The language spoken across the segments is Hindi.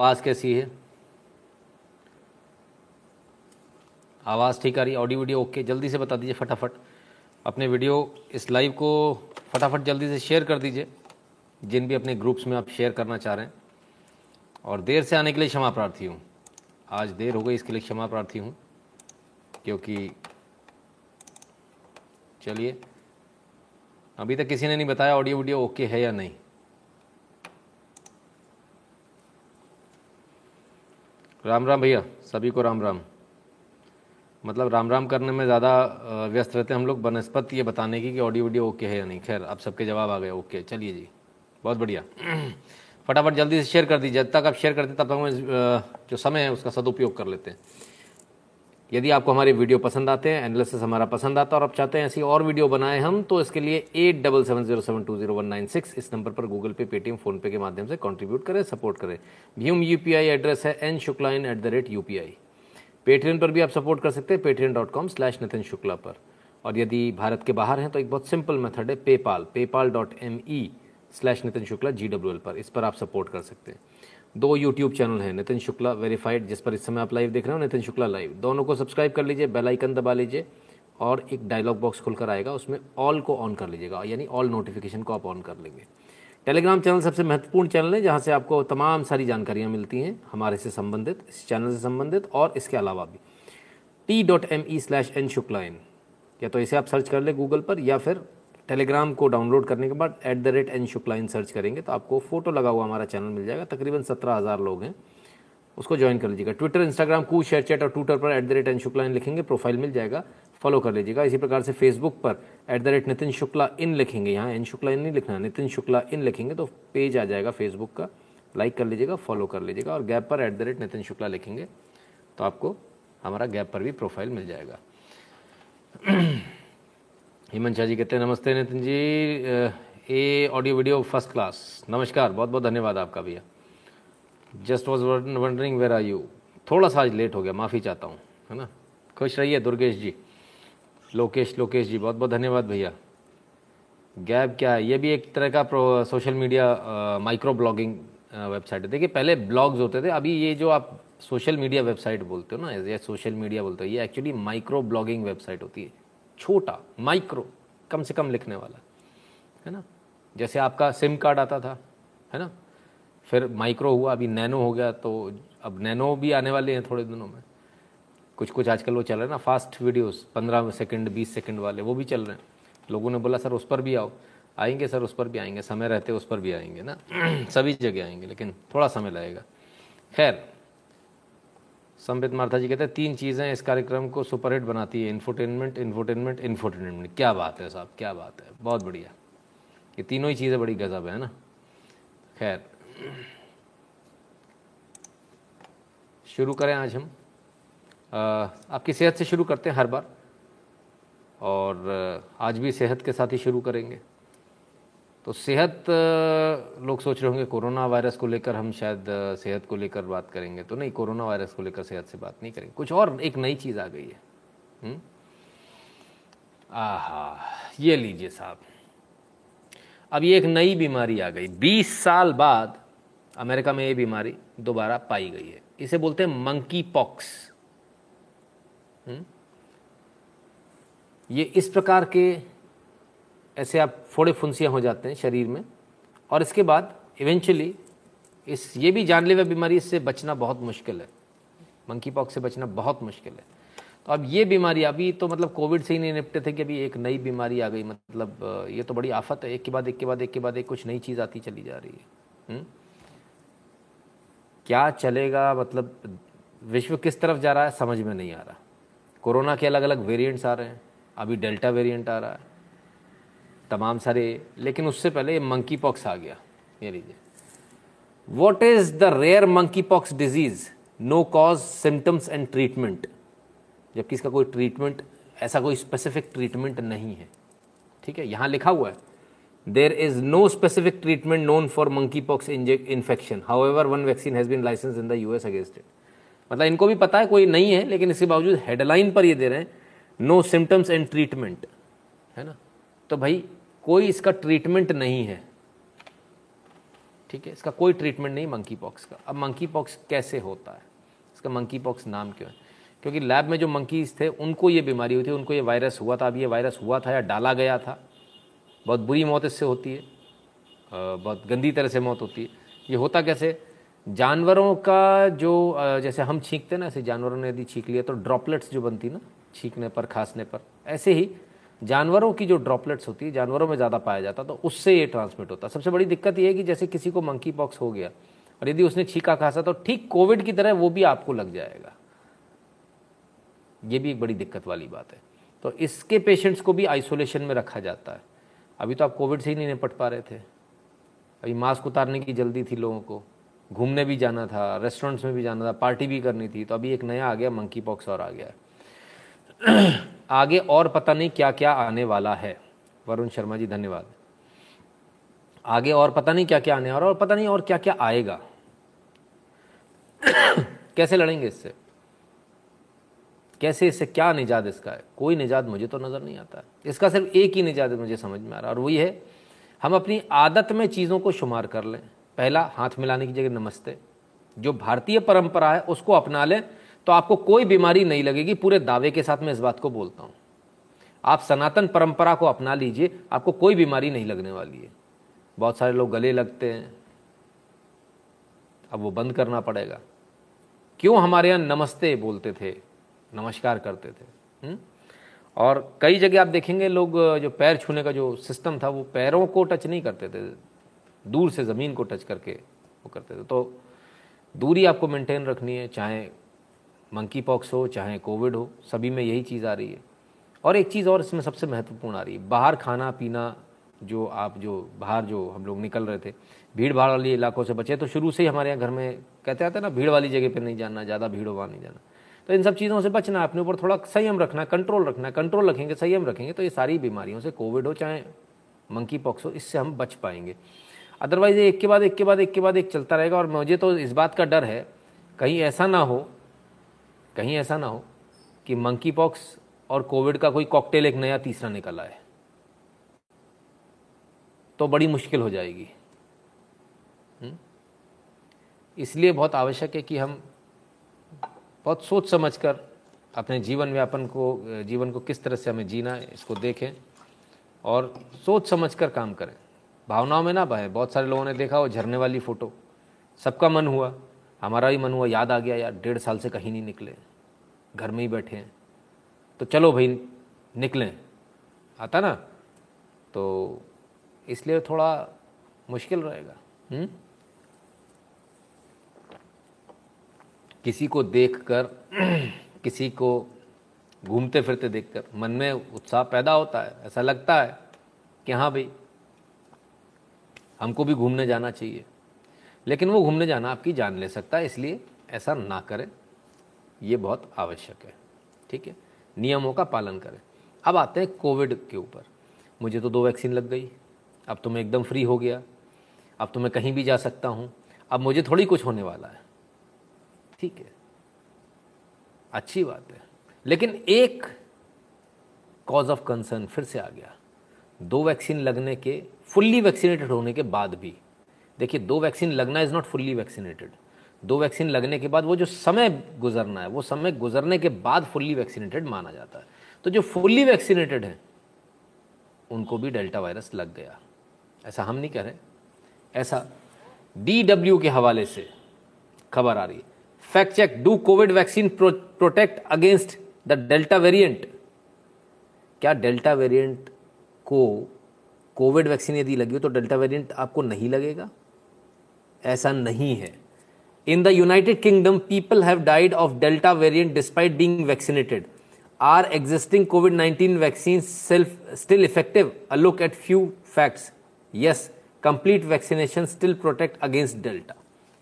आवाज़ कैसी है? आवाज़ ठीक आ रही है? ऑडियो वीडियो ओके जल्दी से बता दीजिए फटाफट। अपने वीडियो इस लाइव को फटाफट जल्दी से शेयर कर दीजिए, जिन भी अपने ग्रुप्स में आप शेयर करना चाह रहे हैं। और देर से आने के लिए क्षमा प्रार्थी हूँ। आज देर हो गई, इसके लिए क्षमा प्रार्थी हूँ, क्योंकि चलिए, अभी तक किसी ने नहीं बताया ऑडियो वीडियो ओके है या नहीं। राम राम भैया, सभी को राम राम। मतलब राम राम करने में ज़्यादा व्यस्त रहते हैं हम लोग बनस्पत ये बताने की कि ऑडियो वीडियो ओके है या नहीं। खैर आप सबके जवाब आ गए ओके चलिए जी। बहुत बढ़िया। फटाफट जल्दी से शेयर कर दीजिए। जब तक आप शेयर करते तब तक हम जो समय है, उसका सदुपयोग कर लेते हैं। यदि आपको हमारे वीडियो पसंद आते हैं एनालिसिस हमारा पसंद आता है और आप चाहते हैं ऐसी और वीडियो बनाए हम तो इसके लिए eight double seven zero seven two zero one nine six इस नंबर पर गूगल पे पेटीएम फोनपे के माध्यम से कंट्रीब्यूट करें सपोर्ट करें। भीम यूपीआई एड्रेस है N Shukla in at the rate U Paytm पर भी आप सपोर्ट कर सकते हैं Paytm dot com slash Nitin Shukla पर। और यदि भारत के बाहर हैं तो एक बहुत सिंपल मेथड है PayPal PayPal dot M E slash Nitin Shukla G W L पर। इस पर आप सपोर्ट कर सकते हैं। दो यूट्यूब चैनल हैं, नितिन शुक्ला वेरीफाइड, जिस पर इस समय आप लाइव देख रहे हो, नितिन शुक्ला लाइव दोनों को सब्सक्राइब कर लीजिए बेल आइकन दबा लीजिए, और एक डायलॉग बॉक्स खुलकर आएगा, उसमें ऑल को ऑन कर लीजिएगा, यानी ऑल नोटिफिकेशन को आप ऑन कर लेंगे। टेलीग्राम चैनल सबसे महत्वपूर्ण चैनल है, जहाँ से आपको तमाम सारी जानकारियाँ मिलती हैं, हमारे से संबंधित, इस चैनल से संबंधित, और इसके अलावा भी। T dot M E slash N Shukla या तो इसे आप सर्च कर ले गूगल पर, या फिर टेलीग्राम को डाउनलोड करने के बाद at the rate N Shukla in search करेंगे तो आपको फ़ोटो लगा हुआ हमारा चैनल मिल जाएगा। तकरीबन सत्रह हज़ार लोग हैं। उसको ज्वाइन कर लीजिएगा। Twitter Instagram Koo share chat और ट्विटर पर at the rate N Shukla in लिखेंगे प्रोफ़ाइल मिल जाएगा। फॉलो कर लीजिएगा। इसी प्रकार से फेसबुक पर at the rate Nitin Shukla in लिखेंगे। यहाँ एन शुक्ला इन नहीं लिखना नितिन शुक्ला इन लिखेंगे तो पेज आ जाएगा फेसबुक का। लाइक कर लीजिएगा फॉलो कर लीजिएगा और गैप पर at the rate Nitin Shukla लिखेंगे तो आपको हमारा गैप पर भी प्रोफ़ाइल मिल जाएगा। हेमंत शाह जी कहते हैं, नमस्ते नितिन जी। ए ऑडियो वीडियो फ़र्स्ट क्लास। नमस्कार बहुत बहुत धन्यवाद आपका भैया। Just was wondering where are you थोड़ा सा आज लेट हो गया, माफ़ी चाहता हूँ, है ना? खुश रहिए दुर्गेश जी। लोकेश लोकेश जी बहुत बहुत धन्यवाद भैया। गैप क्या है? ये भी एक तरह का social media micro blogging website है। देखिए, पहले ब्लॉग्स होते थे, अभी ये जो आप सोशल मीडिया वेबसाइट बोलते हो ना, या सोशल मीडिया बोलते हो, ये एक्चुअली माइक्रो ब्लॉगिंग वेबसाइट होती है। छोटा माइक्रो कम से कम लिखने वाला। है ना? जैसे आपका सिम कार्ड आता था, है ना? फिर माइक्रो हुआ, अभी नैनो हो गया तो अब नैनो भी आने वाले हैं थोड़े दिनों में। कुछ कुछ आजकल वो चल रहे हैं ना फास्ट वीडियोस पंद्रह सेकंड बीस सेकंड वाले, वो भी चल रहे हैं। लोगों ने बोला, सर, उस पर भी आओ। आएँगे, सर, उस पर भी आएँगे, समय रहते, उस पर भी आएँगे ना? सभी जगह आएँगे, लेकिन थोड़ा समय लगेगा। खैर संबित मार्था जी कहते हैं, तीन चीज़ें इस कार्यक्रम को सुपरहिट बनाती है इन्फोटेनमेंट इन्फोटेनमेंट इन्फोटेनमेंट क्या बात है साहब, क्या बात है, बहुत बढ़िया। ये तीनों ही चीज़ें बड़ी गजब है ना। खैर, शुरू करें आज हम। आपकी सेहत से शुरू करते हैं हर बार, और आज भी सेहत के साथ ही शुरू करेंगे। तो सेहत लोग सोच रहे होंगे कोरोना वायरस को लेकर हम शायद सेहत को लेकर बात करेंगे। तो नहीं, कोरोना वायरस को लेकर सेहत से बात नहीं करेंगे। कुछ और, एक नई चीज़ आ गई है। हम्म? आहा, ये लीजिए साहब। अब ये एक नई बीमारी आ गई। 20 साल बाद अमेरिका में ये बीमारी दोबारा पाई गई है। इसे बोलते हैं मंकी पॉक्स। ये इस प्रकार के ऐसे आप फोड़े फुंसियाँ हो जाते हैं शरीर में। और इसके बाद इवेंचुअली इस ये भी जानलेवा बीमारी, इससे बचना बहुत मुश्किल है। मंकी पॉक्स से बचना बहुत मुश्किल है। तो अब ये बीमारी, अभी तो मतलब कोविड से ही नहीं निपटे थे कि अभी एक नई बीमारी आ गई मतलब ये तो बड़ी आफत है। एक के बाद, एक के बाद, एक के बाद, एक कुछ नई चीज़ आती चली जा रही है? हम्म? क्या चलेगा मतलब विश्व किस तरफ़ जा रहा है, समझ में नहीं आ रहा। कोरोना के अलग अलग वेरिएंट्स आ रहे हैं। अभी डेल्टा वेरिएंट आ रहा है। तमाम सारे, लेकिन उससे पहले ये मंकी पॉक्स आ गया, ये लीजिए। What is the rare monkeypox disease no cause symptoms and treatment जबकि इसका कोई ट्रीटमेंट ऐसा कोई स्पेसिफिक ट्रीटमेंट नहीं है। ठीक है, यहाँ लिखा हुआ है there is no specific treatment known for monkeypox infection however one vaccine has been license in the US against it मतलब इनको भी पता है, कोई नहीं है, लेकिन इसके बावजूद हेडलाइन पर ये दे रहे हैं नो सिम्टम्स एंड ट्रीटमेंट है ना? तो भाई कोई इसका ट्रीटमेंट नहीं है। ठीक है? इसका कोई ट्रीटमेंट नहीं मंकी पॉक्स का। अब मंकी पॉक्स कैसे होता है? इसका मंकी पॉक्स नाम क्यों है? क्योंकि लैब में जो मंकीज थे, उनको ये बीमारी हुई थी, उनको ये वायरस हुआ था। अब ये वायरस हुआ था या डाला गया था, बहुत बुरी मौत इससे होती है बहुत गंदी तरह से मौत होती है। ये होता कैसे? जानवरों का जो जैसे हम छींकते ना, ऐसे जानवरों ने यदि छींक लिया तो ड्रॉपलेट्स जो बनती ना, छींकने पर, खांसने पर, ऐसे ही जानवरों की जो ड्रॉपलेट्स होती है, जानवरों में ज़्यादा पाया जाता तो उससे ये ट्रांसमिट होता। सबसे बड़ी दिक्कत ये है कि जैसे किसी को मंकी पॉक्स हो गया, और यदि उसने छीका खांसा तो ठीक कोविड की तरह वो भी आपको लग जाएगा। ये भी एक बड़ी दिक्कत वाली बात है। तो इसके पेशेंट्स को भी आइसोलेशन में रखा जाता है। अभी तो आप कोविड से ही नहीं निपट पा रहे थे। अभी मास्क उतारने की जल्दी थी लोगों को। घूमने भी जाना था रेस्टोरेंट्स में भी जाना था पार्टी भी करनी थी तो अभी एक नया आ गया मंकी पॉक्स और आ गया आगे और पता नहीं क्या क्या आने वाला है। वरुण शर्मा जी, धन्यवाद। आगे और पता नहीं क्या क्या आने वाला और पता नहीं और क्या क्या आएगा। कैसे लड़ेंगे इससे? कैसे इससे क्या निजात इसका है? कोई निजात मुझे तो नज़र नहीं आता। इसका सिर्फ़ एक ही निजात मुझे समझ में आ रहा और वही है, हम अपनी आदत में चीज़ों को शुमार कर लें। पहला, हाथ मिलाने की जगह नमस्ते। जो भारतीय परंपरा है, उसको अपना लें। तो आपको कोई बीमारी नहीं लगेगी। पूरे दावे के साथ मैं इस बात को बोलता हूँ। आप सनातन परंपरा को अपना लीजिए, आपको कोई बीमारी नहीं लगने वाली है। बहुत सारे लोग गले लगते हैं। अब वो बंद करना पड़ेगा। क्यों हमारे यहाँ नमस्ते बोलते थे, नमस्कार करते थे? हुँ? हम्म? और कई जगह आप देखेंगे लोग जो पैर छूने का जो सिस्टम था, वो पैरों को टच नहीं करते थे। दूर से ज़मीन को टच करके वो करते थे। तो दूरी आपको मेंटेन रखनी है, चाहे मंकी पॉक्स हो, चाहे कोविड हो, सभी में यही चीज़ आ रही है। और एक चीज़ और इसमें सबसे महत्वपूर्ण आ रही है। बाहर खाना पीना जो आप जो बाहर जो हम लोग निकल रहे थे, भीड़ भाड़ वाले इलाकों से बचे तो शुरू से ही हमारे यहाँ घर में कहते आते ना, भीड़ वाली जगह पे नहीं जाना, ज़्यादा भीड़ वहाँ नहीं जाना। तो इन सब चीज़ों से बचना, अपने ऊपर थोड़ा संयम रखना कंट्रोल रखना कंट्रोल रखेंगे, संयम रखेंगे तो ये सारी बीमारियों से कोविड हो, चाहे मंकी पॉक्स हो, इससे हम बच पाएँगे। अदरवाइज़ ये एक के बाद, एक के बाद, एक के बाद, एक चलता रहेगा। और मुझे तो इस बात का डर है, कहीं ऐसा ना हो कहीं ऐसा ना हो कि मंकी पॉक्स और कोविड का कोई कॉकटेल एक नया तीसरा निकल आए। तो बड़ी मुश्किल हो जाएगी। हम्म? इसलिए बहुत आवश्यक है कि हम बहुत सोच समझ कर अपने जीवन व्यापन को, जीवन को किस तरह से हमें जीना है, इसको देखें और सोच समझ कर काम करें। भावनाओं में ना बहें बहुत सारे लोगों ने देखा वो झरने वाली फ़ोटो। सबका मन हुआ। हमारा भी मन हुआ, याद आ गया, यार, डेढ़ साल से कहीं नहीं निकले, घर में ही बैठे हैं तो चलो भाई, निकलें आता ना तो इसलिए थोड़ा मुश्किल रहेगा? हम्म? किसी को देखकर, किसी को घूमते फिरते देखकर मन में उत्साह पैदा होता है, ऐसा लगता है कि हाँ भाई, हमको भी घूमने जाना चाहिए लेकिन वो घूमने जाना आपकी जान ले सकता है, इसलिए ऐसा ना करें। ये बहुत आवश्यक है, ठीक है? नियमों का पालन करें। अब आते हैं कोविड के ऊपर। मुझे तो दो वैक्सीन लग गई। अब तो मैं एकदम फ्री हो गया। अब तो मैं कहीं भी जा सकता हूँ। अब मुझे थोड़ी कुछ होने वाला है। ठीक है? अच्छी बात है। लेकिन एक कॉज ऑफ़ कंसर्न फिर से आ गया। दो वैक्सीन लगने के फुल्ली वैक्सीनेटेड होने के बाद भी देखिए, दो वैक्सीन लगना इज़ नॉट फुल्ली वैक्सीनेटेड दो वैक्सीन लगने के बाद वो जो समय गुजरना है, वो समय गुजरने के बाद फुल्ली वैक्सीनेटेड माना जाता है। तो जो फुल्ली वैक्सीनेटेड हैं, उनको भी डेल्टा वायरस लग गया। ऐसा हम नहीं कह रहे। ऐसा डी के हवाले से खबर आ रही है। Fact check do Covid vaccine protect against the delta variant क्या डेल्टा वेरिएंट को कोविड वैक्सीन यदि लगी हो तो डेल्टा वेरिएंट आपको नहीं लगेगा? ऐसा नहीं है। In the United Kingdom people have died of delta variant despite being vaccinated are existing Covid 19 vaccine self still effective a look at few facts yes complete vaccination still protect against delta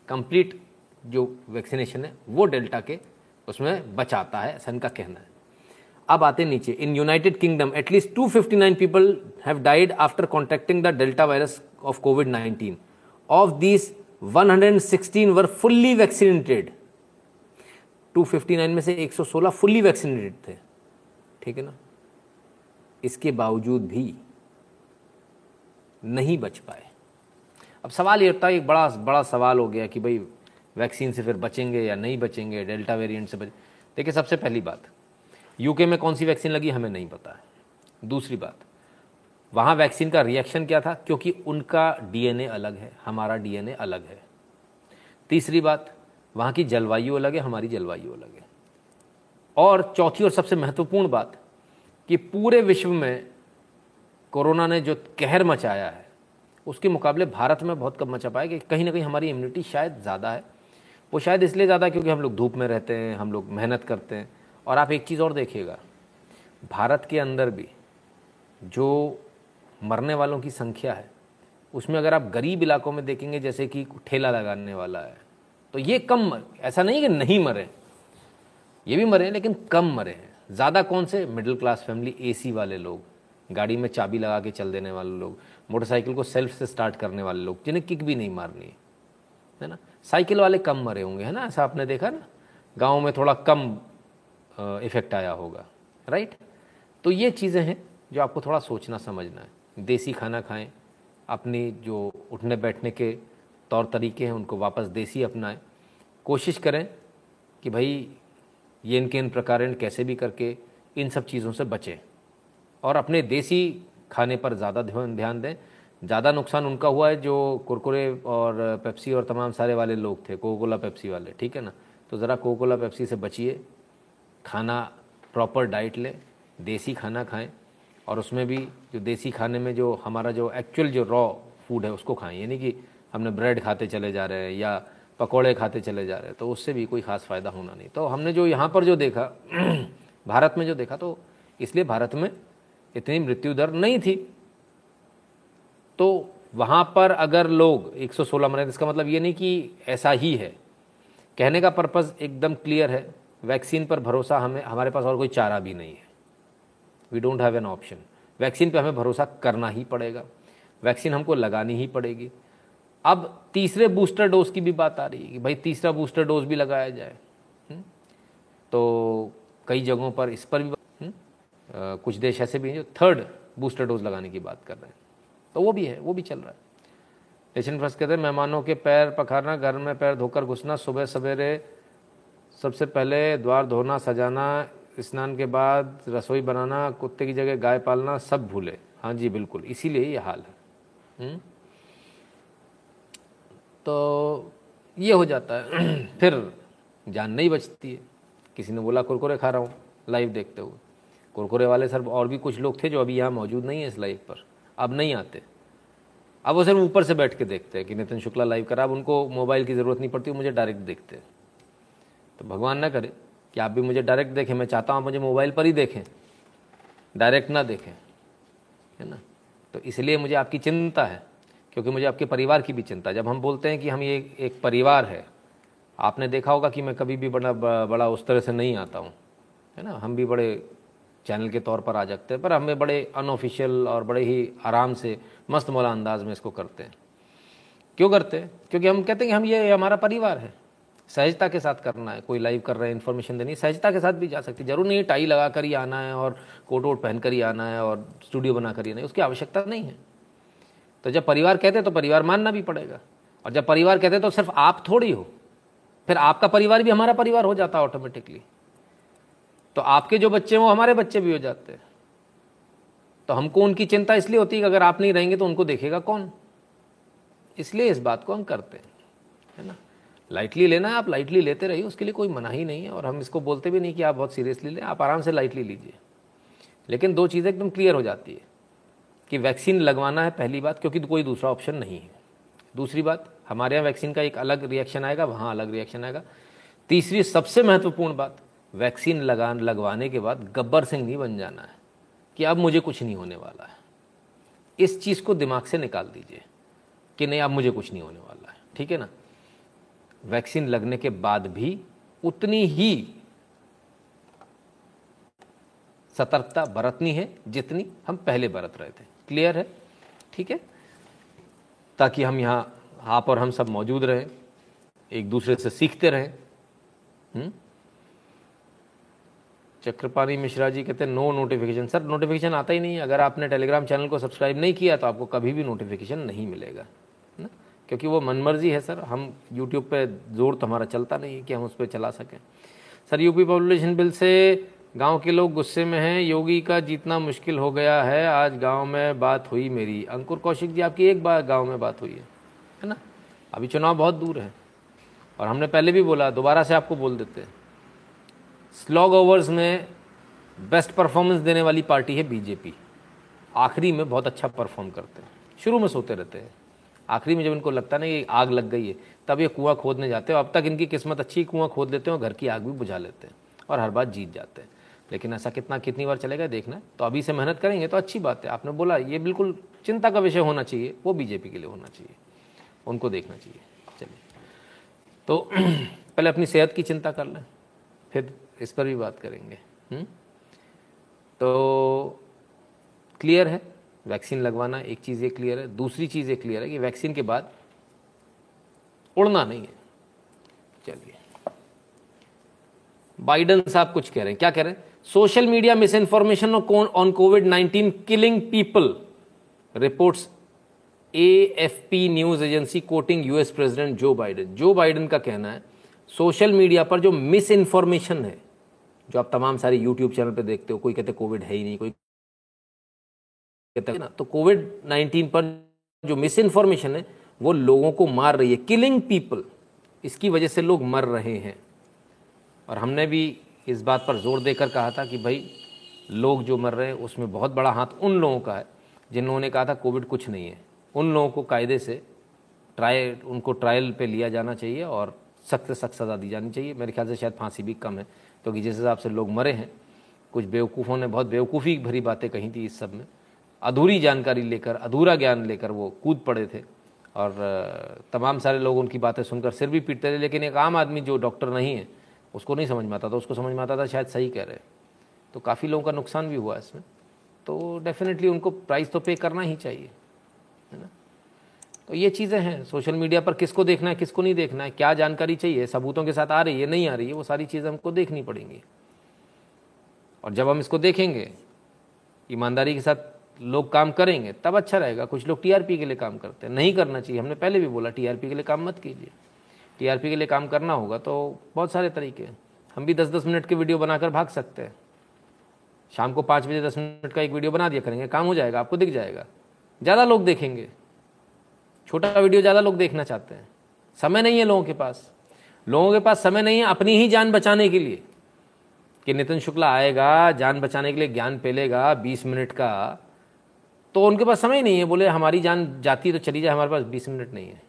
complete जो वैक्सीनेशन है, वो डेल्टा के, उसमें बचाता है, ऐसा इनका कहना है। अब आते नीचे। In United Kingdom at least 259 people have died after contacting the delta virus of Covid 19 of these 116 were fully vaccinated 259 में से 116 फुल्ली वैक्सीनेटेड थे। ठीक है ना? इसके बावजूद भी नहीं बच पाए। अब सवाल ये उठता है एक बड़ा बड़ा सवाल हो गया कि भाई वैक्सीन से फिर बचेंगे या नहीं बचेंगे डेल्टा वेरिएंट से बचे, देखिए, सबसे पहली बात यूके में कौन सी वैक्सीन लगी हमें नहीं पता है। दूसरी बात वहाँ वैक्सीन का रिएक्शन क्या था? क्योंकि उनका डीएनए अलग है, हमारा डीएनए अलग है। तीसरी बात, वहाँ की जलवायु अलग है, हमारी जलवायु अलग है। और चौथी और सबसे महत्वपूर्ण बात, कि पूरे विश्व में कोरोना ने जो कहर मचाया है, उसके मुकाबले भारत में बहुत कम मचा पाया, कि कहीं ना कहीं हमारी इम्यूनिटी शायद ज़्यादा है। वो शायद इसलिए ज़्यादा क्योंकि हम लोग धूप में रहते हैं, हम लोग मेहनत करते हैं। और आप एक चीज़ और देखिएगा, भारत के अंदर भी जो मरने वालों की संख्या है। उसमें अगर आप गरीब इलाकों में देखेंगे, जैसे कि ठेला लगाने वाला है तो ये कम मर, ऐसा नहीं कि नहीं मरे ये भी मरे लेकिन कम मरे हैं। ज़्यादा कौन से? मिडिल क्लास फैमिली, एसी वाले लोग, गाड़ी में चाबी लगा के चल देने वाले लोग, मोटरसाइकिल को सेल्फ से स्टार्ट करने वाले लोग, जिन्हें किक भी नहीं मारनी है। ना? साइकिल वाले कम मरे होंगे, है ना? ऐसा आपने देखा ना? गाँव में थोड़ा कम इफ़ेक्ट आया होगा, राइट? तो ये चीज़ें हैं जो आपको थोड़ा सोचना, समझना है। देसी खाना खाएँ, अपनी जो उठने बैठने के तौर तरीके हैं, उनको वापस देसी अपनाएँ। कोशिश करें कि भाई ये इनके इन प्रकार कैसे भी करके इन सब चीज़ों से बचें। और अपने देसी खाने पर ज़्यादा ध्यान दें। ज़्यादा नुकसान उनका हुआ है जो कुरकुरे और पेप्सी और तमाम सारे वाले लोग थे कोकोला पेप्सी वाले, ठीक है ना? तो ज़रा कोकोला पेप्सी से बचिए। खाना प्रॉपर डाइट लें, देसी खाना खाएँ। और उसमें भी जो देसी खाने में जो हमारा जो एक्चुअल जो रॉ फ़ूड है, उसको खाएँ। यानी कि हमने ब्रेड खाते चले जा रहे हैं या पकौड़े खाते चले जा रहे हैं तो उससे भी कोई ख़ास फ़ायदा होना नहीं। तो हमने जो यहाँ पर जो देखा, भारत में जो देखा तो इसलिए भारत में इतनी मृत्यु दर नहीं थी। तो वहाँ पर अगर लोग 116 मरे, इसका मतलब ये नहीं कि ऐसा ही है। कहने का पर्पज़ एकदम क्लियर है वैक्सीन पर भरोसा हमें, हमारे पास और कोई चारा भी नहीं है। We don't have an option vaccine पे हमें भरोसा करना ही पड़ेगा। वैक्सीन हमको लगानी ही पड़ेगी। अब तीसरे बूस्टर डोज की भी बात आ रही है कि भाई तीसरा बूस्टर डोज भी लगाया जाए। हम्म? तो कई जगहों पर इस पर भी आ, कुछ देश ऐसे भी हैं जो थर्ड बूस्टर डोज लगाने की बात कर रहे हैं। तो वो भी है वो भी चल रहा है। लेकिन फ़र्स्ट कहते हैं मेहमानों के पैर पखारना घर में पैर धोकर घुसना सुबह सवेरे सबसे पहले द्वार धोना सजाना स्नान के बाद रसोई बनाना, कुत्ते की जगह गाय पालना, सब भूले। हाँ जी, बिल्कुल। इसीलिए ये हाल है? हम्म? तो ये हो जाता है। फिर जान नहीं बचती है। किसी ने बोला, कुरकुरे खा रहा हूँ लाइव देखते हुए। कुरकुरे वाले सर, और भी कुछ लोग थे जो अभी यहाँ मौजूद नहीं है इस लाइव पर। अब नहीं आते। अब वो सिर्फ़ ऊपर से बैठ के देखते हैं कि नितिन शुक्ला लाइव करा। अब उनको मोबाइल की ज़रूरत नहीं पड़ती मुझे डायरेक्ट देखते हैं। तो भगवान ना करे। कि आप भी मुझे डायरेक्ट देखें, मैं चाहता हूँ आप मुझे मोबाइल पर ही देखें। डायरेक्ट ना देखें, है ना? तो इसलिए मुझे आपकी चिंता है, क्योंकि मुझे आपके परिवार की भी चिंता जब हम बोलते हैं कि हम ये एक परिवार है, आपने देखा होगा कि मैं कभी भी बड़ा बड़ा उस तरह से नहीं आता हूँ, है ना? हम भी बड़े चैनल के तौर पर आ जाते हैं, पर हमें बड़े अनऑफिशियल और बड़े ही आराम से, मस्त मौला अंदाज में इसको करते हैं। क्यों करते हैं? क्योंकि हम कहते हैं कि हम ये हमारा परिवार है। सहजता के साथ करना है। कोई लाइव कर रहे हैं इन्फॉर्मेशन देनी सहजता के साथ भी जा सकती है। ज़रूर नहीं टाई लगा कर ही आना है और कोट वोट पहन कर ही आना है और स्टूडियो बना कर ही आना है। उसकी आवश्यकता नहीं है। तो जब परिवार कहते तो परिवार मानना भी पड़ेगा। और जब परिवार कहते तो सिर्फ़ आप थोड़ी हो। फिर आपका परिवार भी हमारा परिवार हो जाता है ऑटोमेटिकली तो आपके जो बच्चे हैं वो हमारे बच्चे भी हो जाते हैं। तो हमको उनकी चिंता इसलिए होती है कि अगर आप नहीं रहेंगे तो उनको देखेगा कौन? इसलिए इस बात को हम करते हैं। है ना? लाइटली लेना है आप लाइटली लेते रहिए, उसके लिए कोई मना ही नहीं है और हम इसको बोलते भी नहीं कि आप बहुत सीरियसली लें, आप आराम से लाइटली लीजिए। लेकिन दो चीज़ें एकदम क्लियर हो जाती है कि वैक्सीन लगवाना है पहली बात, क्योंकि कोई दूसरा ऑप्शन नहीं है। दूसरी बात, हमारे यहाँ वैक्सीन का एक अलग रिएक्शन आएगा, वहाँ अलग रिएक्शन आएगा। तीसरी, सबसे महत्वपूर्ण बात वैक्सीन लगा, लगवाने के बाद गब्बर सिंह नहीं बन जाना है कि अब मुझे कुछ नहीं होने वाला है। इस चीज़ को दिमाग से निकाल दीजिए कि नहीं, अब मुझे कुछ नहीं होने वाला है। ठीक है ना? वैक्सीन लगने के बाद भी उतनी ही सतर्कता बरतनी है जितनी हम पहले बरत रहे थे। क्लियर है? ठीक है? ताकि हम यहाँ, आप और हम सब मौजूद रहें, एक दूसरे से सीखते रहें। हम्म? चक्रपाणी मिश्रा जी कहते हैं नो नोटिफिकेशन सर नोटिफिकेशन आता ही नहीं अगर आपने टेलीग्राम चैनल को सब्सक्राइब नहीं किया तो आपको कभी भी नोटिफिकेशन नहीं मिलेगा। क्योंकि वो मनमर्जी है, सर। हम यूट्यूब पे ज़ोर तो हमारा चलता नहीं है कि हम उस पर चला सकें। सर, यूपी पॉपुलेशन बिल से गाँव के लोग गुस्से में हैं। योगी का जीतना मुश्किल हो गया है। आज गाँव में बात हुई मेरी। अंकुर कौशिक जी, आपकी एक बार गाँव में बात हुई है है ना? अभी चुनाव बहुत दूर है। और हमने पहले भी बोला, दोबारा से आपको बोल देते हैं। स्लॉग ओवर्स में बेस्ट परफॉर्मेंस देने वाली पार्टी है बीजेपी। आखिरी में बहुत अच्छा परफॉर्म करते हैं। शुरू में सोते रहते हैं। आखिरी में जब इनको लगता ना कि आग लग गई है, तब ये कुआँ खोदने जाते हैं अब तक इनकी किस्मत अच्छी कुआँ खोद लेते हैं और घर की आग भी बुझा लेते हैं और हर बार जीत जाते हैं। लेकिन ऐसा कितना, कितनी बार चलेगा देखना तो अभी से मेहनत करेंगे तो अच्छी बात है। आपने बोला ये बिल्कुल चिंता का विषय होना चाहिए, वो बीजेपी के लिए होना चाहिए। उनको देखना चाहिए। चलिए। तो पहले अपनी सेहत की चिंता कर लें, फिर इस पर भी बात करेंगे। हुँ? तो क्लियर है? वैक्सीन लगवाना एक चीज़ ये क्लियर है, दूसरी चीज़ ये क्लियर है कि वैक्सीन के बाद उड़ना नहीं है। चलिए। बाइडन साहब कुछ कह रहे हैं। क्या कह रहे हैं? Social media misinformation on Covid 19 killing people reports AFP news agency quoting US president Joe Biden Joe Biden का कहना है, सोशल मीडिया पर जो मिस इन्फॉर्मेशन है, जो आप तमाम सारे यूट्यूब चैनल पे देखते हो, कोई कहते कोविड है ही नहीं, कोई कहते ना तो कोविड 19 पर जो मिस इन्फॉर्मेशन है, वो लोगों को मार रही है। किलिंग पीपल इसकी वजह से लोग मर रहे हैं। और हमने भी इस बात पर ज़ोर देकर कहा था कि भाई, लोग जो मर रहे हैं, उसमें बहुत बड़ा हाथ उन लोगों का है, जिन्होंने कहा था कोविड कुछ नहीं है। उन लोगों को कायदे से ट्रायल, उनको ट्रायल पे लिया जाना चाहिए और सख्त सख्त सज़ा दी जानी चाहिए। मेरे ख्याल से शायद फांसी भी कम है। क्योंकि तो जिस हिसाब से लोग मरे हैं, कुछ बेवकूफ़ों ने बहुत बेवकूफ़ी भरी बातें कही थी इस सब में। अधूरी जानकारी लेकर, अधूरा ज्ञान लेकर वो कूद पड़े थे। और तमाम सारे लोग उनकी बातें सुनकर सिर भी पीटते थे, लेकिन एक आम आदमी जो डॉक्टर नहीं है, उसको नहीं समझ में आता था, उसको समझ में आता था शायद सही कह रहे तो काफ़ी लोगों का नुकसान भी हुआ इसमें। तो डेफिनेटली उनको प्राइस तो पे करना ही चाहिए, है ना? तो ये चीज़ें हैं सोशल मीडिया पर किसको देखना है, किसको नहीं देखना है, क्या जानकारी चाहिए, सबूतों के साथ आ रही है, नहीं आ रही है, वो सारी चीज़ें हमको देखनी पड़ेंगी। और जब हम इसको देखेंगे, ईमानदारी के साथ लोग काम करेंगे, तब अच्छा रहेगा। कुछ लोग टीआरपी के लिए काम करते हैं। नहीं करना चाहिए। हमने पहले भी बोला टीआरपी के लिए काम मत कीजिए। टीआरपी के लिए काम करना होगा तो बहुत सारे तरीके हैं। हम भी दस दस मिनट के वीडियो बनाकर भाग सकते हैं। शाम को पाँच बजे दस मिनट का एक वीडियो बना दिया करेंगे, काम हो जाएगा, आपको दिख जाएगा। ज़्यादा लोग देखेंगे। छोटा वीडियो ज़्यादा लोग देखना चाहते हैं। समय नहीं है लोगों के पास। लोगों के पास समय नहीं है अपनी ही जान बचाने के लिए। कि नितिन शुक्ला आएगा, जान बचाने के लिए ज्ञान पेलेगा, बीस मिनट का तो उनके पास समय नहीं है। बोले, हमारी जान जाती है तो चली जाए, हमारे पास बीस मिनट नहीं है।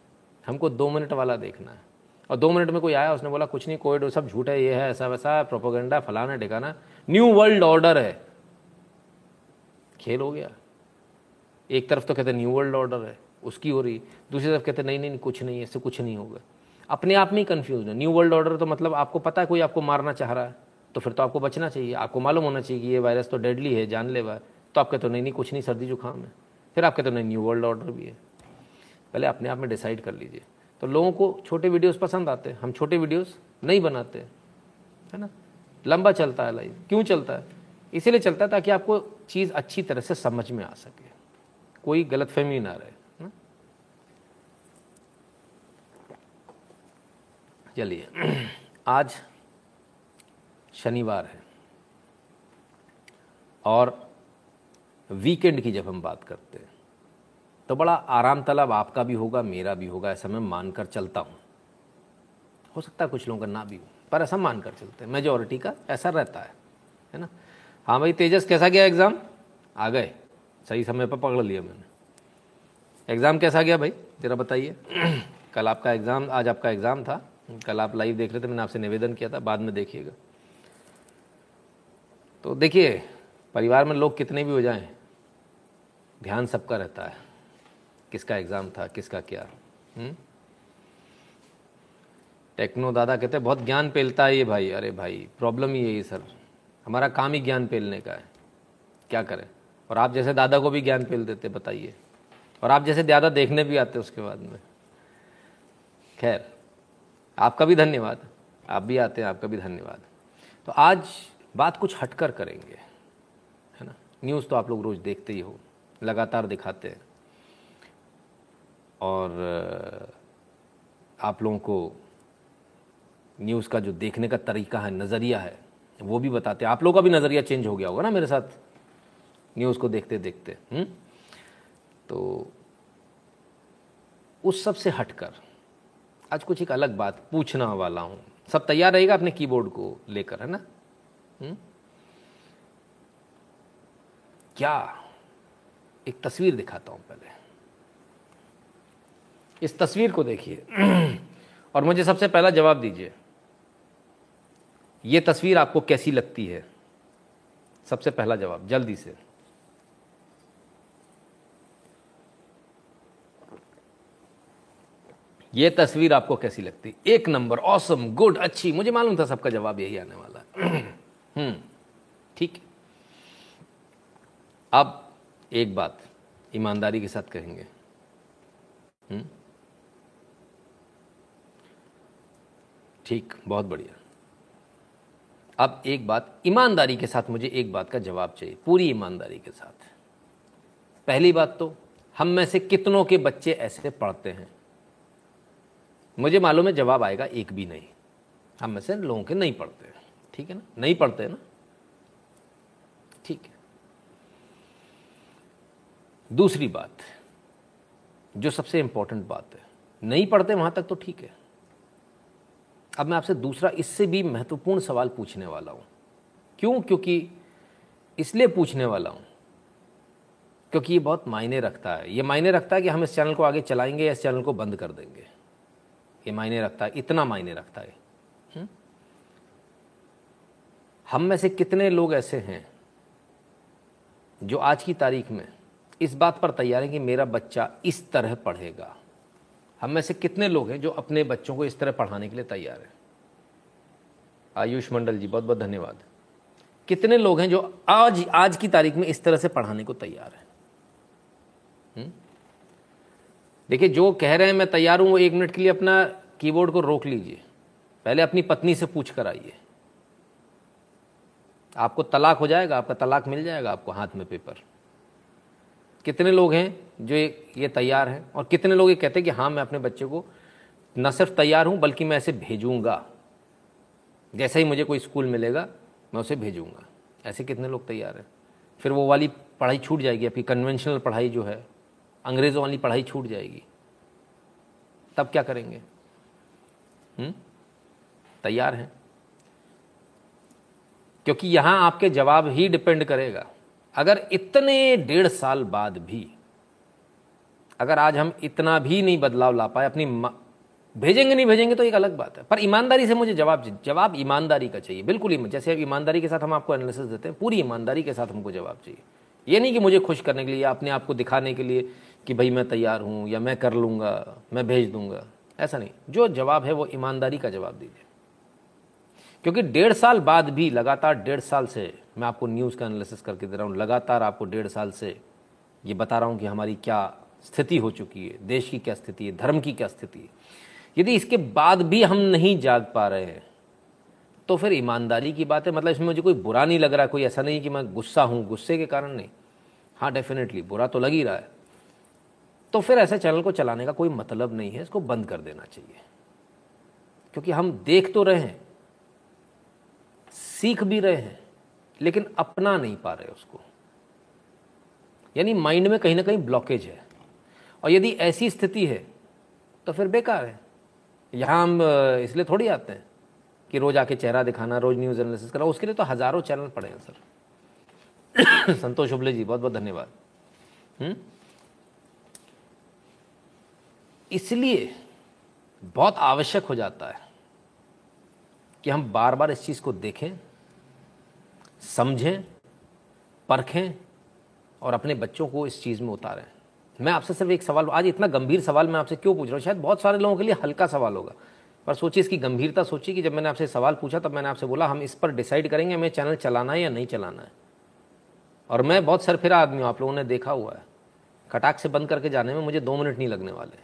हमको दो मिनट वाला देखना है। और दो मिनट में कोई आया, उसने बोला, कुछ नहीं, कोविड सब झूठ है, ये है, ऐसा वैसा प्रोपोगंडा, फलाना ढिकाना न्यू वर्ल्ड ऑर्डर है। खेल हो गया। एक तरफ़ तो कहते न्यू वर्ल्ड ऑर्डर है, उसकी हो रही दूसरी तरफ़ कहते नहीं नहीं, कुछ नहीं है इससे कुछ नहीं होगा। अपने आप में ही कन्फ्यूज़ है। न्यू वर्ल्ड ऑर्डर तो मतलब आपको पता है, कोई आपको मारना चाह रहा है तो फिर तो आपको बचना चाहिए। आपको मालूम होना चाहिए कि ये वायरस तो डेडली है, जानलेवा है। तो आप कहते हो, नहीं नहीं, कुछ नहीं, सर्दी जुकाम है। फिर आप कहते हो, नहीं न्यू वर्ल्ड ऑर्डर भी है। पहले अपने आप में डिसाइड कर लीजिए। तो लोगों को छोटे वीडियोस पसंद आते हैं। हम छोटे वीडियोस नहीं बनाते है ना? लंबा चलता है लाइव क्यों चलता है? इसीलिए चलता है ताकि आपको चीज़ अच्छी तरह से समझ में आ सके। कोई गलत फहमी ना रहे चलिए, आज शनिवार है और वीकेंड की जब हम बात करते हैं तो बड़ा आराम तलब आपका भी होगा, मेरा भी होगा, ऐसा मैं मानकर चलता हूँ। हो सकता है कुछ लोगों का ना भी हो, पर ऐसा मानकर चलते हैं। मेजोरिटी का ऐसा रहता है है ना? हाँ भाई, तेजस, कैसा गया एग्ज़ाम आ गए। सही समय पर पकड़ लिया मैंने। एग्ज़ाम कैसा गया भाई? ज़रा बताइए। कल आपका एग्ज़ाम आज आपका एग्ज़ाम था। कल आप लाइव देख रहे थे, मैंने आपसे निवेदन किया था, बाद में देखिएगा। तो देखिए, परिवार में लोग कितने भी हो जाएँ ध्यान सबका रहता है। किसका एग्ज़ाम था, किसका क्या? हम्म? टेक्नो दादा कहते हैं, बहुत ज्ञान पेलता है ये भाई। अरे भाई प्रॉब्लम ही यही सर। हमारा काम ही ज्ञान पेलने का है। क्या करें? और आप जैसे दादा को भी ज्ञान पेल देते, बताइए। और आप जैसे दादा देखने भी आते उसके बाद में। खैर, आपका भी धन्यवाद। आप भी आते हैं, आपका भी धन्यवाद। तो आज बात कुछ हटकर करेंगे, है ना? न्यूज़ तो आप लोग रोज़ देखते ही हो। लगातार दिखाते हैं और आप लोगों को न्यूज़ का जो देखने का तरीका है, नज़रिया है, वो भी बताते हैं आप लोगों का भी नज़रिया चेंज हो गया होगा ना मेरे साथ न्यूज़ को देखते देखते हुँ? हम्म? तो उस सबसे हटकर आज कुछ एक अलग बात पूछना वाला हूँ सब तैयार रहेगा अपने कीबोर्ड को लेकर, है ना हुँ? हम्म? क्या एक तस्वीर दिखाता हूँ पहले। इस तस्वीर को देखिए। और मुझे सबसे पहला जवाब दीजिए। ये तस्वीर आपको कैसी लगती है? सबसे पहला जवाब, जल्दी से। ये तस्वीर आपको कैसी लगती एक नंबर ऑसम गुड अच्छी। मुझे मालूम था सबका जवाब यही आने वाला हम्म ठीक। अब एक बात ईमानदारी के साथ कहेंगे। हम्म? ठीक, बहुत बढ़िया। अब एक बात, ईमानदारी के साथ मुझे एक बात का जवाब चाहिए, पूरी ईमानदारी के साथ। पहली बात तो हम में से कितनों के बच्चे ऐसे पढ़ते हैं? मुझे मालूम है जवाब आएगा एक भी नहीं। हम में से लोगों के नहीं पढ़ते ठीक है ना? नहीं पढ़ते ना ठीक है दूसरी बात, जो सबसे इंपॉर्टेंट बात है, नहीं पढ़ते वहाँ तक तो ठीक है। अब मैं आपसे दूसरा इससे भी महत्वपूर्ण सवाल पूछने वाला हूँ। क्यों? क्योंकि इसलिए पूछने वाला हूँ, क्योंकि ये बहुत मायने रखता है। ये मायने रखता है कि हम इस चैनल को आगे चलाएँगे या इस चैनल को बंद कर देंगे। ये मायने रखता है, इतना मायने रखता है। हुँ? हम में से कितने लोग ऐसे हैं जो आज की तारीख में इस बात पर तैयार हैं कि मेरा बच्चा इस तरह पढ़ेगा। हम में से कितने लोग हैं जो अपने बच्चों को इस तरह पढ़ाने के लिए तैयार हैं? आयुष मंडल जी बहुत बहुत धन्यवाद। कितने लोग हैं जो आज आज की तारीख में इस तरह से पढ़ाने को तैयार हैं? देखिए, जो कह रहे हैं मैं तैयार हूँ, वो एक मिनट के लिए अपना कीबोर्ड को रोक लीजिए। पहले अपनी पत्नी से पूछ कर आइए। आपको तलाक हो जाएगा, आपका तलाक मिल जाएगा आपको हाथ में पेपर कितने लोग हैं जो ये तैयार हैं? और कितने लोग ये कहते हैं कि हाँ मैं अपने बच्चे को न सिर्फ़ तैयार हूँ, बल्कि मैं ऐसे भेजूँगा। जैसे ही मुझे कोई स्कूल मिलेगा, मैं उसे भेजूँगा। ऐसे कितने लोग तैयार हैं? फिर वो वाली पढ़ाई छूट जाएगी आपकी कन्वेंशनल पढ़ाई जो है, अंग्रेज़ों वाली पढ़ाई छूट जाएगी। तब क्या करेंगे? तैयार हैं। क्योंकि यहाँ आपके जवाब ही डिपेंड करेगा। अगर इतने डेढ़ साल बाद भी, अगर आज हम इतना भी नहीं बदलाव ला पाए, अपनी भेजेंगे नहीं भेजेंगे तो एक अलग बात है। पर ईमानदारी से मुझे जवाब जवाब ईमानदारी का चाहिए, बिल्कुल ही जैसे ईमानदारी के साथ हम आपको एनालिसिस देते हैं, पूरी ईमानदारी के साथ हमको जवाब चाहिए। ये नहीं कि मुझे खुश करने के लिए अपने आप को दिखाने के लिए कि भाई मैं तैयार हूँ या मैं कर लूँगा, मैं भेज दूँगा, ऐसा नहीं। जो जवाब है वो ईमानदारी का जवाब दीजिए। क्योंकि डेढ़ साल बाद भी लगातार, डेढ़ साल से मैं आपको न्यूज़ का एनालिसिस करके दे रहा हूँ, लगातार आपको डेढ़ साल से ये बता रहा हूँ कि हमारी क्या स्थिति हो चुकी है, देश की क्या स्थिति है, धर्म की क्या स्थिति है। यदि इसके बाद भी हम नहीं जाग पा रहे हैं तो फिर ईमानदारी की बात है। मतलब इसमें मुझे कोई बुरा नहीं लग रहा, कोई ऐसा नहीं कि मैं गुस्सा हूँ, गुस्से के कारण नहीं। हाँ डेफिनेटली बुरा तो लग ही रहा है। तो फिर ऐसे चैनल को चलाने का कोई मतलब नहीं है, इसको बंद कर देना चाहिए। क्योंकि हम देख तो रहे हैं सीख भी रहे हैं, लेकिन अपना नहीं पा रहे उसको। यानी माइंड में कहीं ना कहीं ब्लॉकेज है। और यदि ऐसी स्थिति है तो फिर बेकार है। यहाँ हम इसलिए थोड़ी आते हैं कि रोज आके चेहरा दिखाना, रोज न्यूज़ एनालिसिस करना, उसके लिए तो हज़ारों चैनल पड़े हैं, सर। संतोष उबले जी बहुत बहुत धन्यवाद इसलिए बहुत आवश्यक हो जाता है कि हम बार बार इस चीज़ को देखें समझें, परखें और अपने बच्चों को इस चीज़ में उतारें। मैं आपसे सिर्फ़ एक सवाल, आज इतना गंभीर सवाल मैं आपसे क्यों पूछ रहा हूँ? शायद बहुत सारे लोगों के लिए हल्का सवाल होगा। पर सोचिए, इसकी गंभीरता सोचिए कि जब मैंने आपसे सवाल पूछा, तब मैंने आपसे बोला, हम इस पर डिसाइड करेंगे, हमें चैनल चलाना है या नहीं चलाना है। और मैं बहुत सरफिरा आदमी हूँ, आप लोगों ने देखा हुआ है। कटाक से बंद करके जाने में मुझे दो मिनट नहीं लगने वाले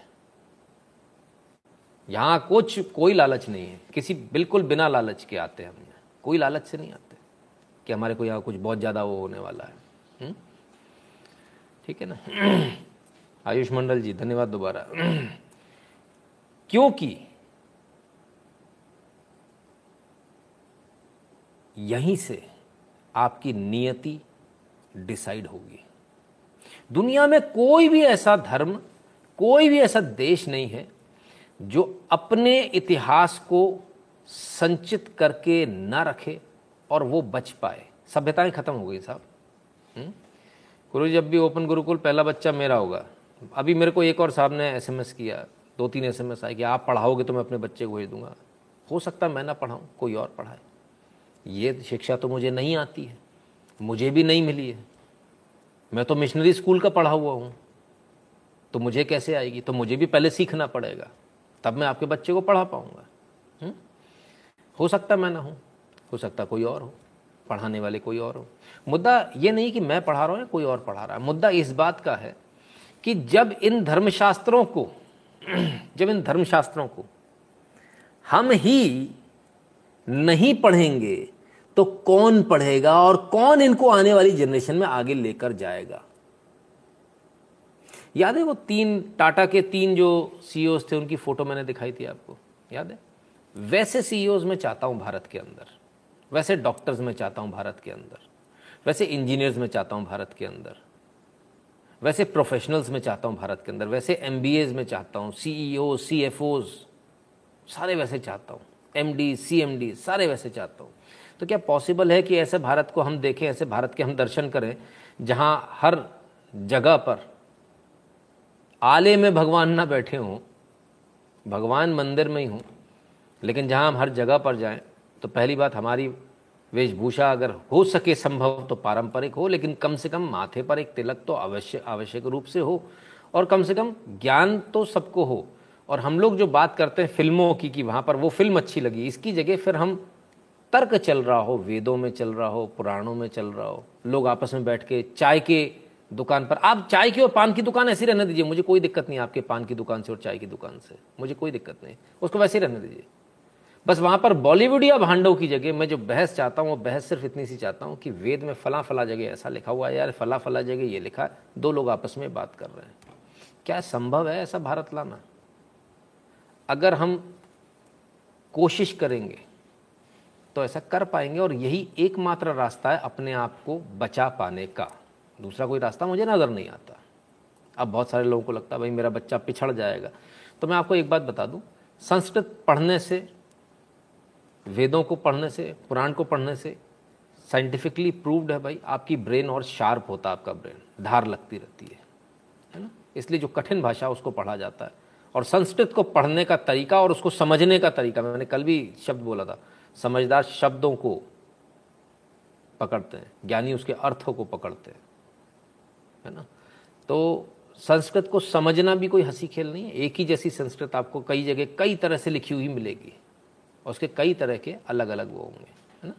यहाँ कुछ कोई लालच नहीं है। किसी बिल्कुल बिना लालच के आते हैं हम कोई लालच से नहीं आते। कि हमारे को यहाँ कुछ बहुत ज़्यादा वो होने वाला है। हम्म? ठीक है ना? आयुष मंडल जी, धन्यवाद दोबारा। क्योंकि यहीं से आपकी नियति डिसाइड होगी। दुनिया में कोई भी ऐसा धर्म, कोई भी ऐसा देश नहीं है जो अपने इतिहास को संचित करके ना रखे और वो बच पाए। सभ्यताएँ खत्म हो गई साहब। हम्म? गुरु जब भी ओपन गुरुकुल, पहला बच्चा मेरा होगा। अभी मेरे को एक और साहब ने एसएमएस किया दो तीन एसएमएस आए कि आप पढ़ाओगे तो मैं अपने बच्चे को भेज दूँगा। हो सकता मैं ना पढ़ाऊँ, कोई और पढ़ाए। ये शिक्षा तो मुझे नहीं आती है, मुझे भी नहीं मिली है। मैं तो मिशनरी स्कूल का पढ़ा हुआ हूँ। तो मुझे कैसे आएगी? तो मुझे भी पहले सीखना पड़ेगा, तब मैं आपके बच्चे को पढ़ा पाऊँगा। हम्म? हो सकता मैं ना हूँ। हो सकता कोई और हो, पढ़ाने वाले कोई और हो। मुद्दा ये नहीं कि मैं पढ़ा रहा हूँ कोई और पढ़ा रहा है, मुद्दा इस बात का है कि जब इन धर्मशास्त्रों को, जब इन धर्मशास्त्रों को हम ही नहीं पढ़ेंगे तो कौन पढ़ेगा और कौन इनको आने वाली जनरेशन में आगे लेकर जाएगा? याद है वो तीन, टाटा के तीन जो सीईओ थे, उनकी फ़ोटो मैंने दिखाई थी आपको? याद है? वैसे सीईओ में चाहता हूँ भारत के अंदर। वैसे डॉक्टर्स में चाहता हूँ भारत के अंदर। वैसे इंजीनियर्स में चाहता हूँ भारत के अंदर। वैसे प्रोफेशनल्स में चाहता हूँ भारत के अंदर। वैसे एम में चाहता हूँ। सीईओ सीएफओज सारे वैसे चाहता हूँ। एमडी डी सारे वैसे चाहता हूँ। तो क्या पॉसिबल है कि ऐसे भारत को हम देखें, ऐसे भारत के हम दर्शन करें, जहाँ हर जगह पर आले में भगवान ना बैठे हों, भगवान मंदिर में ही हों, लेकिन जहाँ हम हर जगह पर जाएँ तो पहली बात, हमारी वेशभूषा अगर हो सके संभव तो पारंपरिक हो, लेकिन कम से कम माथे पर एक तिलक तो अवश्य, आवश्यक रूप से हो। और कम से कम ज्ञान तो सबको हो। और हम लोग जो बात करते हैं फ़िल्मों की, कि वहाँ पर वो फ़िल्म अच्छी लगी, इसकी जगह फिर हम तर्क चल रहा हो, वेदों में चल रहा हो, पुराणों में चल रहा हो। लोग आपस में बैठ के चाय के दुकान पर, आप चाय की और पान की दुकान ऐसी रहने दीजिए, मुझे कोई दिक्कत नहीं आपके पान की दुकान से और चाय की दुकान से, मुझे कोई दिक्कत नहीं, उसको वैसे ही रहने दीजिए। बस वहाँ पर बॉलीवुड या भांडों की जगह। मैं जो बहस चाहता हूँ, वो बहस सिर्फ़ इतनी सी चाहता हूँ कि वेद में फला फला जगह ऐसा लिखा हुआ है, यार फला फला जगह ये लिखा है दो लोग आपस में बात कर रहे हैं। क्या संभव है ऐसा भारत लाना? अगर हम कोशिश करेंगे तो ऐसा कर पाएँगे और यही एकमात्र रास्ता है अपने आप को बचा पाने का। दूसरा कोई रास्ता मुझे नज़र नहीं आता। अब बहुत सारे लोगों को लगता है, भाई, मेरा बच्चा पिछड़ जाएगा। तो मैं आपको एक बात बता दूँ, संस्कृत पढ़ने से वेदों को पढ़ने से, पुराण को पढ़ने से साइंटिफिकली प्रूव्ड है भाई, आपकी ब्रेन और शार्प होता है आपका ब्रेन धार लगती रहती है है ना? इसलिए जो कठिन भाषा उसको पढ़ा जाता है। और संस्कृत को पढ़ने का तरीका और उसको समझने का तरीका, मैंने कल भी शब्द बोला था, समझदार शब्दों को पकड़ते हैं, ज्ञानी उसके अर्थों को पकड़ते हैं, है ना? तो संस्कृत को समझना भी कोई हँसी खेल नहीं है, एक ही जैसी संस्कृत आपको कई जगह, कई तरह से लिखी हुई मिलेगी। और उसके कई तरह के अलग अलग वो होंगे है ना?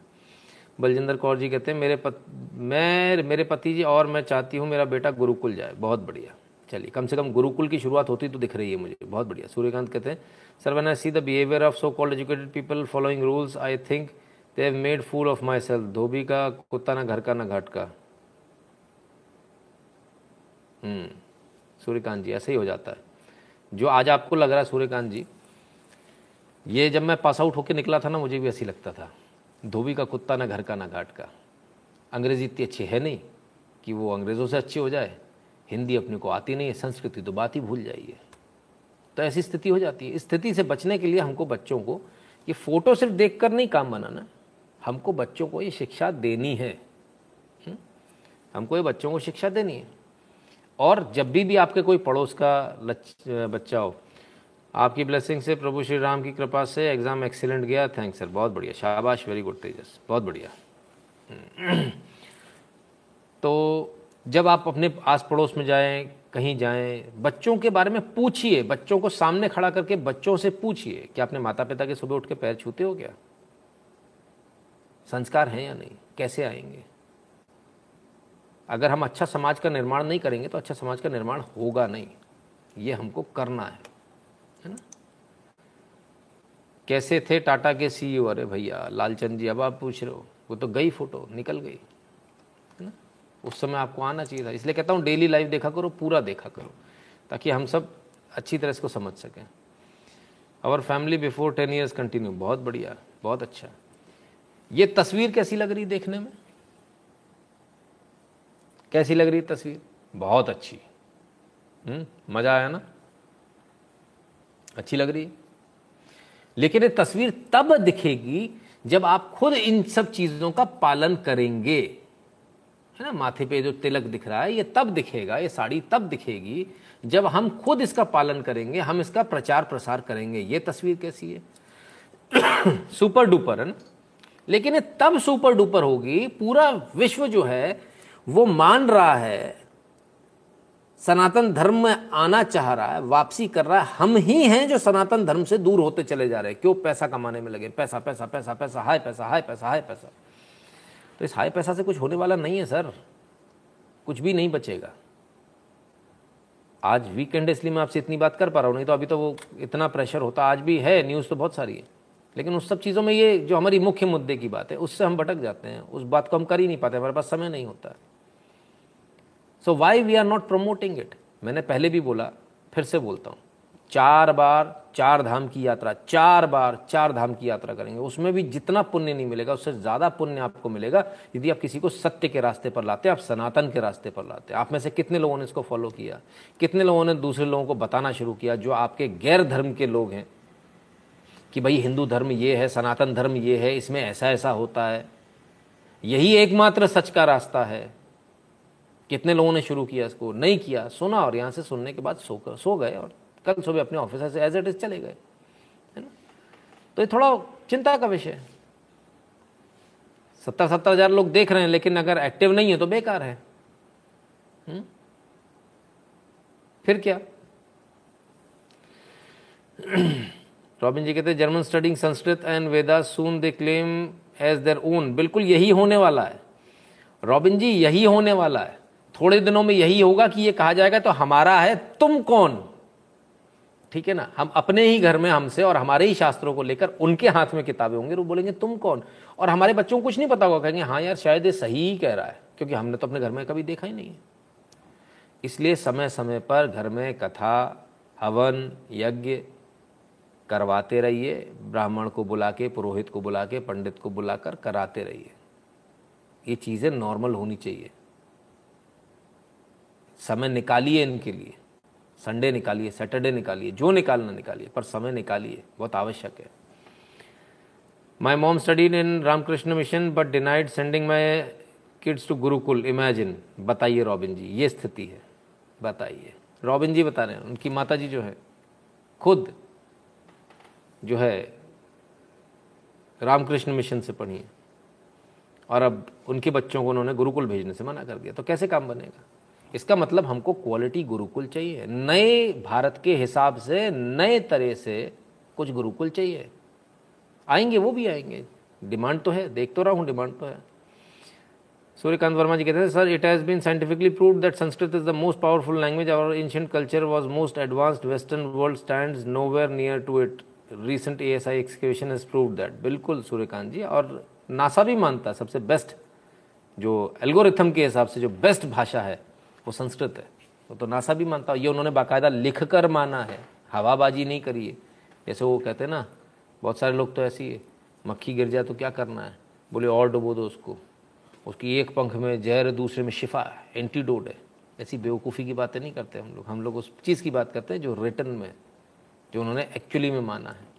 बलजिंदर कौर जी कहते हैं मेरे पत मैं मेरे पति जी और मैं चाहती हूँ मेरा बेटा गुरुकुल जाए। बहुत बढ़िया। चलिए कम से कम गुरुकुल की शुरुआत होती तो दिख रही है मुझे। बहुत बढ़िया। सूर्यकांत कहते हैं sir one I see the behaviour of so called educated people following rules I think they have made fool of myself धोबी का कुत्ता ना घर का ना घाट का। हम्म, सूर्यकांत जी ऐसे ही हो जाता है। जो आज आपको लग रहा है सूर्यकांत जी ये जब मैं पास आउट होकर निकला था ना, मुझे भी ऐसी लगता था। धोबी का कुत्ता ना घर का, ना घाट का। अंग्रेज़ी इतनी अच्छी है नहीं कि वो अंग्रेज़ों से अच्छी हो जाए। हिंदी अपने को आती नहीं है, संस्कृति तो बात ही भूल जाइए। तो ऐसी स्थिति हो जाती है। इस स्थिति से बचने के लिए हमको बच्चों को ये फ़ोटो सिर्फ़ देख कर नहीं काम बनाना, हमको बच्चों को ये शिक्षा देनी है। हम्म? हमको ये बच्चों को शिक्षा देनी है। और जब भी भी आपके कोई पड़ोस का बच्चा हो आपकी ब्लेसिंग से प्रभु श्री राम की कृपा से एग्ज़ाम एक्सीलेंट गया। थैंक्स सर, बहुत बढ़िया। शाबाश, वेरी गुड, तेजस। बहुत बढ़िया। तो जब आप अपने आस पड़ोस में जाएँ, कहीं जाएँ, बच्चों के बारे में पूछिए, बच्चों को सामने खड़ा करके बच्चों से पूछिए कि अपने माता पिता के सुबह उठ के पैर छूते हो क्या? संस्कार हैं या नहीं? कैसे आएँगे? अगर हम अच्छा समाज का निर्माण नहीं करेंगे तो अच्छा समाज का निर्माण होगा नहीं। ये हमको करना है। कैसे थे टाटा के सीईओ अरे भैया लालचंद जी अब आप पूछ रहे हो। वो तो गई फ़ोटो निकल गई। है ना? उस समय आपको आना चाहिए था। इसलिए कहता हूँ डेली लाइफ देखा करो पूरा देखा करो ताकि हम सब अच्छी तरह इसको समझ सकें। Our family before ten years continue बहुत बढ़िया बहुत अच्छा। ये तस्वीर कैसी लग रही देखने में? कैसी लग रही तस्वीर? बहुत अच्छी। हम्म, मज़ा आया ना? अच्छी लग रही? है लेकिन ये तस्वीर तब दिखेगी जब आप खुद इन सब चीज़ों का पालन करेंगे। है ना? माथे पे जो तिलक दिख रहा है, ये तब दिखेगा, ये साड़ी तब दिखेगी जब हम खुद इसका पालन करेंगे, हम इसका प्रचार प्रसार करेंगे। ये तस्वीर कैसी है? सुपर डुपर है ना लेकिन ये तब सुपर डुपर होगी, पूरा विश्व जो है, वो मान रहा है सनातन धर्म में आना चाह रहा है, वापसी कर रहा है। हम ही हैं जो सनातन धर्म से दूर होते चले जा रहे हैं। क्यों? पैसा कमाने में लगे। पैसा पैसा पैसा पैसा, हाय पैसा हाय पैसा हाय, पैसा। तो इस हाई पैसा से कुछ होने वाला नहीं है, सर। कुछ भी नहीं बचेगा। आज वीकेंड इसलिए मैं आपसे इतनी बात कर पा रहा हूँ, नहीं तो अभी तो वो इतना प्रेशर होता। आज भी है न्यूज़ तो बहुत सारी है। लेकिन उस सब चीज़ों में ये जो हमारी मुख्य मुद्दे की बात है, उससे हम भटक जाते हैं। उस बात को हम कर ही नहीं पाते, हमारे पास समय नहीं होता। So why we are not promoting it मैंने पहले भी बोला, फिर से बोलता हूँ। चार बार चार धाम की यात्रा, चार बार चार धाम की यात्रा करेंगे। उसमें भी जितना पुण्य नहीं मिलेगा, उससे ज़्यादा पुण्य आपको मिलेगा यदि आप किसी को सत्य के रास्ते पर लाते आप सनातन के रास्ते पर लाते आप में से कितने लोगों ने इसको फॉलो किया? कितने लोगों ने दूसरे लोगों को बताना शुरू किया जो आपके गैर धर्म के लोग हैं? कि भाई हिंदू धर्म ये है, सनातन धर्म ये है, इसमें ऐसा ऐसा होता है। यही एकमात्र सच का रास्ता है। कितने लोगों ने शुरू किया इसको? नहीं किया, सुना और यहाँ से सुनने के बाद सो सो गए और कल सुबह अपने ऑफ़िस से एज इट इज़ चले गए, है ना? तो ये थोड़ा चिंता का विषय है। सत्तर सत्तर हज़ार लोग देख रहे हैं, लेकिन अगर एक्टिव नहीं है तो बेकार है। हुँ? फिर क्या? रॉबिन जी कहते हैं German studying Sanskrit and Veda soon they claim as their own बिल्कुल यही होने वाला है। रॉबिन जी, यही होने वाला है। थोड़े दिनों में यही होगा कि ये कहा जाएगा तो हमारा है, तुम कौन? ठीक है ना? हम अपने ही घर में हमसे और हमारे ही शास्त्रों को लेकर उनके हाथ में किताबें होंगे वो बोलेंगे, तुम कौन? और हमारे बच्चों को कुछ नहीं पता होगा, कहेंगे हाँ यार, शायद ये सही ही कह रहा है, क्योंकि हमने तो अपने घर में कभी देखा ही नहीं है। इसलिए समय समय पर घर में कथा, हवन, यज्ञ करवाते रहिए, ब्राह्मण को बुला के पुरोहित को बुला के पंडित को बुलाकर कराते रहिए। ये चीज़ें नॉर्मल होनी चाहिए। समय निकालिए इनके लिए। संडे निकालिए सैटरडे निकालिए, जो निकालना निकालिए, पर समय निकालिए, बहुत आवश्यक है। My mom studied in Ramakrishna Mission but denied sending my kids to gurukul imagine बताइए रॉबिन जी, ये स्थिति है। बताइए। रॉबिन जी बता रहे हैं, उनकी माता जी जो है, खुद जो है, रामकृष्ण मिशन से पढ़ी है। और अब उनके बच्चों को उन्होंने गुरुकुल भेजने से मना कर दिया। तो कैसे काम बनेगा? इसका मतलब हमको क्वालिटी गुरुकुल चाहिए। नए भारत के हिसाब से, नए तरह से कुछ गुरुकुल चाहिए। आएँगे, वो भी आएँगे। डिमांड तो है, देख तो रहा हूँ डिमांड तो है। सूर्यकांत वर्मा जी कहते हैं sir it has been scientifically prove that Sanskrit is the most powerful language और ancient culture was most advanced western world stands nowhere near to it recent A S I excavation has prove that बिल्कुल, सूर्यकांत जी। और नासा भी मानता है, सबसे बेस्ट जो एल्गोरिथम के हिसाब से जो बेस्ट भाषा है वो संस्कृत है। वो तो नासा भी मानता है। ये उन्होंने बाकायदा लिख कर माना है। हवाबाजी नहीं करी है। जैसे वो कहते हैं ना, बहुत सारे लोग तो ऐसी है मक्खी गिर जाए तो क्या करना है? बोले, और डुबो दो उसको। उसकी एक पंख में जहर, दूसरे में शिफा है है। ऐसी बेवकूफ़ी की बातें नहीं करते हम लोग। हम लोग उस चीज़ की बात करते हैं जो रिटर्न में, जो उन्होंने एक्चुअली में माना है।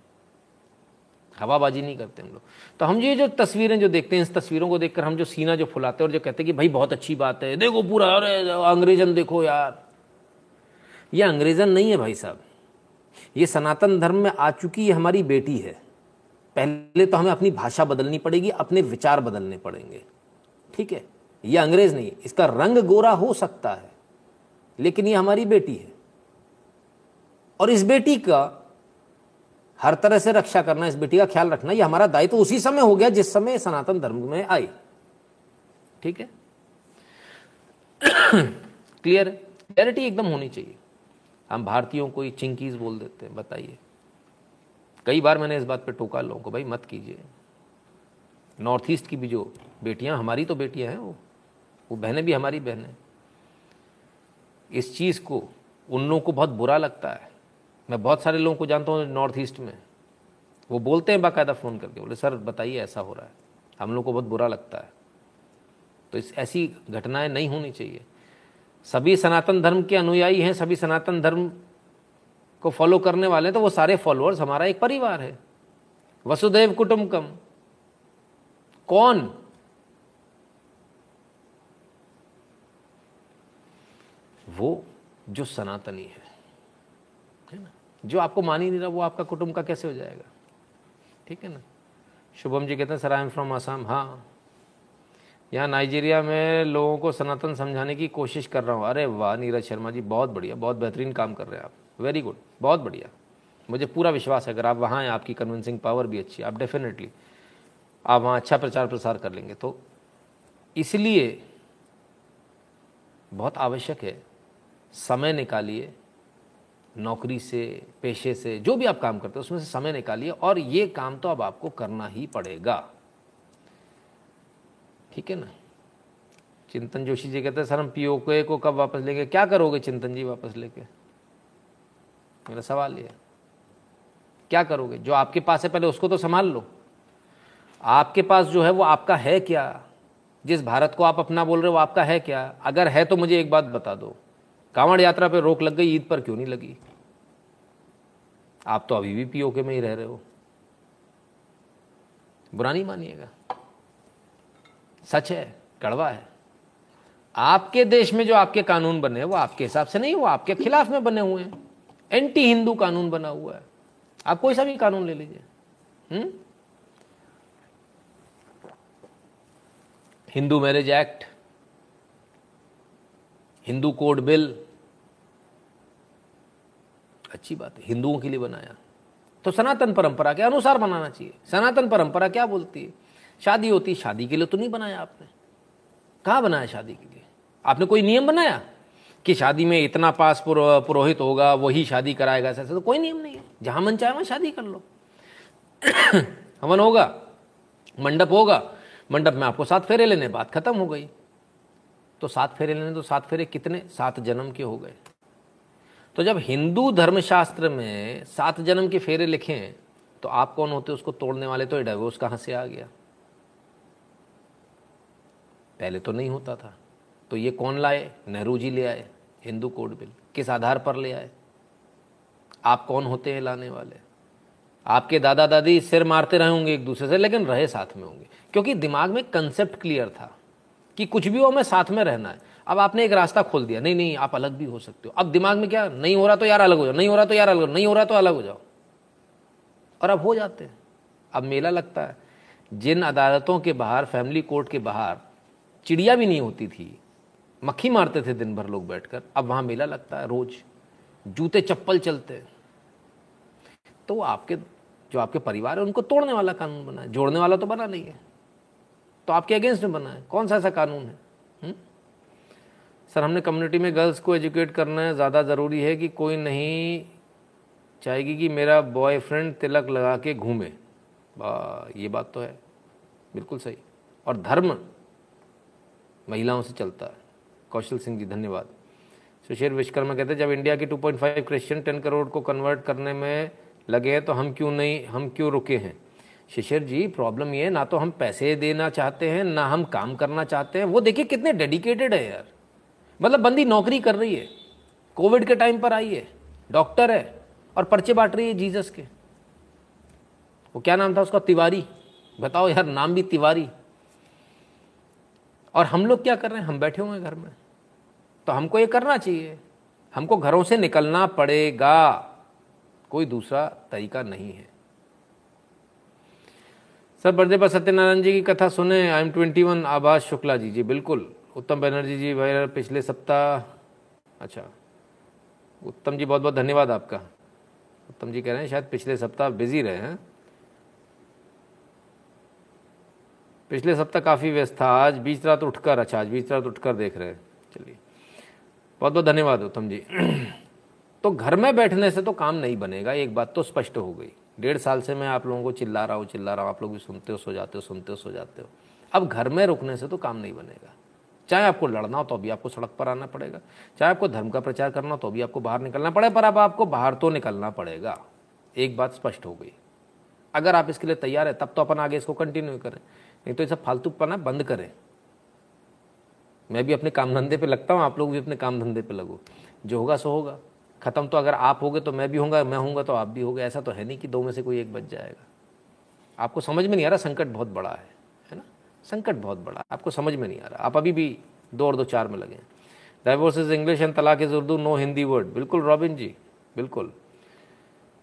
हवाबाजी नहीं करते हम लोग। तो हम ये जो तस्वीरें जो देखते हैं, इस तस्वीरों को देखकर हम जो सीना जो फुलाते हैं और जो कहते हैं कि भाई बहुत अच्छी बात है, देखो पूरा, अरे, अंग्रेजन देखो यार। ये अंग्रेजन नहीं है भाई साहब। ये सनातन धर्म में आ चुकी ये हमारी बेटी है। पहले तो हमें अपनी भाषा बदलनी पड़ेगी, अपने विचार बदलने पड़ेंगे। ठीक है? ये अंग्रेज़ नहीं, इसका रंग गोरा हो सकता है, लेकिन ये हमारी बेटी है। और इस बेटी का हर तरह से रक्षा करना, इस बेटी का ख्याल रखना, ये हमारा दायित्व तो उसी समय हो गया जिस समय सनातन धर्म में आई ठीक है? क्लियर क्लैरिटी एकदम होनी चाहिए। हम भारतीयों को चिंकीज बोल देते हैं, बताइए। कई बार मैंने इस बात पे टोका लोगों को, भाई मत कीजिए। नॉर्थ ईस्ट की भी जो बेटियाँ, हमारी तो बेटियाँ हैं वो। वो बहनें भी हमारी बहनें। इस चीज़ को उन लोगों को बहुत बुरा लगता है। मैं बहुत सारे लोगों को जानता हूँ नॉर्थ ईस्ट में। वो बोलते हैं बाकायदा फ़ोन करके, बोले, सर, बताइए, ऐसा हो रहा है। हम लोग को बहुत बुरा लगता है। तो इस, ऐसी घटनाएँ नहीं होनी चाहिए। सभी सनातन धर्म के अनुयायी हैं, सभी सनातन धर्म को फॉलो करने वाले हैं तो वो सारे फॉलोअर्स हमारा एक परिवार है। वसुदेव कुटुंबकम कौन? वो जो सनातनी है। जो आपको मान ही नहीं रहा, वो आपका कुटुंब का कैसे हो जाएगा? ठीक है ना? शुभम जी कहते हैं sir I am from Assam हाँ। यहाँ नाइजीरिया में लोगों को सनातन समझाने की कोशिश कर रहा हूँ। अरे वाह, नीरज शर्मा जी, बहुत बढ़िया, बहुत बेहतरीन काम कर रहे हैं आप। वेरी गुड बहुत बढ़िया। मुझे पूरा विश्वास है, अगर आप वहाँ हैं, आपकी कन्विंसिंग पावर भी अच्छी है। आप डेफिनेटली आप वहाँ अच्छा प्रचार प्रसार कर लेंगे। तो इसलिए बहुत आवश्यक है, समय निकालिए नौकरी से, पेशे से, जो भी आप काम करते हो, उसमें से समय निकालिए और ये काम तो अब आपको करना ही पड़ेगा। ठीक है ना? चिंतन जोशी जी कहते हैं, सर, हम पीओके को कब वापस लेंगे? क्या करोगे चिंतन जी वापस लेके? मेरा सवाल ये क्या करोगे? जो आपके पास है, पहले उसको तो संभाल लो। आपके पास जो है, वो आपका है क्या? जिस भारत को आप अपना बोल रहे हो आपका है क्या? अगर है तो मुझे एक बात बता दो। कांवड़ यात्रा पे रोक लग गई, ईद पर क्यों नहीं लगी? आप तो अभी भी पीओके में ही रह रहे हो। बुरा नहीं मानिएगा। सच है, कड़वा है। आपके देश में जो आपके कानून बने हैं, वो आपके हिसाब से नहीं, वो आपके खिलाफ में बने हुए हैं। एंटी हिंदू कानून बना हुआ है। आप कोई सा भी कानून ले लीजिए। हम्म? Hindu marriage act, Hindu code bill अच्छी बात है। हिंदुओं के लिए बनाया। तो सनातन परंपरा के अनुसार बनाना चाहिए। सनातन परंपरा क्या बोलती है? शादी होती है शादी के लिए तो नहीं बनाया आपने। कहाँ बनाया शादी के लिए? आपने कोई नियम बनाया कि शादी में इतना पास पुरोहित होगा, वही शादी कराएगा ऐसा तो कोई नियम नहीं है। जहाँ मन चाहे वहाँ शादी कर लो। हवन होगा, मंडप होगा, मंडप में आपको सात फेरे लेने बात खत्म हो गई। तो सात फेरे लेने तो सात फेरे कितने? सात जन्म के हो गए। तो जब हिंदू धर्मशास्त्र में सात जन्म के फेरे लिखे तो आप कौन होते? उसको तोड़ने वाले तो डाइवोर्स कहाँ से आ गया? पहले तो नहीं होता था। तो ये कौन लाए? नेहरू जी ले आए, हिंदू कोड बिल। किस आधार पर ले आए? आप कौन होते हैं लाने वाले? आपके दादा दादी सिर मारते रहे होंगे एक दूसरे से, लेकिन रहे साथ में होंगे। क्योंकि दिमाग में कंसेप्ट क्लियर था कि कुछ भी हो, हमें साथ में रहना है। अब आपने एक रास्ता खोल दिया। नहीं नहीं, आप अलग भी हो सकते हो। अब दिमाग में क्या? नहीं हो रहा तो यार अलग हो जाओ। नहीं हो रहा तो यार अलग नहीं हो रहा तो अलग हो जाओ। और अब हो जाते हैं। अब मेला लगता है। जिन अदालतों के बाहर, फैमिली कोर्ट के बाहर चिड़िया भी नहीं होती थी, मक्खी मारते थे दिन भर लोग बैठकर, अब वहाँ मेला लगता है रोज। जूते चप्पल चलते तो आपके, जो आपके परिवार है, उनको तोड़ने वाला कानून बना है। जोड़ने वाला तो बना नहीं है। तो आपके अगेंस्ट में बना है। कौन सा ऐसा कानून है? हुँ? सर, हमने कम्युनिटी में गर्ल्स को एजुकेट करना ज़्यादा ज़रूरी है कि कोई नहीं चाहेगी कि मेरा बॉयफ्रेंड तिलक लगा के घूमे। ये बात तो है। बिल्कुल सही। और धर्म महिलाओं से चलता है। कौशल सिंह जी, धन्यवाद। सुशीर विश्वकर्मा कहते हैं, जब इंडिया के 2.5 क्रिश्चियन 10 करोड़ को कन्वर्ट करने में लगे हैं तो हम क्यों नहीं, हम क्यों रुके हैं? शिशिर जी प्रॉब्लम ये ना तो हम पैसे देना चाहते हैं, ना हम काम करना चाहते हैं। वो देखिए कितने डेडिकेटेड है यार। मतलब बंदी नौकरी कर रही है, कोविड के टाइम पर आई है, डॉक्टर है और पर्चे बांट रही है जीसस के। वो क्या नाम था उसका? तिवारी। बताओ यार, नाम भी तिवारी। और हम लोग क्या कर रहे हैं? हम बैठे हुए हैं घर में। तो हमको ये करना चाहिए। हमको घरों से निकलना पड़ेगा। कोई दूसरा तरीका नहीं है। सर बर्थडे पर सत्यनारायण जी की कथा सुने। आई एम ट्वेंटी वन आभास शुक्ला जी। जी, बिल्कुल। उत्तम बनर्जी जी, भाई, पिछले सप्ताह। अच्छा। उत्तम जी बहुत बहुत धन्यवाद आपका। उत्तम जी कह रहे हैं, शायद पिछले सप्ताह बिज़ी रहे हैं। पिछले सप्ताह काफ़ी व्यस्त था, आज बीच रात उठकर अच्छा आज बीच रात उठकर देख रहे हैं। चलिए। बहुत बहुत धन्यवाद, उत्तम जी। तो घर में बैठने से तो काम नहीं बनेगा, एक बात तो स्पष्ट हो गई। डेढ़ साल से मैं आप लोगों को चिल्ला रहा हूँ, चिल्ला रहा हूँ, आप लोग भी सुनते हो, सो जाते हो, सुनते हो, सो जाते हो। अब घर में रुकने से तो काम नहीं बनेगा। चाहे आपको लड़ना हो तो भी आपको सड़क पर आना पड़ेगा। चाहे आपको धर्म का प्रचार करना हो तो भी आपको बाहर निकलना पड़ेगा पर अब आपको बाहर तो निकलना पड़ेगा। एक बात स्पष्ट हो गई। अगर आप इसके लिए तैयार है, तब तो अपन आगे इसको कंटिन्यू करें। नहीं तो ये सब फालतू पना बंद करें। मैं भी अपने काम धंधे पे लगता हूँ, आप लोग भी अपने काम धंधे पे लगो। जो होगा सो होगा। ख़त्म तो अगर आप होगे तो मैं भी होऊँगा, मैं होऊँगा तो आप भी होगे। ऐसा तो है नहीं कि दो में से कोई एक बच जाएगा। आपको समझ में नहीं आ रहा संकट बहुत बड़ा है। संकट बहुत बड़ा आपको समझ में नहीं आ रहा। आप अभी भी दो और दो चार में लगे हैं। Divorce is English and talaq is Urdu no Hindi word बिल्कुल रॉबिन जी, बिल्कुल।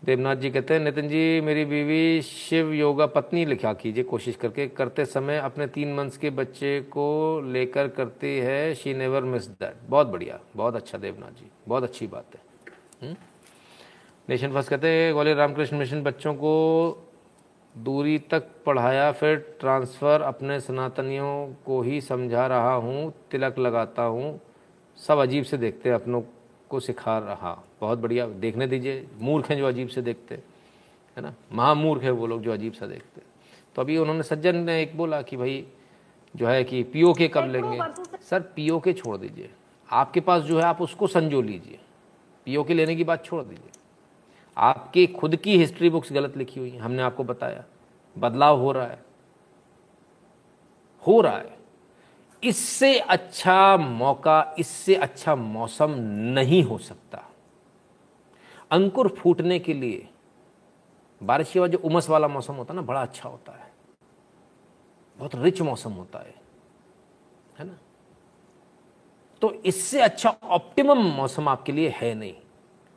देवनाथ जी कहते हैं, नितिन जी, मेरी बीवी शिव योगा पत्नी लिखा कीजिए कोशिश करके। करते समय अपने तीन मंथ्स के बच्चे को लेकर करती है। शी नेवर मिस दैट बहुत बढ़िया, बहुत अच्छा देवनाथ जी, बहुत अच्छी बात है। नेशन फ़र्स्ट कहते हैं ग्वालियर रामकृष्ण मिशन बच्चों को दूरी तक पढ़ाया फिर ट्रांसफ़र अपने सनातनियों को ही समझा रहा हूँ तिलक लगाता हूँ। सब अजीब से देखते हैं अपनों को सिखा रहा। बहुत बढ़िया देखने दीजिए। मूर्ख हैं जो अजीब से देखते है ना? महामूर्ख है वो लोग जो अजीब सा देखते। तो अभी उन्होंने सज्जन ने एक बोला कि भाई जो है कि पीओ के कब लेंगे? सर पीओ के छोड़ दीजिए। आपके पास जो है आप उसको संजो लीजिए। पीओ के लेने की बात छोड़ दीजिए। आपकी खुद की हिस्ट्री बुक्स गलत लिखी हुई है। हमने आपको बताया। बदलाव हो रहा है। हो रहा है। इससे अच्छा मौका, इससे अच्छा मौसम नहीं हो सकता। अंकुर फूटने के लिए बारिश के बाद जो उमस वाला मौसम होता है ना, बड़ा अच्छा होता है। बहुत रिच मौसम होता है। है ना? तो इससे अच्छा ऑप्टिमम मौसम आपके लिए है नहीं।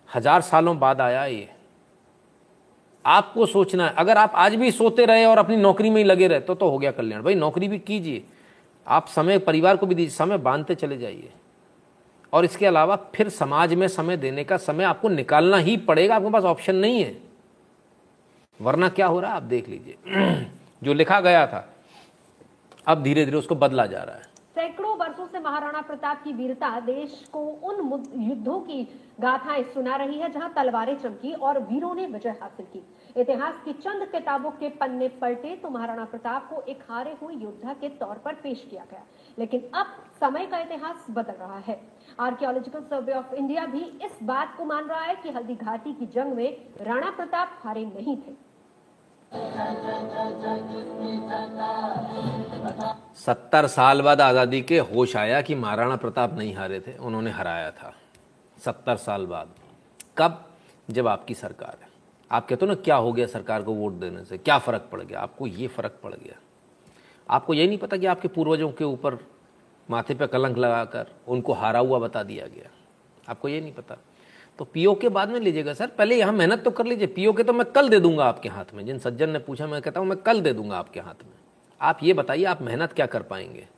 हज़ार सालों बाद आया ये। आपको सोचना है, अगर आप आज भी सोते रहे और अपनी नौकरी में ही लगे रहे तो तो हो गया कल्याण। भाई, नौकरी भी कीजिए। आप समय, परिवार को भी दीजिए, समय बांधते चले जाइए। और इसके अलावा फिर समाज में समय देने का समय आपको निकालना ही पड़ेगा, आपके पास ऑप्शन नहीं है। वरना क्या हो रहा है? आप देख लीजिए। जो लिखा गया था, अब धीरे धीरे उसको बदला जा रहा है। सैकड़ों वर्षों से महाराणा प्रताप की वीरता देश को उन युद्धों की गाथाएँ सुना रही है, जहाँ तलवारें चमकी और वीरों ने विजय हासिल की। इतिहास की चंद किताबों के पन्ने पलटे तो महाराणा प्रताप को एक हारे हुए योद्धा के तौर पर पेश किया गया। लेकिन अब समय का इतिहास बदल रहा है। आर्कियोलॉजिकल सर्वे ऑफ़ इंडिया भी इस बात को मान रहा है कि हल्दी घाटी की जंग में राणा प्रताप हारे नहीं थे। सत्तर साल बाद आज़ादी के होश आया कि महाराणा प्रताप नहीं हारे थे, उन्होंने हराया था। सत्तर साल बाद। कब? जब आपकी सरकार है। आप कहते हो ना, क्या हो गया सरकार को वोट देने से? क्या फ़र्क पड़ गया? आपको ये फ़र्क पड़ गया। आपको ये नहीं पता कि आपके पूर्वजों के ऊपर माथे पे कलंक लगाकर उनको हारा हुआ बता दिया गया। आपको ये नहीं पता। तो पीओ के बाद में लीजिएगा, सर। पहले यहाँ मेहनत तो कर लीजिए। पीओ के तो मैं कल दे दूँगा आपके हाथ में। जिन सज्जन ने पूछा, मैं कहता हूँ, मैं कल दे दूँगा आपके हाथ में। आप ये बताइए, आप मेहनत क्या कर पाएँगे?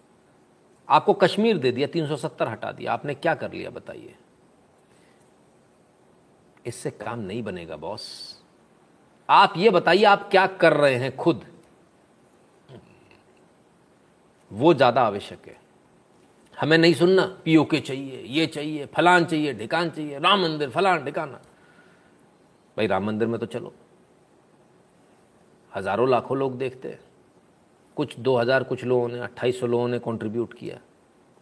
आपको कश्मीर दे दिया 370 हटा दिया। आपने क्या कर लिया, बताइए? इससे काम नहीं बनेगा, बॉस। आप ये बताइए, आप क्या कर रहे हैं खुद? वो ज़्यादा आवश्यक है। हमें नहीं सुनना, पीओके चाहिए, ये चाहिए, फलान चाहिए, ढिकान चाहिए, राम मंदिर, फलान ढिकाना। भाई राम मंदिर में तो चलो। हज़ारों लाखों लोग देखते हैं। कुछ दो हज़ार कुछ लोगों ने, अट्ठाईस सौ लोगों ने कंट्रीब्यूट किया।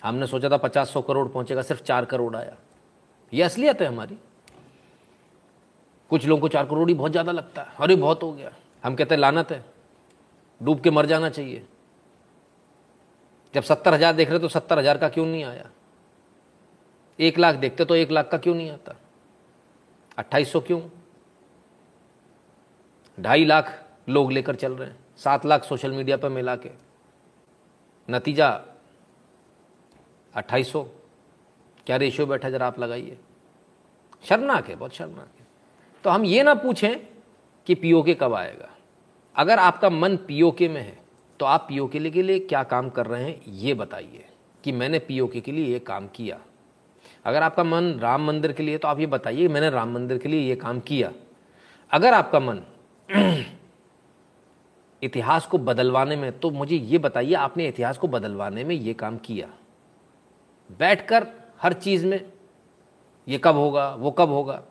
हमने सोचा था पचास सौ करोड़ पहुंचेगा, सिर्फ़ चार करोड़ आया। ये असलियत है हमारी। कुछ लोगों को चार करोड़ ही बहुत ज़्यादा लगता है अरे बहुत हो गया। हम कहते हैं, लानत है। डूब के मर जाना चाहिए। जब सत्तर हज़ार देख रहे तो सत्तर हज़ार का क्यों नहीं आया? एक लाख देखते तो एक लाख का क्यों नहीं आता? अट्ठाईस सौ क्यों? ढाई लाख लोग लेकर चल रहे हैं, सात लाख सोशल मीडिया पर मिला के। नतीजा, अट्ठाईस सौ। क्या रेशियो बैठा जरा आप लगाइए। शर्मनाक है, बहुत शर्मनाक है। तो हम ये ना पूछें कि पीओके कब आएगा। अगर आपका मन पीओके में है तो आप पीओके के लिए क्या काम कर रहे हैं ये बताइए कि मैंने पीओके के लिए ये काम किया। अगर आपका मन राम मंदिर के लिए तो आप ये बताइए मैंने राम मंदिर के लिए ये काम किया। अगर आपका मन इतिहास को बदलवाने में तो मुझे ये बताइए, आपने इतिहास को बदलवाने में ये काम किया। बैठकर हर चीज़ में ये कब होगा, वो कब होगा?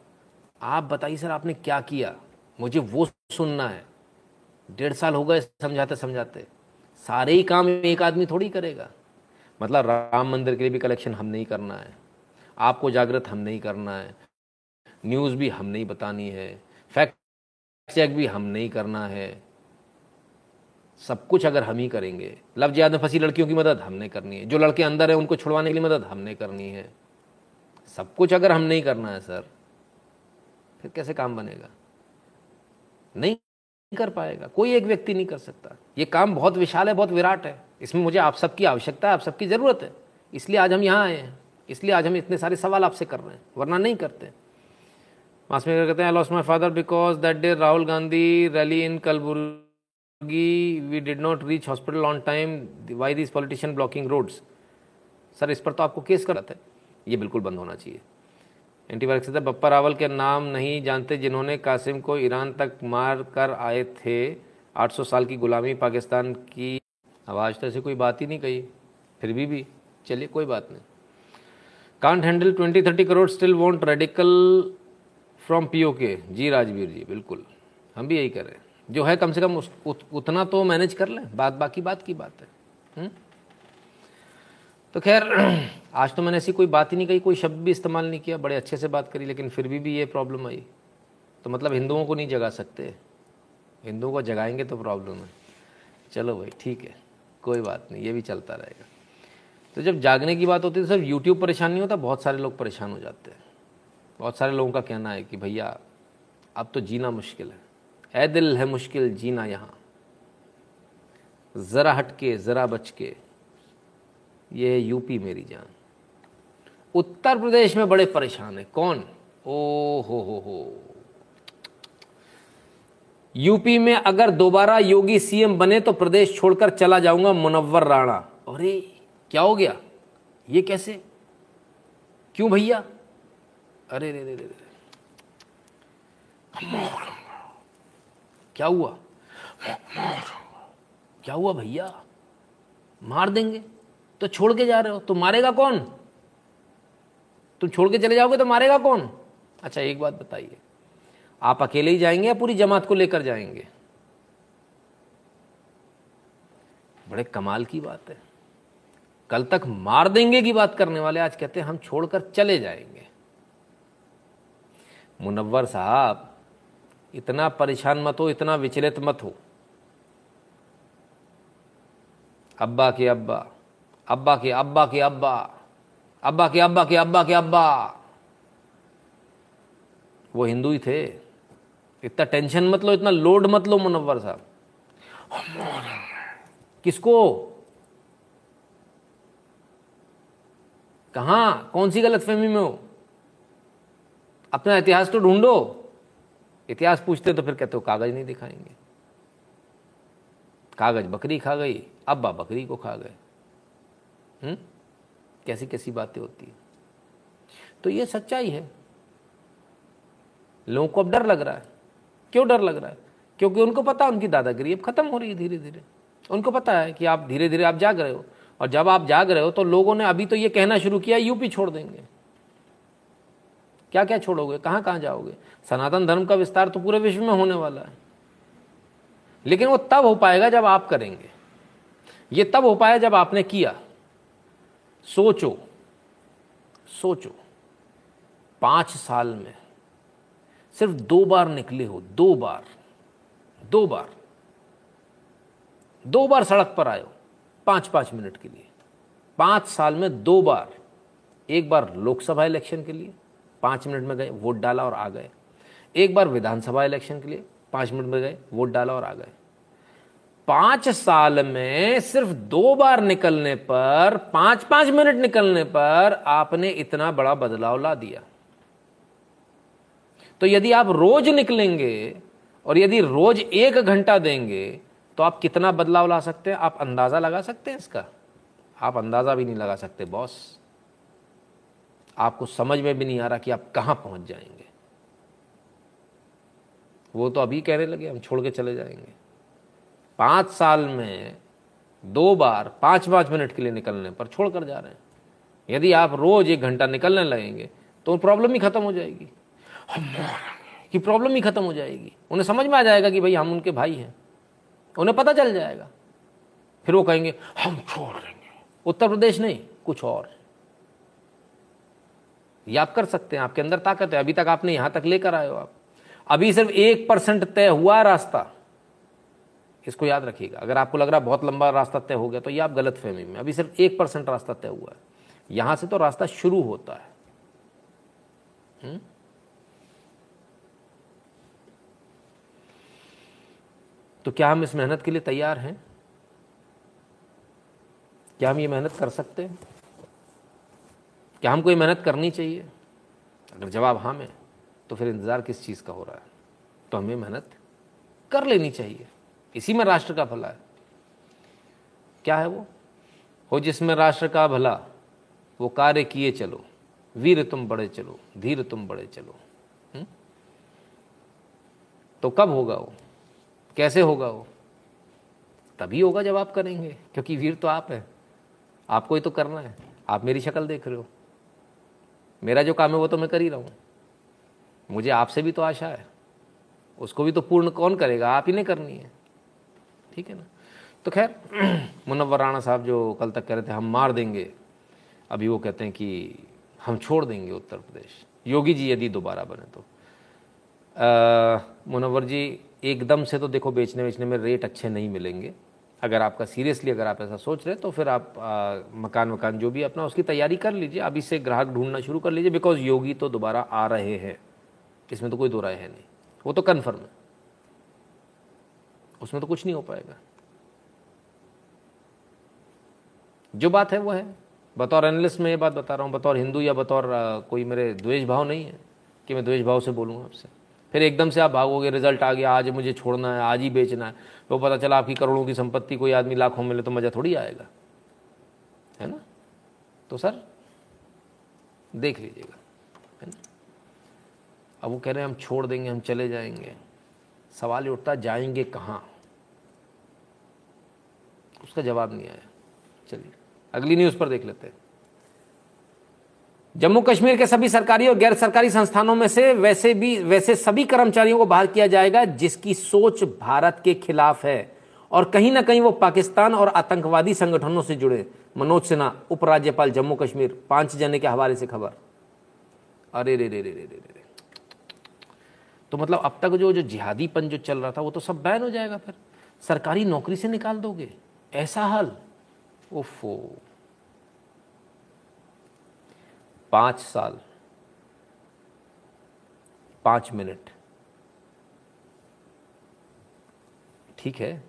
आप बताइए सर, आपने क्या किया? मुझे वो सुनना है। डेढ़ साल हो गए समझाते समझाते सारे ही काम एक आदमी थोड़ी करेगा। मतलब राम मंदिर के लिए भी कलेक्शन हम नहीं करना है। आपको जागृत हम नहीं करना है। न्यूज़ भी हम नहीं बतानी है। फैक्ट चेक भी हम नहीं करना है। सब कुछ अगर हम ही करेंगे। लव जिहाद में फंसी लड़कियों की मदद हमने करनी है। जो लड़के अंदर है, उनको छुड़वाने के लिए मदद हमने करनी है। सब कुछ अगर हम नहीं करना है, सर, फिर कैसे काम बनेगा? नहीं कर पाएगा, कोई एक व्यक्ति नहीं कर सकता। ये काम बहुत विशाल है, बहुत विराट है। इसमें मुझे आप सबकी आवश्यकता है, आप सबकी ज़रूरत है। इसलिए आज हम यहाँ आए हैं। इसलिए आज हम इतने सारे सवाल आपसे कर रहे हैं, वरना नहीं करते। मास कहते हैं I lost my father because that day Rahul Gandhi rally in Kalburgi we did not reach hospital on time why this politician blocking roads sir इस पर तो आपको केस करते हैं ये बिल्कुल बंद होना चाहिए। एंटीवायरस से। बप्पा रावल के नाम नहीं जानते जिन्होंने कासिम को ईरान तक मार कर आए थे। 800 साल की गुलामी पाकिस्तान की। आवाज़ तो ऐसी कोई बात ही नहीं कही। फिर भी भी। चलिए कोई बात नहीं। Can't handle twenty thirty crore still want radical from P K G Rajveer जी बिल्कुल। हम भी यही कर रहे हैं। जो है कम से कम उस, उत, उतना तो मैनेज कर लें। बात बाकी बात की बात है। हुँ? तो खैर, आज तो मैंने ऐसी कोई बात ही नहीं कही, कोई शब्द भी इस्तेमाल नहीं किया, बड़े अच्छे से बात करी, लेकिन फिर भी भी ये प्रॉब्लम आई। तो मतलब हिंदुओं को नहीं जगा सकते। हिंदुओं को जगाएँगे तो प्रॉब्लम है। चलो भाई, ठीक है, कोई बात नहीं, ये भी चलता रहेगा। तो जब जागने की बात होती है तो सिर्फ़ यूट्यूब परेशान नहीं होता, बहुत सारे लोग परेशान हो जाते हैं। बहुत सारे लोगों का कहना है कि भैया, अब तो जीना मुश्किल है। ए दिल है मुश्किल, जीना यहाँ। ज़रा हटके, ज़रा बच के ये यूपी मेरी जान। उत्तर प्रदेश में बड़े परेशान है। कौन? ओ हो हो हो। यूपी में अगर दोबारा योगी सीएम बने तो प्रदेश छोड़कर चला जाऊँगा मुनव्वर राणा। अरे, क्या हो गया? ये कैसे? क्यों भैया? अरे, रे रे रे क्या हुआ? क्या हुआ भैया? मार देंगे? तो छोड़ के जा रहे हो तो मारेगा कौन? तुम छोड़ के चले जाओगे तो मारेगा कौन? अच्छा एक बात बताइए। आप अकेले ही जाएँगे या पूरी जमात को लेकर जाएँगे? बड़े कमाल की बात है। कल तक मार देंगे की बात करने वाले, आज कहते हैं, हम छोड़कर चले जाएँगे। मुनव्वर साहब, इतना परेशान मत हो, इतना विचलित मत हो। अब्बा के अब्बा। अब्बा के अब्बा के अब्बा अब्बा के अब्बा के अब्बा के अब्बा वो हिंदू ही थे। इतना टेंशन मत लो, इतना लोड मत लो मुनव्वर साहब। किसको? कहा? कौन सी गलत फहमी में हो? अपना इतिहास तो ढूंढो। इतिहास पूछते तो फिर कहते हो, कागज़ नहीं दिखाएँगे। कागज़ बकरी खा गई, अब्बा बकरी को खा गए। हुँ? हम्म? कैसी कैसी बातें होती है। तो ये सच्चाई है। लोगों को अब डर लग रहा है। क्यों डर लग रहा है? क्योंकि उनको पता है उनकी दादागिरी अब खत्म हो रही है धीरे धीरे उनको पता है कि आप धीरे धीरे आप जाग रहे हो। और जब आप जाग रहे हो तो लोगों ने अभी तो ये कहना शुरू किया यूपी छोड़ देंगे। क्या क्या छोड़ोगे? कहाँ कहाँ जाओगे? सनातन धर्म का विस्तार तो पूरे विश्व में होने वाला है। लेकिन वो तब हो पाएगा जब आप करेंगे। ये तब हो पाया जब आपने किया। सोचो सोचो, पाँच साल में सिर्फ़ दो बार निकले हो, दो बार दो बार दो बार सड़क पर आयो पाँच पाँच मिनट के लिए। पाँच साल में दो बार, एक बार लोकसभा इलेक्शन के लिए, पाँच मिनट में गए, वोट डाला और आ गए। एक बार विधानसभा इलेक्शन के लिए, पाँच मिनट में गए, वोट डाला और आ गए। पाँच साल में सिर्फ़ दो बार निकलने पर, पाँच पाँच मिनट निकलने पर आपने इतना बड़ा बदलाव ला दिया। तो यदि आप रोज निकलेंगे और यदि रोज एक घंटा देंगे तो आप कितना बदलाव ला सकते हैं? आप अंदाज़ा लगा सकते हैं इसका? आप अंदाज़ा भी नहीं लगा सकते, बॉस। आपको समझ में भी नहीं आ रहा कि आप कहाँ पहुँच जाएँगे। वो तो अभी कहने लगे, हम छोड़ के चले जाएँगे। पाँच साल में दो बार, पाँच पाँच मिनट के लिए निकलने पर छोड़ कर जा रहे हैं। यदि आप रोज एक घंटा निकलने लगेंगे तो प्रॉब्लम ही खत्म हो जाएगी। कि प्रॉब्लम ही खत्म हो जाएगी। उन्हें समझ में आ जाएगा कि भाई हम उनके भाई हैं। उन्हें पता चल जाएगा। फिर वो कहेंगे, हम छोड़ देंगे। उत्तर प्रदेश नहीं, कुछ और ये आप कर सकते हैं, आपके अंदर ताकत है। अभी तक आपने यहाँ तक लेकर आए हो आप। अभी सिर्फ़ एक परसेंट तय हुआ रास्ता। इसको याद रखिएगा। अगर आपको लग रहा है बहुत लंबा रास्ता तय हो गया तो ये आप गलत फहमी में अभी सिर्फ़ एक परसेंट रास्ता तय हुआ है। यहाँ से तो रास्ता शुरू होता है। हुँ? तो क्या हम इस मेहनत के लिए तैयार हैं? क्या हम ये मेहनत कर सकते हैं? क्या हमको ये मेहनत करनी चाहिए? अगर जवाब हाँ में तो फिर इंतज़ार किस चीज़ का हो रहा है? तो हमें मेहनत कर लेनी चाहिए। इसी में राष्ट्र का भला है। क्या है वो? हो जिसमें राष्ट्र का भला, वो कार्य किए चलो, वीर तुम बड़े चलो, धीर तुम बड़े चलो हुँ? तो कब होगा वो? कैसे होगा वो? तभी होगा जब आप करेंगे, क्योंकि वीर तो आप है। आपको ही तो करना है। आप मेरी शक्ल देख रहे हो। मेरा जो काम है वो तो मैं कर ही रहा हूँ। मुझे आपसे भी तो आशा है। उसको भी तो पूर्ण कौन करेगा? आप ही ने करनी है। ठीक है ना? तो खैर मुनव्वर राणा साहब जो कल तक कह रहे थे हम मार देंगे अभी वो कहते हैं कि हम छोड़ देंगे उत्तर प्रदेश। योगी जी यदि दोबारा बने तो। मुनव्वर जी एकदम से तो देखो बेचने बेचने में रेट अच्छे नहीं मिलेंगे। अगर आपका सीरियसली अगर आप ऐसा सोच रहे तो फिर आप आ, मकान वकान जो भी अपना उसकी तैयारी कर लीजिए। अभी से ग्राहक ढूंढना शुरू कर लीजिए बिकॉज़ योगी तो दोबारा आ रहे हैं। इसमें तो कोई दो राय है नहीं। वो तो कन्फर्म है। उसमें तो कुछ नहीं हो पाएगा। जो बात है वो है। बतौर एनालिस्ट में ये बात बता रहा हूँ, बतौर हिंदू या बतौर कोई मेरे द्वेष भाव नहीं है कि मैं द्वेष भाव से बोलूँगा आपसे। फिर एकदम से आप भागोगे रिज़ल्ट आ गया, आज मुझे छोड़ना है, आज ही बेचना है। तो पता चला आपकी करोड़ों की संपत्ति, कोई आदमी लाखों में ले तो मज़ा थोड़ी आएगा। है ना? तो सर, देख लीजिएगा। है ना? अब वो कह रहे हैं, हम छोड़ देंगे, हम चले जाएँगे। सवाल ये उठता, जाएँगे कहाँ? उसका जवाब नहीं आया। चलिए, अगली न्यूज़ पर देख लेते हैं। जम्मू कश्मीर के सभी सरकारी और गैर सरकारी संस्थानों में से वैसे भी, वैसे सभी कर्मचारियों को बाहर किया जाएगा, जिसकी सोच भारत के खिलाफ है। और कहीं ना कहीं वो पाकिस्तान और आतंकवादी संगठनों से जुड़े। मनोज सिन्हा, उपराज्यपाल जम्मू कश्मीर, पाँच जने के हवाले से खबर। अरे रे रे रे रे रे रे। तो मतलब अब तक जो जो जिहादीपन जो चल रहा था, वो तो सब बैन हो जाएगा फिर। सरकारी नौकरी से निकाल दोगे? ऐसा हाल? ओफो। पाँच साल। पाँच मिनट। ठीक है?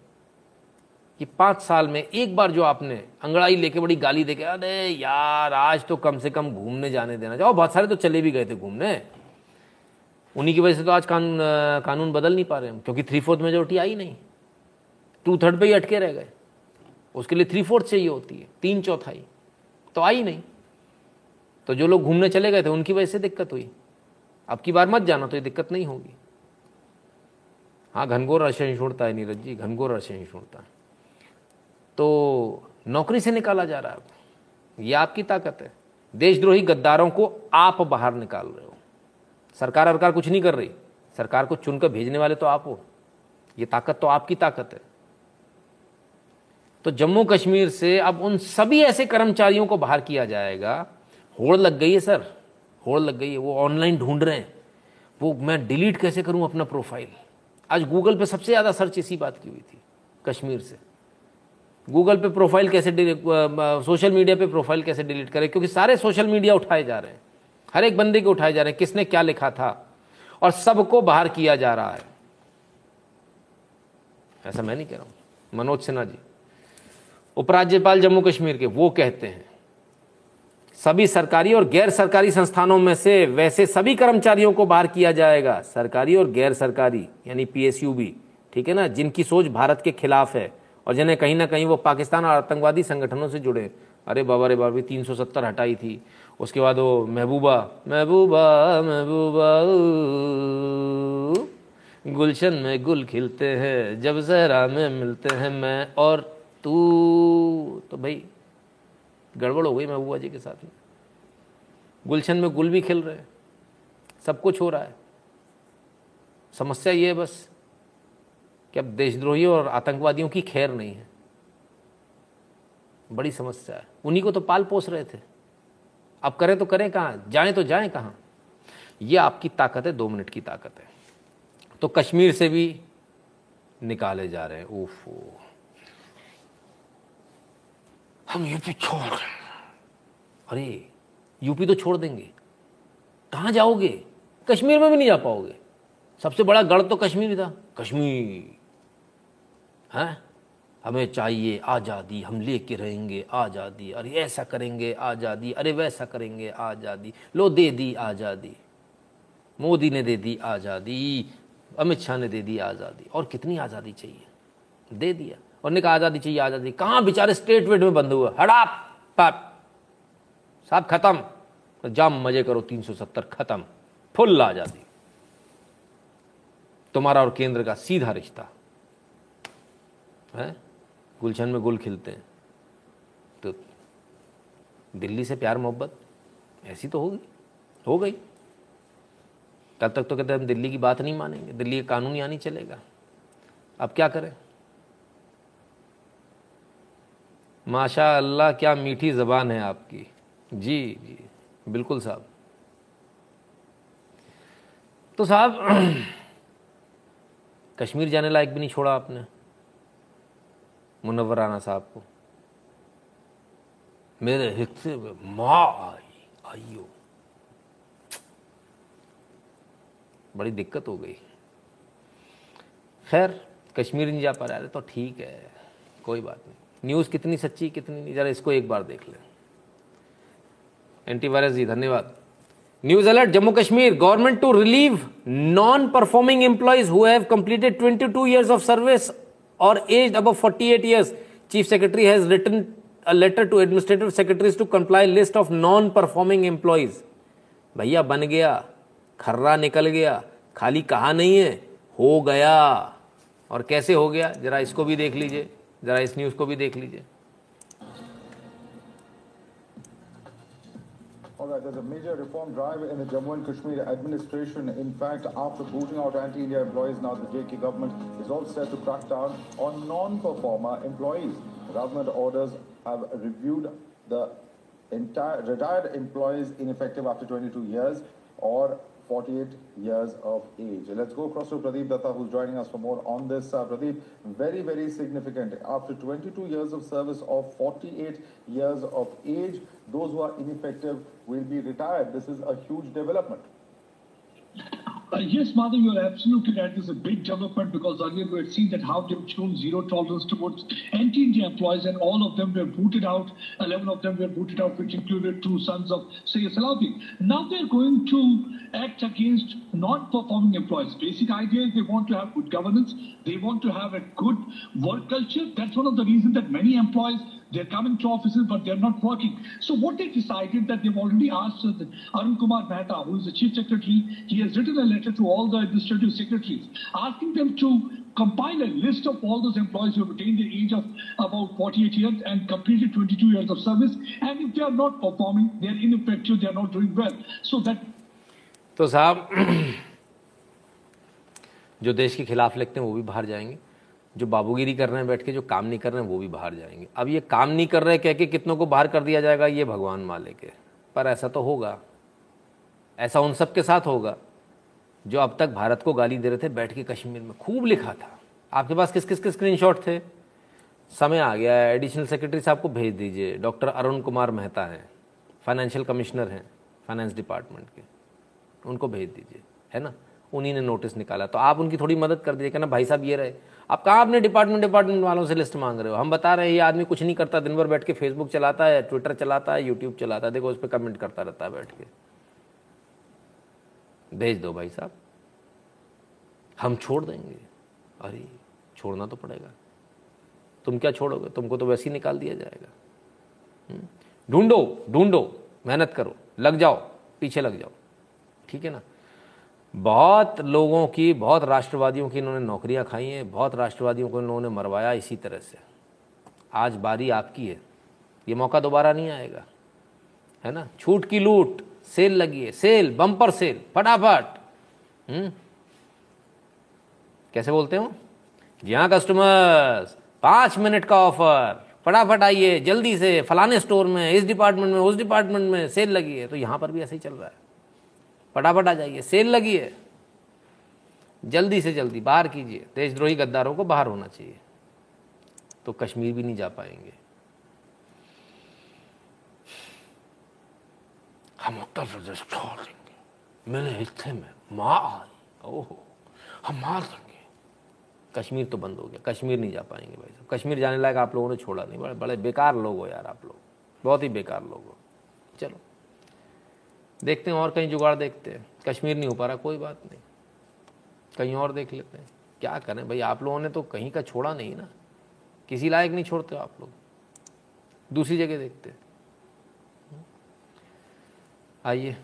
कि पाँच साल में एक बार जो आपने अंगड़ाई लेके बड़ी गाली देके, अरे यार, आज तो कम से कम घूमने जाने देना। जाओ, बहुत सारे तो चले भी गए थे घूमने। उन्हीं की वजह से तो आज कानून कानून बदल नहीं पा रहे हम, क्योंकि थ्री फोर्थ मेजोरिटी आई नहीं। टू थर्ड पे ही अटके रह गए। उसके लिए थ्री फोर्थ चाहिए होती है, तीन चौथाई तो आई नहीं। तो जो लोग घूमने चले गए थे, उनकी वजह से दिक्कत हुई। अब की बार मत जाना तो ये दिक्कत नहीं होगी। हाँ घनघोर असहिष्णुता है नीरज जी, घनघोर असहिष्णुता तो नौकरी से निकाला जा रहा है ये आपकी ताकत है। देशद्रोही गद्दारों को आप बाहर निकाल रहे हो। सरकार सरकार कुछ नहीं कर रही। सरकार को चुनकर भेजने वाले तो आप हो। ये ताकत तो आपकी ताकत है। तो जम्मू कश्मीर से अब उन सभी ऐसे कर्मचारियों को बाहर किया जाएगा। होड़ लग गई है, सर। होड़ लग गई है। वो ऑनलाइन ढूंढ रहे हैं। वो मैं डिलीट कैसे करूँ अपना प्रोफ़ाइल? आज गूगल पे सबसे ज़्यादा सर्च इसी बात की हुई थी, कश्मीर से। गूगल पे प्रोफ़ाइल कैसे सोशल मीडिया पे प्रोफ़ाइल कैसे डिलीट करें? क्योंकि सारे सोशल मीडिया उठाए जा रहे हैं। हर एक बंदे के उठाए जा रहे हैं। किसने क्या लिखा था? और सबको बाहर किया जा रहा है। ऐसा मैं नहीं कह रहा हूँ। मनोज सिन्हा जी, उपराज्यपाल जम्मू कश्मीर के, वो कहते हैं, सभी सरकारी और गैर सरकारी संस्थानों में से वैसे सभी कर्मचारियों को बाहर किया जाएगा। सरकारी और गैर सरकारी, यानी पीएसयू भी, ठीक है ना? जिनकी सोच भारत के खिलाफ है और जिन्हें कहीं ना कहीं वो पाकिस्तान और आतंकवादी संगठनों से जुड़े। अरे बाबा रे बाबा तीन सौ सत्तर हटाई थी। उसके बाद वो महबूबा महबूबा महबूबा, गुलशन में गुल खिलते हैं, जब जहरा में मिलते हैं मैं और तू। तो भाई, गड़बड़ हो गई महबूबा जी के साथ में। गुलशन में गुल भी खिल रहे सब कुछ हो रहा है। समस्या ये है बस कि अब देशद्रोहियों और आतंकवादियों की खैर नहीं है। बड़ी समस्या है। उन्हीं को तो पाल पोस रहे थे। अब करें तो करें कहाँ? जाएँ तो जाएँ कहाँ? ये आपकी ताकत है, दो मिनट की ताकत है। तो कश्मीर से भी निकाले जा रहे हैं। ओफो। हम यूपी छोड़ रहे हैं। अरे, यूपी तो छोड़ देंगे। कहाँ जाओगे? कश्मीर में भी नहीं जा पाओगे। सबसे बड़ा गढ़ तो कश्मीर था। कश्मीर। है? हमें चाहिए, आज़ादी, हम लेके रहेंगे, आज़ादी। अरे ऐसा करेंगे, आज़ादी। अरे वैसा करेंगे, आज़ादी। लो दे दी आज़ादी। मोदी ने दे दी आज़ादी। अमित शाह ने दे दी आज़ादी। और कितनी आज़ादी चाहिए? दे दिया। और कहा, आज़ादी चाहिए, आज़ादी। कहाँ बेचारे स्टेट वेट में बंद हुए हड़ाप, पाप। साहब खत्म। जाम मज़े करो 370 खत्म। फुल आज़ादी। तुम्हारा और केंद्र का सीधा रिश्ता। है? गुलशन में गुल खिलते हैं। तो दिल्ली से प्यार मोहब्बत, ऐसी तो होगी, हो गई। कल तक तो कहते हम दिल्ली की बात नहीं मानेंगे, दिल्ली का कानून यहाँ नहीं चलेगा। अब क्या करें? माशा अल्लाह क्या मीठी ज़बान है आपकी। जी जी, बिल्कुल साहब। तो साहब, कश्मीर जाने लायक भी नहीं छोड़ा आपने। मुनवर राना साहब को। मेरे हिस्से में माँ आई, आइयो। बड़ी दिक्कत हो गई। खैर, कश्मीर नहीं जा पा रहा तो ठीक है, कोई बात नहीं। न्यूज़ कितनी सच्ची, कितनी नहीं, जरा इसको एक बार देख लें। एंटीवायरस जी, धन्यवाद। News alert Jammu Kashmir government to relieve non performing employees who have completed 22 years of service और एज अब forty eight years chief secretary has written a letter to administrative secretaries to comply list of non performing employees भैया बन गया, खर्रा निकल गया, खाली कहा नहीं है, हो गया। और कैसे हो गया? जरा इसको भी देख लीजिए, जरा इस न्यूज़ को भी देख लीजिए। There's a major reform drive in the Jammu and Kashmir administration. In fact, after booting out anti-India employees, now the JK government is all set to crack down on non-performer employees. Government orders have reviewed the entire retired employees ineffective after 22 years or 48 years of age. Let's go across to Pradeep Datta, who's joining us for more on this. Uh, Pradeep, very, very significant. After 22 years of service of 48 years of age, those who are ineffective will be retired. This is a huge development. Uh, yes, Madhav, you're absolutely right. This is a big development because earlier we had seen that how they've shown zero tolerance towards anti-India employees and all of them were booted out. 11 of them were booted out, which included two sons of Sayyid Salahuddin. Now they're going to act against non-performing employees. Basic idea is they want to have good governance. They want to have a good work culture. That's one of the reasons that many employees they're coming to offices, but they're not working. So what they decided that they've already asked uh, Arun Kumar Mehta, who is the chief secretary, he has written a letter to all the administrative secretaries, asking them to compile a list of all those employees who have attained the age of about 48 years and completed 22 years of service. And if they are not performing, they are ineffective, they are not doing well. So that तो साहब जो देश के खिलाफ लिखते हैं वो भी बाहर जाएंगे जो बाबूगिरी कर रहे हैं बैठ के, जो काम नहीं कर रहे हैं, वो भी बाहर जाएँगे। अब ये काम नहीं कर रहे कह के कितनों को बाहर कर दिया जाएगा, ये भगवान माले के पर ऐसा तो होगा। ऐसा उन सब के साथ होगा, जो अब तक भारत को गाली दे रहे थे, बैठ के कश्मीर में। खूब लिखा था। आपके पास किस किस के स्क्रीन थे? समय आ गया है। एडिशनल सेक्रेटरी साहब को भेज दीजिए। डॉक्टर अरुण कुमार मेहता हैं। फाइनेंशियल कमिश्नर हैं फाइनेंस डिपार्टमेंट के। उनको भेज दीजिए। है ना? उन्हीं ने नोटिस निकाला। तो आप उनकी थोड़ी मदद कर दीजिए, कहना, भाई साहब, ये रहे। आप कहाँ अपने डिपार्टमेंट डिपार्टमेंट वालों से लिस्ट मांग रहे हो? हम बता रहे हैं, ये आदमी कुछ नहीं करता, दिन भर बैठ के फेसबुक चलाता है ट्विटर चलाता है यूट्यूब चलाता है। देखो, उस पर कमेंट करता रहता है बैठ के। भेज दो भाई साहब। हम छोड़ देंगे। अरे, छोड़ना तो पड़ेगा। तुम क्या छोड़ोगे? तुमको तो वैसे ही निकाल दिया जाएगा। हम्म? ढूंढो ढूंढो, मेहनत करो। लग जाओ, पीछे लग जाओ। ठीक है ना? बहुत लोगों की, बहुत राष्ट्रवादियों की इन्होंने नौकरियाँ खाई हैं, बहुत राष्ट्रवादियों को इन्होंने मरवाया इसी तरह से। आज बारी आपकी है। ये मौका दोबारा नहीं आएगा। है ना? छूट की लूट, सेल लगी है। सेल बम्पर सेल, फटाफट। हम्म? कैसे बोलते हो? जी हाँ कस्टमर्स पाँच मिनट का ऑफ़र। फटाफट आइए, जल्दी से, फलाने स्टोर में, इस डिपार्टमेंट में, उस डिपार्टमेंट में सेल लगी है। तो यहाँ पर भी ऐसे ही चल रहा है। फटाफट आ जाइए, सेल लगी है। जल्दी से जल्दी बाहर कीजिए। देशद्रोही गद्दारों को बाहर होना चाहिए तो कश्मीर भी नहीं जा पाएँगे। हम उत्तर प्रदेश छोड़ देंगे। मेरे हिस्से में माँ आई। ओहो, हम मार देंगे। कश्मीर तो बंद हो गया। कश्मीर नहीं जा पाएँगे भाई साहब। कश्मीर जाने लायक आप लोगों ने छोड़ा नहीं। बड़े बड़े बेकार लोग हो यार आप लोग। बहुत ही बेकार लोग हो। देखते हैं, और कहीं जुगाड़ देखते हैं। कश्मीर नहीं हो पा रहा, कोई बात नहीं। कहीं और देख लेते हैं। क्या करें भाई, आप लोगों ने तो कहीं का छोड़ा नहीं ना। किसी लायक नहीं छोड़ते आप लोग। दूसरी जगह देखते आइए।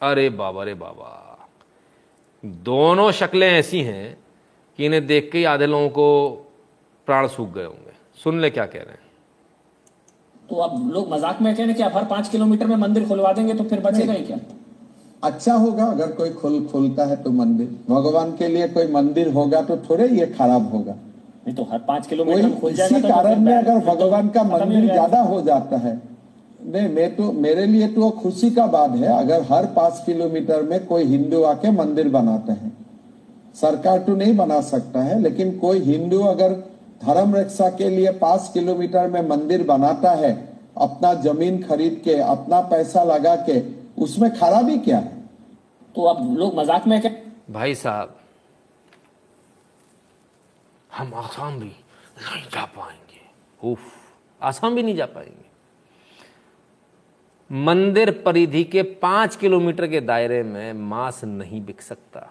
अरे बाबा अरे बाबा। दोनों शक्लें ऐसी हैं कि इन्हें देख के ही आधे लोगों को प्राण सूख गए होंगे। सुन ले क्या कह रहे हैं। तो अब लोग मज़ाक में कह रहे हैं कि आप हर पाँच किलोमीटर में मंदिर खुलवा देंगे तो फिर बचेगा ही क्या? अच्छा होगा अगर कोई खुल खुलता है तो मंदिर। भगवान के लिए कोई मंदिर होगा तो थोड़े ये खराब होगा। नहीं तो हर पाँच किलोमीटर खुल जाएगा इसी तो कारण में अगर तो भगवान का मंदिर ज़्यादा हो जाता है। नहीं मैं तो मेरे लिए तो खुशी का बात है। अगर हर पाँच किलोमीटर में कोई हिंदू आके मंदिर बनाते हैं। सरकार तो नहीं बना सकता है लेकिन कोई हिंदू अगर धर्म रक्षा के लिए पाँच किलोमीटर में मंदिर बनाता है अपना ज़मीन खरीद के अपना पैसा लगा के उसमें खराबी क्या है? तो अब लोग मज़ाक में कह भाई साहब हम आसाम भी नहीं जा पाएँगे। उफ आसाम भी नहीं जा पाएँगे। मंदिर परिधि के पाँच किलोमीटर के दायरे में मांस नहीं बिक सकता।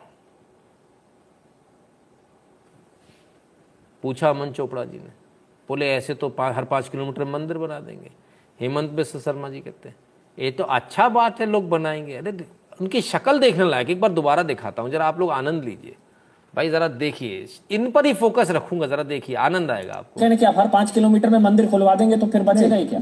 पूछा अमन चोपड़ा जी ने बोले ऐसे तो पा, हर पाँच किलोमीटर में मंदिर बना देंगे। हेमंत बिश्व शर्मा जी कहते हैं ये तो अच्छा बात है लोग बनाएँगे। अरे उनकी शक्ल देखने लायक एक बार दोबारा दिखाता हूँ जरा आप लोग आनंद लीजिए। भाई जरा देखिए इन पर ही फोकस रखूँगा जरा देखिए आनंद आएगा आपको। रहे कि आप हर पाँच किलोमीटर में मंदिर खुलवा देंगे तो फिर बचेगा ही क्या?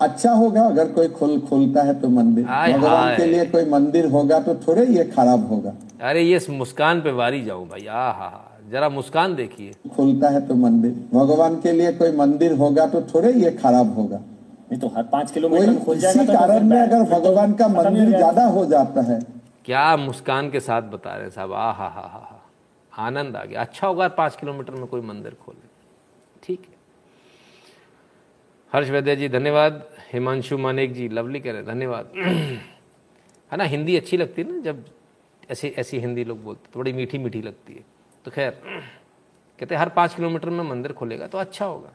अच्छा होगा अगर कोई खुल खुलता है तो मंदिर। भगवान के लिए कोई मंदिर होगा तो थोड़े ये खराब होगा। अरे ये मुस्कान पे वारी जाऊँ भाई आ हा हा जरा मुस्कान देखिए। खुलता है तो मंदिर। भगवान के लिए कोई मंदिर होगा तो थोड़े ये खराब होगा। नहीं तो हर पाँच किलोमीटर में खुल जाएगा इसी तो कारण में अगर तो भगवान का मंदिर ज़्यादा हो जाता है। क्या मुस्कान के साथ बता रहे साहब? आ हा हा हा हा। आनंद आ गया। अच्छा होगा पाँच किलोमीटर में कोई मंदिर खोले। ठीक है। हर्ष वैद्य जी धन्यवाद। हिमांशु मानेक जी लवली कह रहे हैं, धन्यवाद। है ना हिंदी अच्छी लगती है ना जब ऐसी ऐसी हिंदी लोग बोलते तो बड़ी मीठी मीठी लगती है। तो खैर, कहते हर पाँच किलोमीटर में मंदिर खोलेगा तो अच्छा होगा।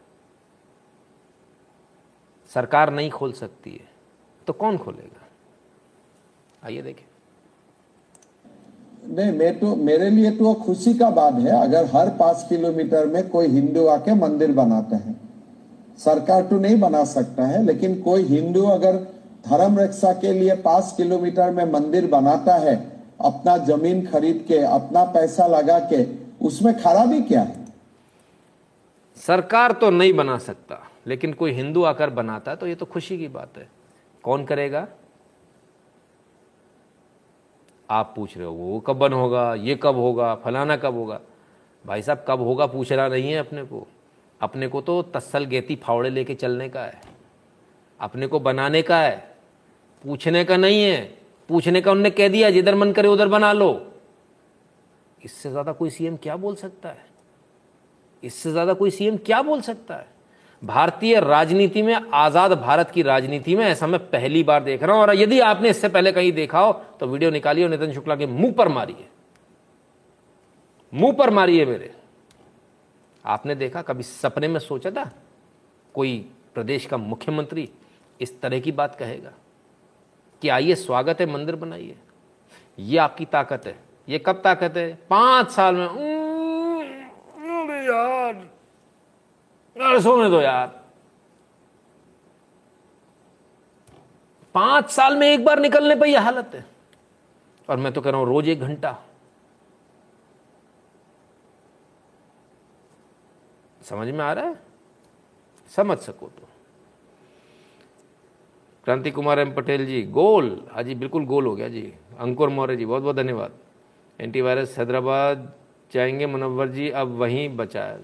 सरकार नहीं खोल सकती है तो कौन खोलेगा? आइए देखें नहीं, मैं तो मेरे लिए तो खुशी का बात है, अगर हर पाँच किलोमीटर में कोई हिंदू आके मंदिर बनाते हैं। सरकार तो नहीं बना सकता है, लेकिन कोई हिंदू अगर धर्म रक्षा के लिए पाँच किलोमीटर में मंदिर बनाता है अपना ज़मीन खरीद के, अपना पैसा लगा के, उसमें खराबी क्या है? सरकार तो नहीं बना सकता, लेकिन कोई हिंदू आकर बनाता तो ये तो खुशी की बात है। कौन करेगा? आप पूछ रहे हो, वो कब बन होगा, ये कब होगा, फलाना कब होगा? भाई साहब, कब होगा पूछना नहीं है अपने को। अपने को तो तस्सल गेती फावड़े लेके चलने का है। अपने को बनाने का है, पूछने का नहीं है। पूछने का उनने कह दिया, जिधर मन करे उधर बना लो। इससे ज़्यादा कोई सीएम क्या बोल सकता है? इससे ज़्यादा कोई सीएम क्या बोल सकता है? भारतीय राजनीति में, आज़ाद भारत की राजनीति में, ऐसा मैं पहली बार देख रहा हूँ, और यदि आपने इससे पहले कहीं देखा हो तो वीडियो निकालिए नितिन शुक्ला के मुँह पर मारिए। मुँह पर मारिए मेरे। आपने देखा, कभी सपने में सोचा था? कोई प्रदेश का मुख्यमंत्री इस तरह की बात कहेगा? कि आइए, स्वागत है, मंदिर बनाइए। ये आपकी ताकत है। ये कब ताकत है? पाँच साल में। यार। सोने दो यार। पाँच साल में एक बार निकलने पर यह हालत है। और मैं तो कह रहा हूँ, रोज एक घंटा। समझ में आ रहा है? समझ सको तो क्रांति कुमार एम पटेल जी, गोल। हाँ जी, बिल्कुल गोल हो गया जी। अंकुर मौर्य जी बहुत बहुत धन्यवाद। एंटीवायरस हैदराबाद जाएँगे मुनवर जी, अब वहीं बचा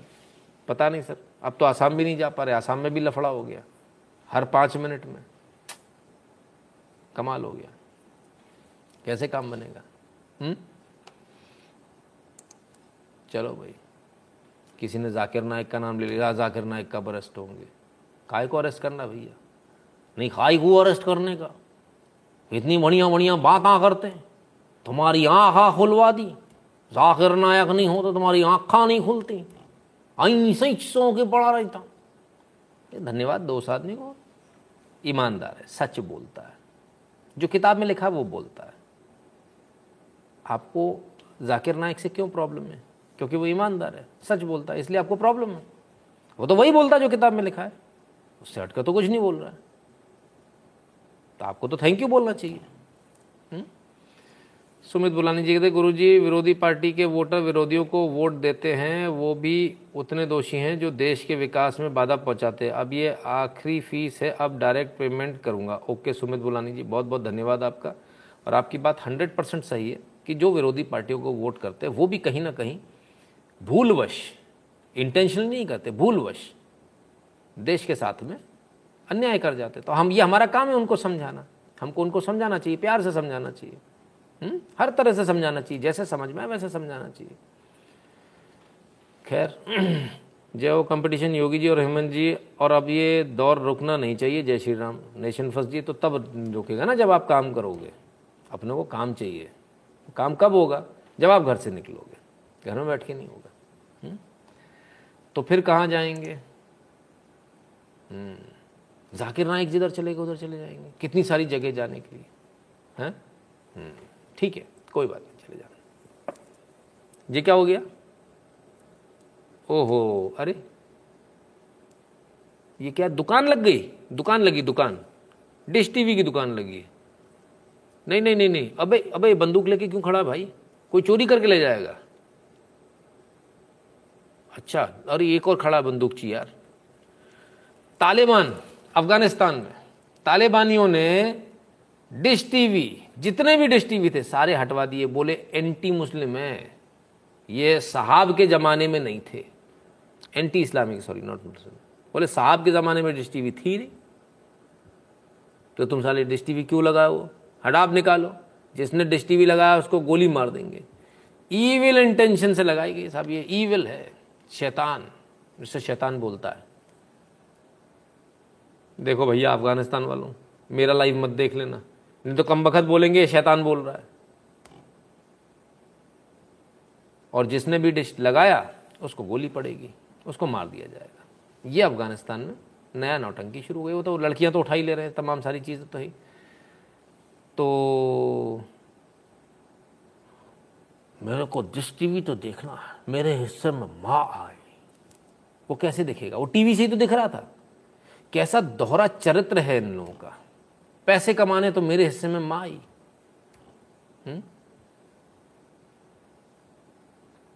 पता नहीं सर, अब तो आसाम भी नहीं जा पा रहे, आसाम में भी लफड़ा हो गया। हर पाँच मिनट में। कमाल हो गया। कैसे काम बनेगा? हुँ? चलो भाई। किसी ने जाकिर नायक का नाम ले लिया, जाकिर नायक कब अरेस्ट होंगे। काय को अरेस्ट करना भैया? नहीं खाई को अरेस्ट करने का। इतनी बढ़िया बढ़िया बातें करते तुम्हारी आँखा खुलवा दी। जाकिर नायक नहीं हो तो तुम्हारी आँखा नहीं खुलती। ऐसे सौ के पड़ा रहता। धन्यवाद दोस्त आदमी को। ईमानदार है, सच बोलता है। जो किताब में लिखा है, वो बोलता है। आपको जाकिर नायक से क्यों प्रॉब्लम है? क्योंकि वो ईमानदार है, सच बोलता है, इसलिए आपको प्रॉब्लम है। वो तो वही बोलता है जो किताब में लिखा है। उससे हटकर तो कुछ नहीं बोल रहा है। तो आपको तो थैंक यू बोलना चाहिए। सुमित बुलानी जी कहते गुरु जी विरोधी पार्टी के वोटर विरोधियों को वोट देते हैं, वो भी उतने दोषी हैं जो देश के विकास में बाधा पहुंचाते हैं। अब ये आखिरी फ़ीस है, अब डायरेक्ट पेमेंट करूँगा। ओके, सुमित बुलानी जी बहुत बहुत धन्यवाद आपका। और आपकी बात हंड्रेड परसेंट सही है कि जो विरोधी पार्टियों को वोट करते हैं, वो भी कहीं ना कहीं भूलवश इंटेंशनली नहीं करते, भूलवश, देश के साथ में अन्याय कर जाते। तो हम, ये हमारा काम है उनको समझाना। हमको उनको समझाना चाहिए, प्यार से समझाना चाहिए। हुँ? हर तरह से समझाना चाहिए। जैसे समझ में वैसे समझाना चाहिए। खैर, जय हो कंपटीशन, योगी जी और हेमंत जी। और अब ये दौर रुकना नहीं चाहिए। जय श्री राम। नेशन फ़र्स्ट जी तो तब रुकेगा ना जब आप काम करोगे। अपने को काम चाहिए। काम कब होगा? जब आप घर से निकलोगे। घर में बैठ के नहीं होगा। हुँ? तो फिर कहाँ जाएँगे? जाकिर नाइक जिधर चलेगा, उधर चले जाएँगे। कितनी सारी जगह जाने के लिए। हैं? ठीक है, कोई बात नहीं, चले जाना। ये क्या हो गया? ओहो, अरे। ये क्या, दुकान लग गई? दुकान लगी, दुकान। डिश टीवी की दुकान लगी नहीं नहीं नहीं नहीं। अबे अबे, बंदूक लेके क्यों खड़ा भाई? कोई चोरी करके ले जाएगा। अच्छा अरे, एक और खड़ा बंदूकची यार। तालिबान। अफ़गानिस्तान में, तालिबानियों ने डिश टीवी, जितने भी डिश टीवी थे, सारे हटवा दिए, बोले, एंटी मुस्लिम है। ये साहब के ज़माने में नहीं थे। Anti Islamic, sorry, not Muslim. बोले, साहब के ज़माने में डिश टीवी थी नहीं। तो तुम साले डिश टीवी क्यों लगाओ? हटाप निकालो। जिसने डिश टीवी लगाया, उसको गोली मार देंगे। ईविल इंटेंशन से लगाई गई, साहब, ये ईविल है। शैतान जिससे शैतान बोलता है। देखो भैया अफ़गानिस्तान वालों, मेरा लाइव मत देख लेना। नहीं तो कम वक्त बोलेंगे, शैतान बोल रहा है। और जिसने भी डिश लगाया, उसको गोली पड़ेगी, उसको मार दिया जाएगा। ये अफ़गानिस्तान में नया नौटंकी शुरू हो गई। वो तो लड़कियाँ तो उठा ही ले रहे हैं, तमाम सारी चीज़ें तो ही। तो मेरे को डिश टीवी तो देखना है, मेरे हिस्से में माँ आए वो कैसे दिखेगा? वो टीवी से ही तो दिख रहा था। कैसा दोहरा चरित्र है इन लोगों का? पैसे कमाने तो मेरे हिस्से में माँ आई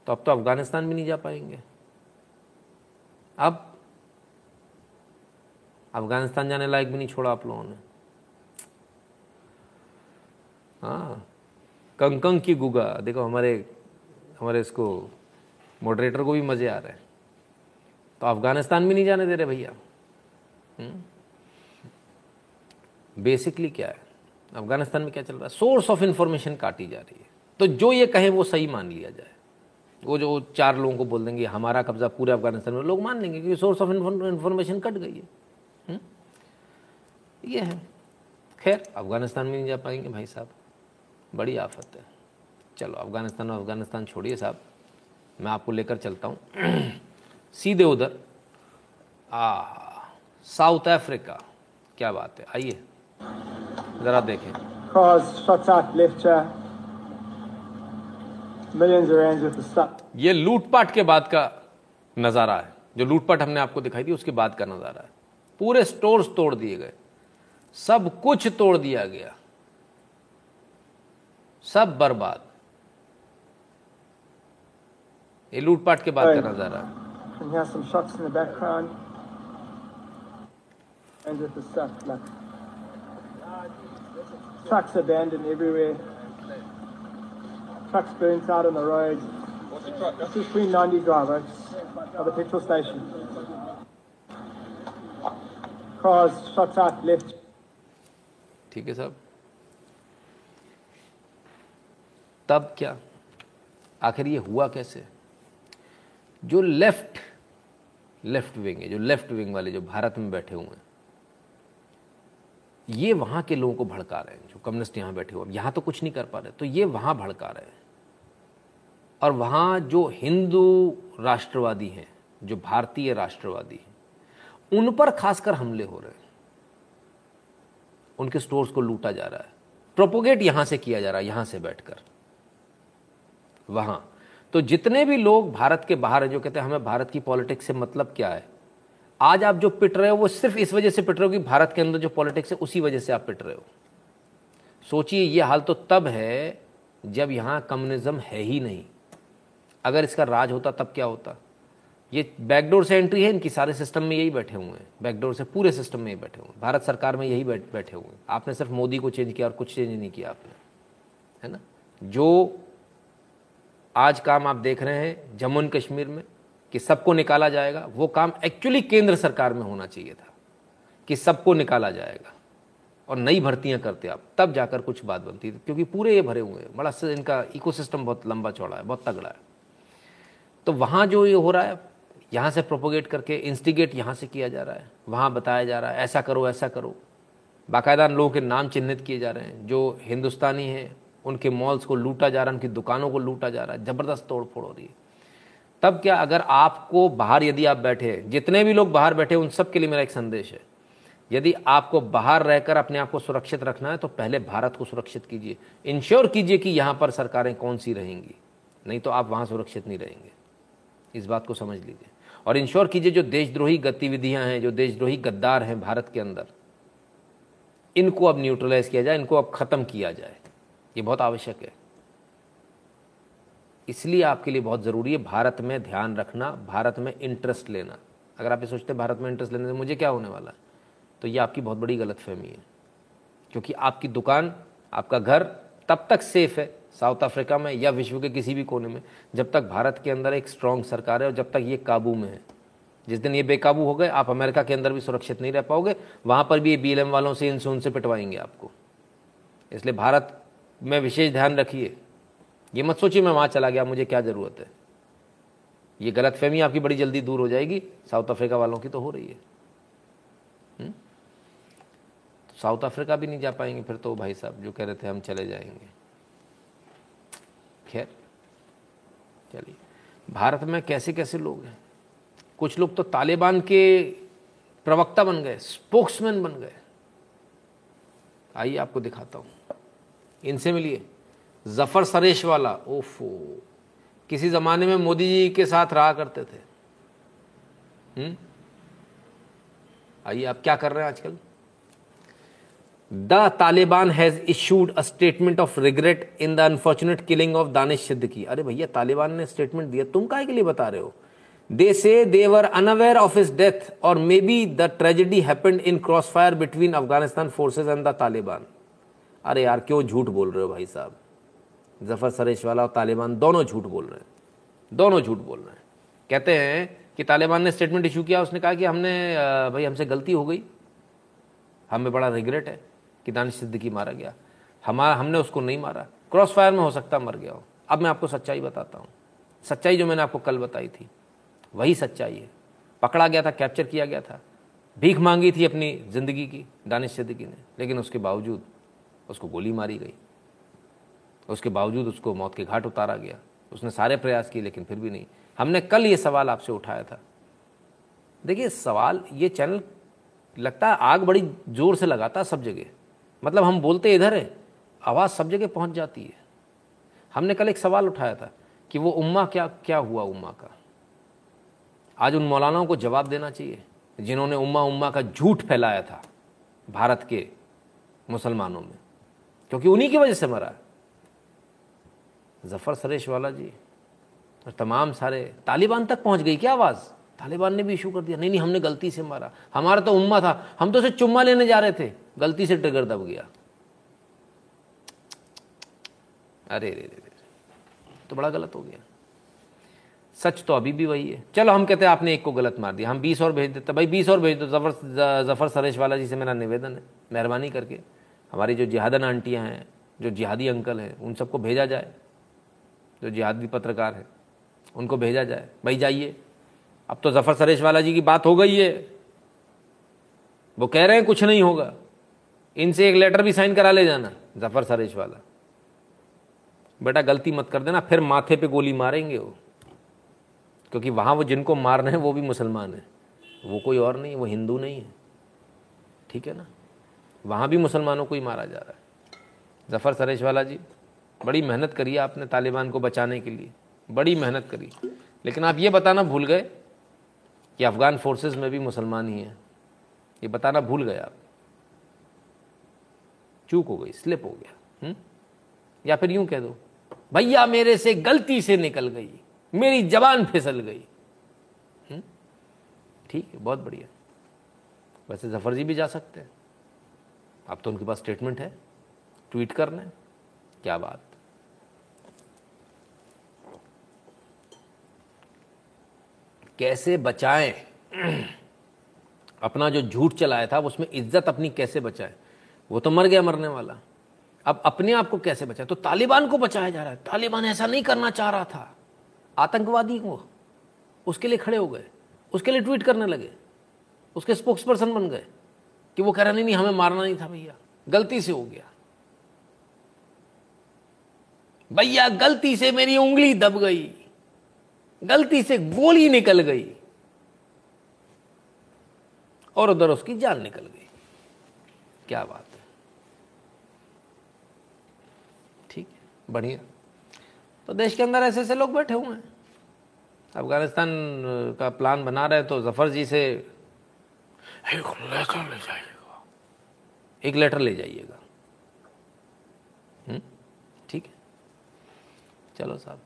तो अब तो अफ़गानिस्तान भी नहीं जा पाएँगे। अब अफ़गानिस्तान जाने लायक भी नहीं छोड़ा आप लोगों ने। हाँ कंकंग की गुगा। देखो, हमारे हमारे इसको मॉडरेटर को भी मज़े आ रहे हैं। तो अफ़गानिस्तान भी नहीं जाने दे रहे भैया। बेसिकली क्या है? अफ़गानिस्तान में क्या चल रहा है? सोर्स ऑफ़ इंफॉर्मेशन काटी जा रही है। तो जो ये कहें वो सही मान लिया जाए। वो जो चार लोगों को बोल देंगे, हमारा कब्जा पूरे अफ़गानिस्तान में, लोग मान लेंगे क्योंकि सोर्स ऑफ़ इंफॉर्मेशन कट गई है। हुँ? ये है। खैर, अफ़गानिस्तान में नहीं जा पाएँगे भाई साहब। बड़ी आफत है। चलो, अफ़गानिस्तान और अफ़गानिस्तान छोड़िए साहब। मैं आपको लेकर चलता हूँ। सीधे उधर। आ साउथ अफ्रीका। क्या बात है? आइए। ज़रा देखें. ये लूटपाट के बाद का नज़ारा है। जो लूटपाट हमने आपको दिखाई थी उसके बाद का नज़ारा है। पूरे स्टोर्स तोड़ दिए गए। सब कुछ तोड़ दिया गया। सब बर्बाद। ये लूटपाट के बाद का नज़ारा है। And with the stuff, like trucks abandoned everywhere. trucks burnt out on the road. This is Queen Nandi driver of the petrol station. Cars shot out left. ठीक है साहब तब क्या आखिर ये हुआ कैसे जो लेफ़्ट लेफ़्ट विंग है जो लेफ़्ट विंग वाले जो भारत में बैठे हुए हैं ये वहाँ के लोगों को भड़का रहे हैं, जो कम्युनिस्ट यहाँ बैठे हुए यहाँ तो कुछ नहीं कर पा रहे तो ये वहाँ भड़का रहे हैं। और वहाँ जो हिंदू राष्ट्रवादी हैं, जो भारतीय राष्ट्रवादी हैं, उन पर खासकर हमले हो रहे हैं। उनके स्टोर्स को लूटा जा रहा है। प्रोपोगेट यहाँ से किया जा रहा है, यहाँ से बैठकर। वहाँ। तो जितने भी लोग भारत के बाहर हैं, जो कहते हैं, हमें भारत की पॉलिटिक्स से मतलब क्या है? आज आप जो पिट रहे हो, वो सिर्फ़ इस वजह से पिट रहे हो कि भारत के अंदर जो पॉलिटिक्स है, उसी वजह से आप पिट रहे हो। सोचिए, ये हाल तो तब है जब यहाँ कम्युनिज्म है ही नहीं। अगर इसका राज होता, तब क्या होता? ये बैकडोर से एंट्री है, इनकी सारे सिस्टम में यही बैठे हुए हैं। बैकडोर से पूरे सिस्टम में ही बैठे हुए हैं। भारत सरकार में यही बैठ, बैठे हुए हैं। आपने सिर्फ़ मोदी को चेंज किया और कुछ चेंज नहीं किया आपने। है ना? जो आज काम आप देख रहे हैं, जम्मू एंड कश्मीर में कि सबको निकाला जाएगा, वो काम एक्चुअली केंद्र सरकार में होना चाहिए था, कि सबको निकाला जाएगा। और नई भर्तियाँ करते आप, तब जाकर कुछ बात बनती थी, क्योंकि पूरे ये भरे हुए हैं, बड़ा इनका इकोसिस्टम बहुत लंबा चौड़ा है, बहुत तगड़ा है। तो वहाँ जो ये हो रहा है, यहाँ से प्रोपोगेट करके इंस्टिगेट यहाँ से किया जा रहा है, वहाँ बताया जा रहा है, ऐसा करो ऐसा करो। बाकायदा लोगों के नाम चिन्हित किए जा रहे हैं, जो हिंदुस्तानी हैं, उनके मॉल्स को लूटा जा रहा है, उनकी दुकानों को लूटा जा रहा है, ज़बरदस्त तोड़ फोड़ हो रही है। तब क्या अगर आपको बाहर यदि आप बैठे, जितने भी लोग बाहर बैठे, उन सब के लिए मेरा एक संदेश है। यदि आपको बाहर रहकर अपने आप को सुरक्षित रखना है तो पहले भारत को सुरक्षित कीजिए। इंश्योर कीजिए कि यहाँ पर सरकारें कौन सी रहेंगी। नहीं तो आप वहाँ सुरक्षित नहीं रहेंगे। इस बात को समझ लीजिए। और इंश्योर कीजिए जो देशद्रोही गतिविधियाँ हैं, जो देशद्रोही गद्दार हैं भारत के अंदर, इनको अब न्यूट्रलाइज किया जाए, इनको अब खत्म किया जाए। ये बहुत आवश्यक है। इसलिए आपके लिए बहुत ज़रूरी है भारत में ध्यान रखना, भारत में इंटरेस्ट लेना। अगर आप ये सोचते हैं भारत में इंटरेस्ट लेने से मुझे क्या होने वाला है? तो ये आपकी बहुत बड़ी गलत है। क्योंकि आपकी दुकान, आपका घर तब तक सेफ़ है साउथ अफ्रीका में या विश्व के किसी भी कोने में, जब तक भारत के अंदर एक स्ट्रांग सरकार है और जब तक ये काबू में है। जिस दिन ये बेकाबू हो गए, आप अमेरिका के अंदर भी सुरक्षित नहीं रह पाओगे, वहाँ पर भी ये बी वालों से, इनसे उनसे पिटवाएँगे आपको। इसलिए भारत में विशेष ध्यान रखिए। ये मत सोचिए मैं वहाँ चला गया, मुझे क्या ज़रूरत है? ये गलत फहमी आपकी बड़ी जल्दी दूर हो जाएगी। साउथ अफ्रीका वालों की तो हो रही है। हम्म? तो साउथ अफ्रीका भी नहीं जा पाएँगे फिर तो भाई साहब, जो कह रहे थे हम चले जाएँगे। खैर, चलिए। भारत में कैसे कैसे लोग हैं? कुछ लोग तो तालिबान के प्रवक्ता बन गए स्पोक्समैन बन गए। आइए आपको दिखाता हूँ। इनसे मिलिए। ज़फ़र सरेश वाला, ओफो। किसी जमाने में मोदी जी के साथ रहा करते थे। हम्म? आइए, आप क्या कर रहे हैं आजकल? The Taliban has issued a statement of regret in the unfortunate killing of Danish Siddiqui. अरे भैया, तालिबान ने स्टेटमेंट दिया, तुम काय के लिए बता रहे हो? They say they were unaware of his death, और may be the tragedy happened in crossfire between Afghanistan forces and the Taliban. अरे यार, क्यों झूठ बोल रहे हो भाई साहब? ज़फ़र सरेश वाला और तालिबान दोनों झूठ बोल रहे हैं। दोनों झूठ बोल रहे हैं। कहते हैं कि तालिबान ने स्टेटमेंट इशू किया, उसने कहा कि हमने भाई हमसे गलती हो गई। हमें बड़ा रिग्रेट है कि दानिश सिद्दीकी मारा गया। हमारा हमने उसको नहीं मारा। क्रॉस फायर में हो सकता मर गया हो। अब मैं आपको सच्चाई बताता हूँ। सच्चाई जो मैंने आपको कल बताई थी, वही सच्चाई है। पकड़ा गया था कैप्चर किया गया था। भीख मांगी थी अपनी ज़िंदगी की दानिश सिद्दीकी ने, लेकिन उसके बावजूद उसको गोली मारी गई। उसके बावजूद उसको मौत के घाट उतारा गया। उसने सारे प्रयास किए, लेकिन फिर भी नहीं। हमने कल ये सवाल आपसे उठाया था। देखिए, सवाल, ये चैनल लगता है आग बड़ी ज़ोर से लगाता है सब जगह। मतलब हम बोलते इधर है, आवाज़ सब जगह पहुँच जाती है। हमने कल एक सवाल उठाया था कि वो उम्मा क्या क्या हुआ उम्मा का? आज उन मौलानाओं को जवाब देना चाहिए, जिन्होंने उम्मा उम्मा का झूठ फैलाया था भारत के मुसलमानों में। क्योंकि उन्हीं की वजह से मरा है। ज़फ़र सरेश वाला जी और तमाम सारे तालिबान तक पहुँच गई। क्या आवाज़? तालिबान ने भी इशू कर दिया। नहीं नहीं, हमने गलती से मारा। हमारा तो उम्मा था। हम तो उसे चुम्मा लेने जा रहे थे। गलती से ट्रिगर दब गया। अरे, रे रे रे तो बड़ा गलत हो गया। सच तो अभी भी वही है। चलो, हम कहते हैं आपने एक को गलत मार दिया। हम बीस और भेज देते। भाई, बीस और भेज दो। ज़फ़र ज़फ़र सरेश वाला जी से मेरा निवेदन है। मेहरबानी करके हमारी जो जिहादन आंटियाँ हैं, जो जिहादी अंकल हैं, उन सबको भेजा जाए। जो जिहादी पत्रकार हैं, उनको भेजा जाए। भाई, जाइए। अब तो ज़फ़र सरेश वाला जी की बात हो गई है। वो कह रहे हैं कुछ नहीं होगा। इनसे एक लेटर भी साइन करा ले जाना, ज़फ़र सरेश वाला। बेटा, गलती मत कर देना, फिर माथे पे गोली मारेंगे वो। क्योंकि वहाँ वो जिनको मारने हैं, वो भी मुसलमान है। वो कोई और नहीं, वो हिंदू नहीं है। ठीक है ना? वहाँ भी मुसलमानों को ही मारा जा रहा है। ज़फ़र सरेश वाला जी बड़ी मेहनत करी आपने तालिबान को बचाने के लिए। बड़ी मेहनत करी। लेकिन आप ये बताना भूल गए कि अफगान फोर्सेस में भी मुसलमान ही हैं। ये बताना भूल गए आप। चूक हो गई, स्लिप हो गया हुँ? या फिर यूँ कह दो, भैया मेरे से गलती से निकल गई, मेरी जबान फिसल गई। ठीक है, बहुत बढ़िया। वैसे ज़फ़र जी भी जा सकते हैं। अब तो उनके पास स्टेटमेंट है, ट्वीट करना है। क्या बात। कैसे बचाएँ? अपना जो झूठ चलाया था उसमें इज़्ज़त अपनी कैसे बचाए? वो तो मर गया, मरने वाला। अब अपने आप को कैसे बचाए? तो तालिबान को बचाया जा रहा है। तालिबान ऐसा नहीं करना चाह रहा था। आतंकवादी को उसके लिए खड़े हो गए। उसके लिए ट्वीट करने लगे। उसके स्पोक्स पर्सन बन गए कि वो कह रहा नहीं नहीं, हमें मारना नहीं था भैया। गलती से हो गया। भैया, गलती से मेरी उंगली दब गई। गलती से गोली निकल गई और उधर उसकी जान निकल गई। क्या बात है? ठीक है, बढ़िया। तो देश के अंदर ऐसे ऐसे लोग बैठे हुए हैं। अफ़गानिस्तान का प्लान बना रहे तो ज़फ़र जी से एक लेटर ले जाइएगा। एक लेटर ले जाइएगा। ठीक है। चलो साहब।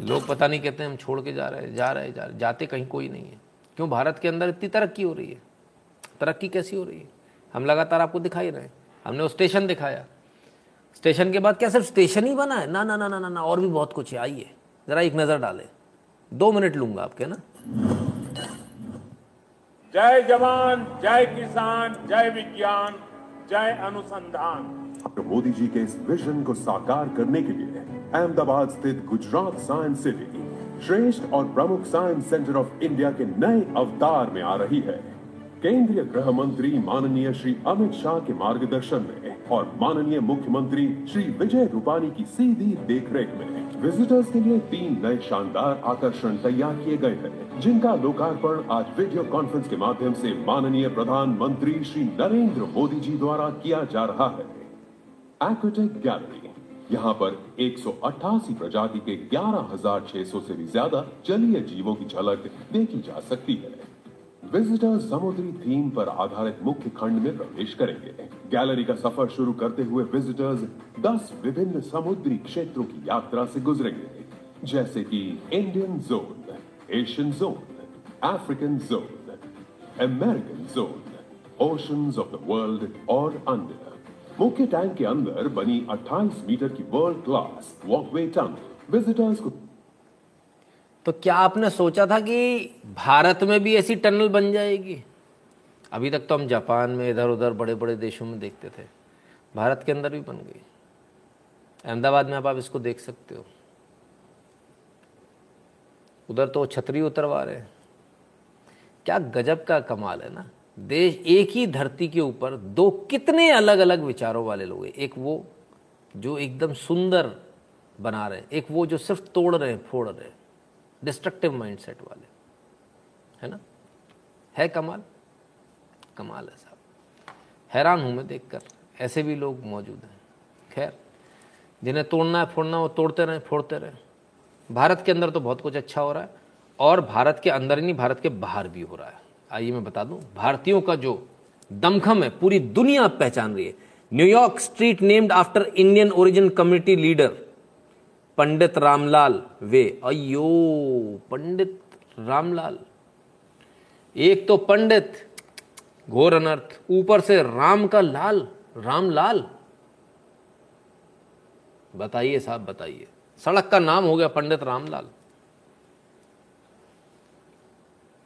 लोग पता नहीं कहते हम छोड़ के जा रहे हैं जा रहे हैं जा रहे। जाते कहीं कोई नहीं है। क्यों? भारत के अंदर इतनी तरक्की हो रही है। तरक्की कैसी हो रही है? हम लगातार आपको दिखाई रहे हैं। हमने वो स्टेशन दिखाया। स्टेशन के बाद क्या सिर्फ़ स्टेशन ही बना है? ना ना ना ना ना, ना और भी बहुत कुछ है। आइए ज़रा एक नज़र डालें। दो मिनट लूँगा आपके ना? जय जवान जय किसान जय विज्ञान जय अनुसंधान। डॉक्टर मोदी जी के इस विजन को साकार करने के लिए अहमदाबाद स्थित गुजरात साइंस सिटी श्रेष्ठ और प्रमुख साइंस सेंटर ऑफ़ इंडिया के नए अवतार में आ रही है। केंद्रीय गृह मंत्री माननीय श्री अमित शाह के मार्गदर्शन में और माननीय मुख्यमंत्री श्री विजय रूपानी की सीधी देखरेख में विजिटर्स के लिए तीन नए शानदार आकर्षण तैयार किए गए हैं, जिनका लोकार्पण आज वीडियो कॉन्फ्रेंस के माध्यम से माननीय प्रधानमंत्री श्री नरेंद्र मोदी जी द्वारा किया जा रहा है। एक्वेटिक गैलरी यहाँ पर 188 प्रजाति के 11,600 से भी ज़्यादा जलीय जीवों की झलक देखी जा सकती है। विजिटर्स समुद्री थीम पर आधारित मुख्य खंड में प्रवेश करेंगे। गैलरी का सफ़र शुरू करते हुए विजिटर्स 10 विभिन्न समुद्री क्षेत्रों की यात्रा से गुजरेंगे। जैसे कि Indian zone Asian zone African zone American zone oceans of the world और अंडर मुख्य टैंक के अंदर बनी 28 मीटर की world class walkway tunnel visitors को तो क्या आपने सोचा था कि भारत में भी ऐसी टनल बन जाएगी? अभी तक तो हम जापान में इधर उधर बड़े बड़े देशों में देखते थे। भारत के अंदर भी बन गई। अहमदाबाद में अब आप इसको देख सकते हो। उधर तो छतरी उतरवा रहे हैं। क्या गजब का कमाल है ना? देश एक ही धरती के ऊपर दो कितने अलग अलग विचारों वाले लोग हैं। एक वो जो एकदम सुंदर बना रहे हैं, एक वो जो सिर्फ़ तोड़ रहे हैं, फोड़ रहे हैं। डिस्ट्रक्टिव माइंडसेट वाले। है ना? है कमाल? कमाल है साहब। हैरान हूँ मैं देखकर। ऐसे भी लोग मौजूद हैं। खैर, जिन्हें तोड़ना है, फोड़ना वो तोड़ते रहें, फोड़ते रहें। भारत के अंदर तो बहुत कुछ अच्छा हो रहा है और भारत के अंदर ही नहीं, भारत के बाहर भी हो रहा है। आइए मैं बता दूँ, भारतीयों का जो दमखम है, पूरी दुनिया पहचान रही है। New York street named after Indian origin community leader Pandit Ramlal way अयो पंडित रामलाल एक तो पंडित घोर अनर्थ, ऊपर से राम का लाल, रामलाल। बताइए साहब, बताइए। सड़क का नाम हो गया पंडित रामलाल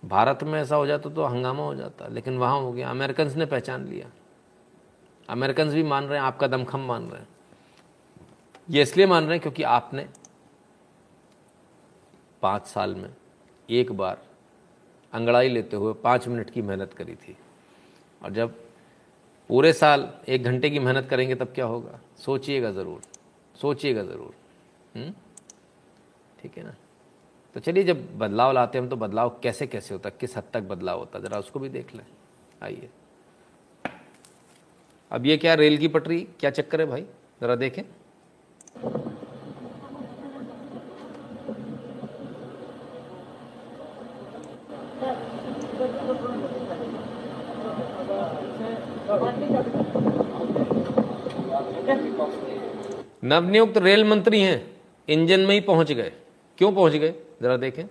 भारत में ऐसा हो जाता तो हंगामा हो जाता, लेकिन वहाँ हो गया। अमेरिकन ने पहचान लिया। अमेरिकन भी मान रहे हैं, आपका दमखम मान रहे हैं। ये इसलिए मान रहे हैं क्योंकि आपने पाँच साल में एक बार अंगड़ाई लेते हुए पाँच मिनट की मेहनत करी थी। और जब पूरे साल एक घंटे की मेहनत करेंगे, तब क्या होगा? सोचिएगा ज़रूर। सोचिएगा ज़रूर। हम्म? ठीक है ना? तो चलिए, जब बदलाव लाते हैं हम तो बदलाव कैसे कैसे होता है? किस हद तक बदलाव होता है? ज़रा उसको भी देख लें। आइए। अब ये क्या रेल की पटरी? क्या चक्कर है भाई? ज़रा देखें। नवनियुक्त रेल मंत्री हैं। इंजन में ही पहुँच गए। क्यों पहुँच गए? जरा देखें।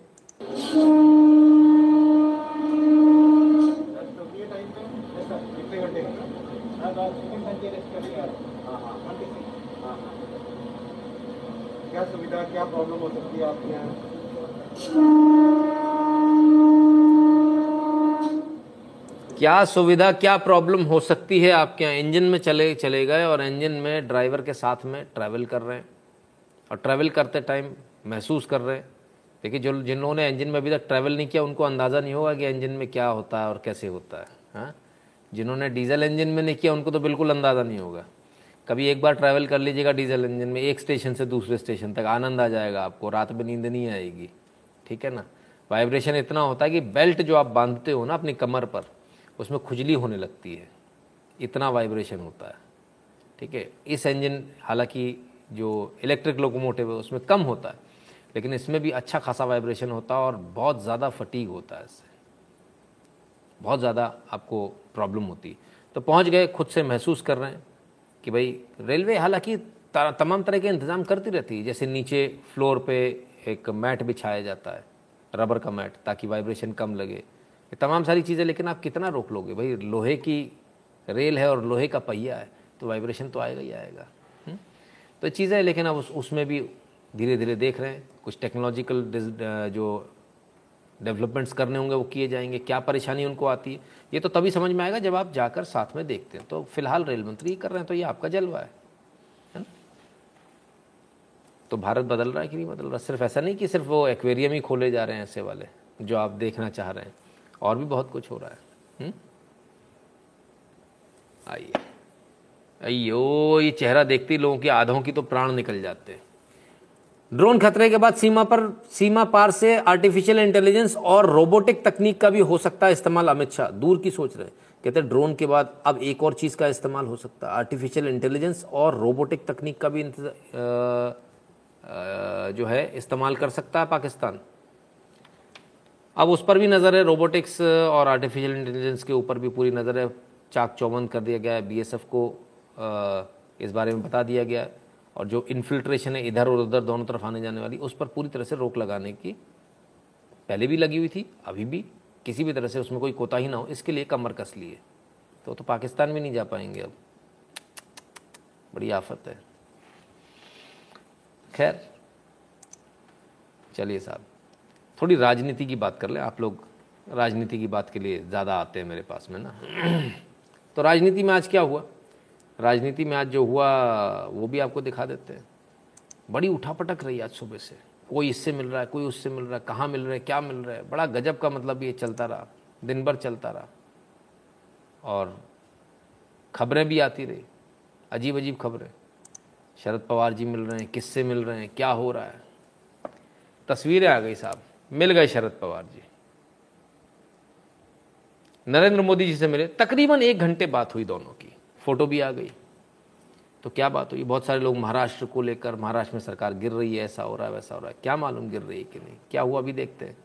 क्या सुविधा क्या प्रॉब्लम हो सकती है आपके यहाँ? क्या सुविधा क्या प्रॉब्लम हो सकती है आपके यहाँ? इंजन में चले चले गए और इंजन में ड्राइवर के साथ में ट्रैवल कर रहे हैं। और ट्रैवल करते टाइम महसूस कर रहे हैं। देखिए, जो जिन लोगों ने इंजन में अभी तक ट्रैवल नहीं किया, उनको अंदाज़ा नहीं होगा कि इंजन में क्या होता है और कैसे होता है हाँ? जिन्होंने डीजल इंजन में नहीं किया, उनको तो बिल्कुल अंदाज़ा नहीं होगा। कभी एक बार ट्रैवल कर लीजिएगा डीजल इंजन में, एक स्टेशन से दूसरे स्टेशन तक, आनंद आ जाएगा आपको, रात में नींद नहीं आएगी, ठीक है ना? वाइब्रेशन इतना होता है कि बेल्ट जो आप बांधते हो ना अपनी कमर पर, उसमें खुजली होने लगती है। इतना वाइब्रेशन होता है, ठीक है? इस इंजन हालाँकि जो इलेक्ट्रिक लोकोमोटिव है, उसमें कम होता है। लेकिन इसमें भी अच्छा खासा वाइब्रेशन होता है और बहुत ज़्यादा फटीक होता है इससे। बहुत ज़्यादा आपको प्रॉब्लम होती तो पहुँच गए, खुद से महसूस कर रहे हैं कि भाई रेलवे हालाँकि तमाम तरह के इंतज़ाम करती रहती है। जैसे नीचे फ्लोर पे एक मैट बिछाया जाता है रबर का मैट ताकि वाइब्रेशन कम लगे। ये तमाम सारी चीज़ें, लेकिन आप कितना रोक लोगे? भाई, लोहे की रेल है और लोहे का पहिया है तो वाइब्रेशन तो आएगा ही आएगा। हुँ? तो चीज़ें लेकिन अब उस, उसमें भी धीरे धीरे देख रहे हैं, कुछ टेक्नोलॉजिकल जो डेवलपमेंट्स करने होंगे, वो किए जाएँगे, क्या परेशानी उनको आती है, ये तो तभी समझ में आएगा जब आप जाकर साथ में देखते हैं। तो फ़िलहाल रेल मंत्री कर रहे हैं तो ये आपका जलवा है ना? तो भारत बदल रहा है कि नहीं बदल रहा? सिर्फ़ ऐसा नहीं कि सिर्फ़ वो एक्वेरियम ही खोले जा रहे हैं ऐसे वाले, जो आप देखना चाह रहे हैं, और भी बहुत कुछ हो रहा है आइए। अयो ये चेहरा देखते ही लोगों के आधों की तो प्राण निकल जाते हैं। ड्रोन खतरे के बाद सीमा पर सीमा पार से आर्टिफिशियल इंटेलिजेंस और रोबोटिक तकनीक का भी हो सकता है इस्तेमाल अमित शाह दूर की सोच रहे कहते हैं ड्रोन के बाद अब एक और चीज़ का इस्तेमाल हो सकता है आर्टिफिशियल इंटेलिजेंस और रोबोटिक तकनीक का भी आ, आ, जो है इस्तेमाल कर सकता है पाकिस्तान। अब उस पर भी नज़र है रोबोटिक्स और आर्टिफिशियल इंटेलिजेंस के ऊपर भी पूरी नज़र है चाक चौबंद कर दिया गया है बीएसएफ को आ, इस बारे में बता दिया गया और जो इन्फिल्ट्रेशन है, इधर और उधर, दोनों तरफ़ आने जाने वाली, उस पर पूरी तरह से रोक लगाने की पहले भी लगी हुई थी, अभी भी किसी भी तरह से उसमें कोई कोताही ना हो, इसके लिए कमर कस लिए तो तो पाकिस्तान में नहीं जा पाएँगे अब। बड़ी आफत है। खैर, चलिए साहब, थोड़ी राजनीति की बात कर ले। आप लोग राजनीति की बात के लिए ज़्यादा आते हैं मेरे पास में ना। तो राजनीति में आज क्या हुआ? राजनीति में आज जो हुआ, वो भी आपको दिखा देते हैं। बड़ी उठापटक रही आज सुबह से। कोई इससे मिल रहा है, कोई उससे मिल रहा है, कहाँ मिल रहा है, क्या मिल रहा है? बड़ा गजब का मतलब ये चलता रहा, दिन भर चलता रहा। और खबरें भी आती रही अजीब अजीब खबरें। शरद पवार जी मिल रहे हैं, किससे मिल रहे हैं, क्या हो रहा है? तस्वीरें आ गई साहब, मिल गए शरद पवार जी। नरेंद्र मोदी जी से मिले, तकरीबन एक घंटे बात हुई दोनों की। फ़ोटो भी आ गई। तो क्या बात हुई? बहुत सारे लोग महाराष्ट्र को लेकर महाराष्ट्र में सरकार गिर रही है, ऐसा हो रहा है, वैसा हो रहा है। क्या मालूम गिर रही है कि नहीं? क्या हुआ अभी देखते हैं।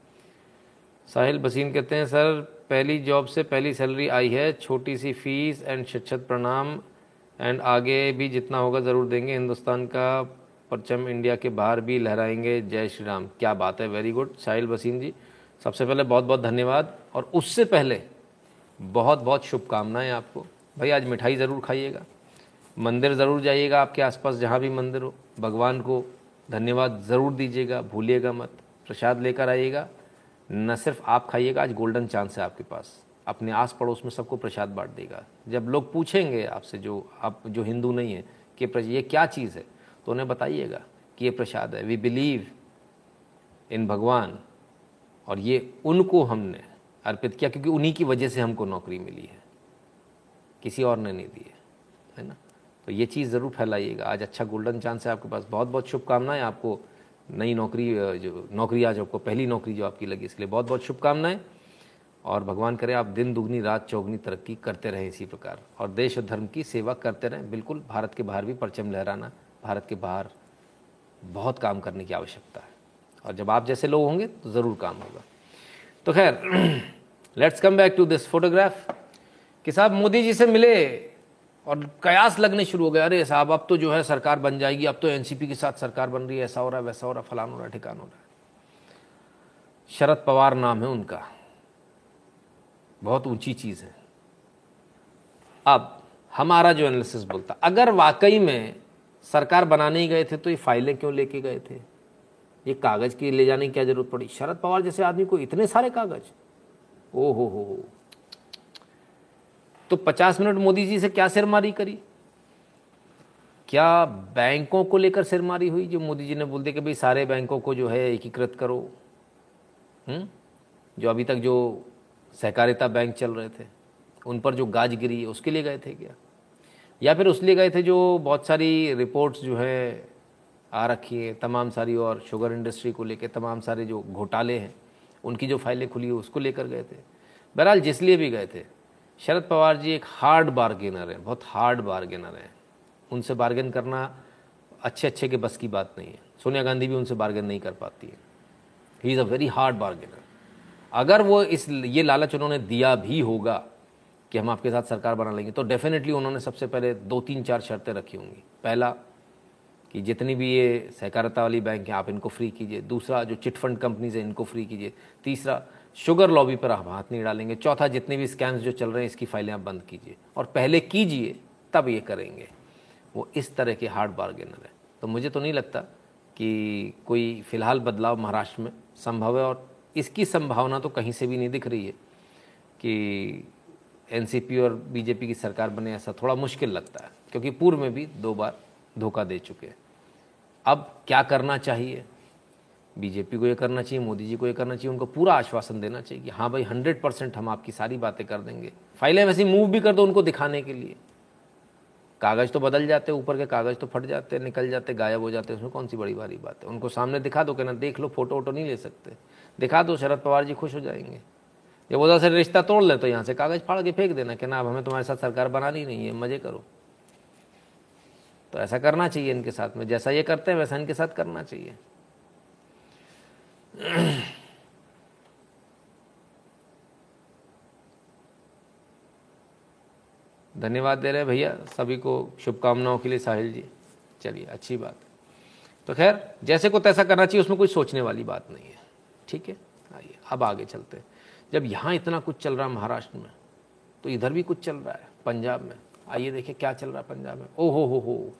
साहिल बसीन कहते हैं, सर, पहली जॉब से पहली सैलरी आई है, छोटी सी फ़ीस एंड शिक्षक प्रणाम, एंड आगे भी जितना होगा ज़रूर देंगे। हिंदुस्तान का परचम इंडिया के बाहर भी लहराएँगे। जय श्री राम। क्या बात है? वेरी गुड साहिल बसीन जी। सबसे पहले बहुत बहुत धन्यवाद। और उससे पहले बहुत बहुत शुभकामनाएँ आपको। भाई, आज मिठाई ज़रूर खाइएगा। मंदिर ज़रूर जाइएगा आपके आसपास, जहाँ भी मंदिर हो। भगवान को धन्यवाद ज़रूर दीजिएगा, भूलिएगा मत। प्रसाद लेकर आइएगा। न सिर्फ़ आप खाइएगा, आज गोल्डन चांस है आपके पास। अपने आस पड़ोस में सबको प्रसाद बांट देगा। जब लोग पूछेंगे आपसे, जो आप, जो हिंदू नहीं है, कि ये क्या चीज़ है तो उन्हें बताइएगा कि ये प्रसाद है। वी बिलीव इन भगवान। और ये उनको हमने अर्पित किया, क्योंकि उन्हीं की वजह से हमको नौकरी मिली है। किसी और ने नहीं दिए है ना? तो ये चीज़ ज़रूर फैलाइएगा। आज अच्छा गोल्डन चांस है, आपके पास बहुत बहुत शुभकामनाएँ। आपको नई नौकरी जो नौकरी, आज आपको पहली नौकरी जो आपकी लगी, इसके लिए बहुत बहुत शुभकामनाएँ। और भगवान करे, आप दिन दुगनी, रात चौगनी तरक्की करते रहें इसी प्रकार। और देश और धर्म की सेवा करते रहें। बिल्कुल, भारत के बाहर भी परचम लहराना, भारत के बाहर बहुत काम करने की आवश्यकता है। और जब आप जैसे लोग होंगे तो ज़रूर काम होगा। तो खैर let's come back to this photograph कि साहब मोदी जी से मिले और कयास लगने शुरू हो गए। अरे साहब, अब तो जो है सरकार बन जाएगी, अब तो एनसीपी के साथ सरकार बन रही है, ऐसा हो रहा है, वैसा हो रहा फलान हो रहा ठिकान हो रहा शरद पवार नाम है उनका। बहुत ऊँची चीज़ है। अब हमारा जो एनालिसिस बोलता, अगर वाकई में सरकार बनाने ही गए थे तो ये फाइलें क्यों लेके गए थे? ये कागज़ की ले जाने की क्या ज़रूरत पड़ी? शरद पवार जैसे आदमी को इतने सारे कागज़? ओ हो हो। तो 50 मिनट मोदी जी से क्या सिरमारी करी? क्या बैंकों को लेकर सिरमारी हुई जो मोदी जी ने बोल दिया कि भाई सारे बैंकों को जो है एकीकृत करो? हुँ? जो अभी तक जो सहकारिता बैंक चल रहे थे, उन पर जो गाज गिरी, उसके लिए गए थे क्या? या फिर उस लिए गए थे जो बहुत सारी रिपोर्ट्स जो है आ रखी है, तमाम सारी और शुगर इंडस्ट्री को लेकर तमाम सारे जो घोटाले हैं, उनकी जो फाइलें खुली उसको लेकर गए थे। बहरहाल जिस लिए भी गए थे। शरद पवार जी एक हार्ड बार्गेनर हैं, बहुत हार्ड बार्गेनर हैं। उनसे बार्गेन करना अच्छे अच्छे के बस की बात नहीं है। सोनिया गांधी भी उनसे बार्गेन नहीं कर पाती है। He is a very hard bargainer अगर वो इस, ये लालच उन्होंने दिया भी होगा कि हम आपके साथ सरकार बना लेंगे तो डेफिनेटली उन्होंने सबसे पहले दो तीन चार शर्तें रखी होंगी। पहला, कि जितनी भी ये सहकारिता वाली बैंक हैं, आप इनको फ्री कीजिए। दूसरा, जो चिट फंड कंपनीज़ हैं, इनको फ्री कीजिए। तीसरा शुगर लॉबी पर आप हाथ नहीं डालेंगे। चौथा, जितने भी स्कैम्स जो चल रहे हैं, इसकी फाइलें आप बंद कीजिए। और पहले कीजिए, तब ये करेंगे। वो इस तरह के हार्ड बार्गेनर है। तो मुझे तो नहीं लगता कि कोई फ़िलहाल बदलाव महाराष्ट्र में संभव है। और इसकी संभावना तो कहीं से भी नहीं दिख रही है कि एनसीपी और बीजेपी की सरकार बने, ऐसा थोड़ा मुश्किल लगता है। क्योंकि पूर्व में भी दो बार धोखा दे चुके हैं। अब क्या करना चाहिए? बीजेपी को ये करना चाहिए, मोदी जी को ये करना चाहिए, उनको पूरा आश्वासन देना चाहिए कि हाँ भाई हंड्रेड परसेंट हम आपकी सारी बातें कर देंगे। फाइलें वैसे मूव भी कर दो उनको दिखाने के लिए। कागज़ तो बदल जाते ऊपर के कागज़ तो फट जाते निकल जाते गायब हो जाते उसमें कौन सी बड़ी भारी बात है? उनको सामने दिखा दो कहना देख लो फ़ोटो वोटो नहीं ले सकते। दिखा दो, शरद पवार जी खुश हो जाएँगे। जब उधर से रिश्ता तोड़ ले तो यहाँ से कागज़ फाड़ के फेंक देना कहना अब हमें तुम्हारे साथ सरकार बनानी नहीं है, मज़े करो। तो ऐसा करना चाहिए इनके साथ में, जैसा ये करते हैं, वैसा इनके साथ करना चाहिए। धन्यवाद दे रहे भैया, सभी को शुभकामनाओं के लिए साहिल जी। चलिए, अच्छी बात। तो खैर, जैसे को तैसा करना चाहिए, उसमें कोई सोचने वाली बात नहीं है। ठीक है? आइए, अब आगे चलते हैं। जब यहाँ इतना कुछ चल रहा है महाराष्ट्र में तो इधर भी कुछ चल रहा है पंजाब में। आइए देखिए क्या चल रहा है पंजाब में। ओ हो हो हो।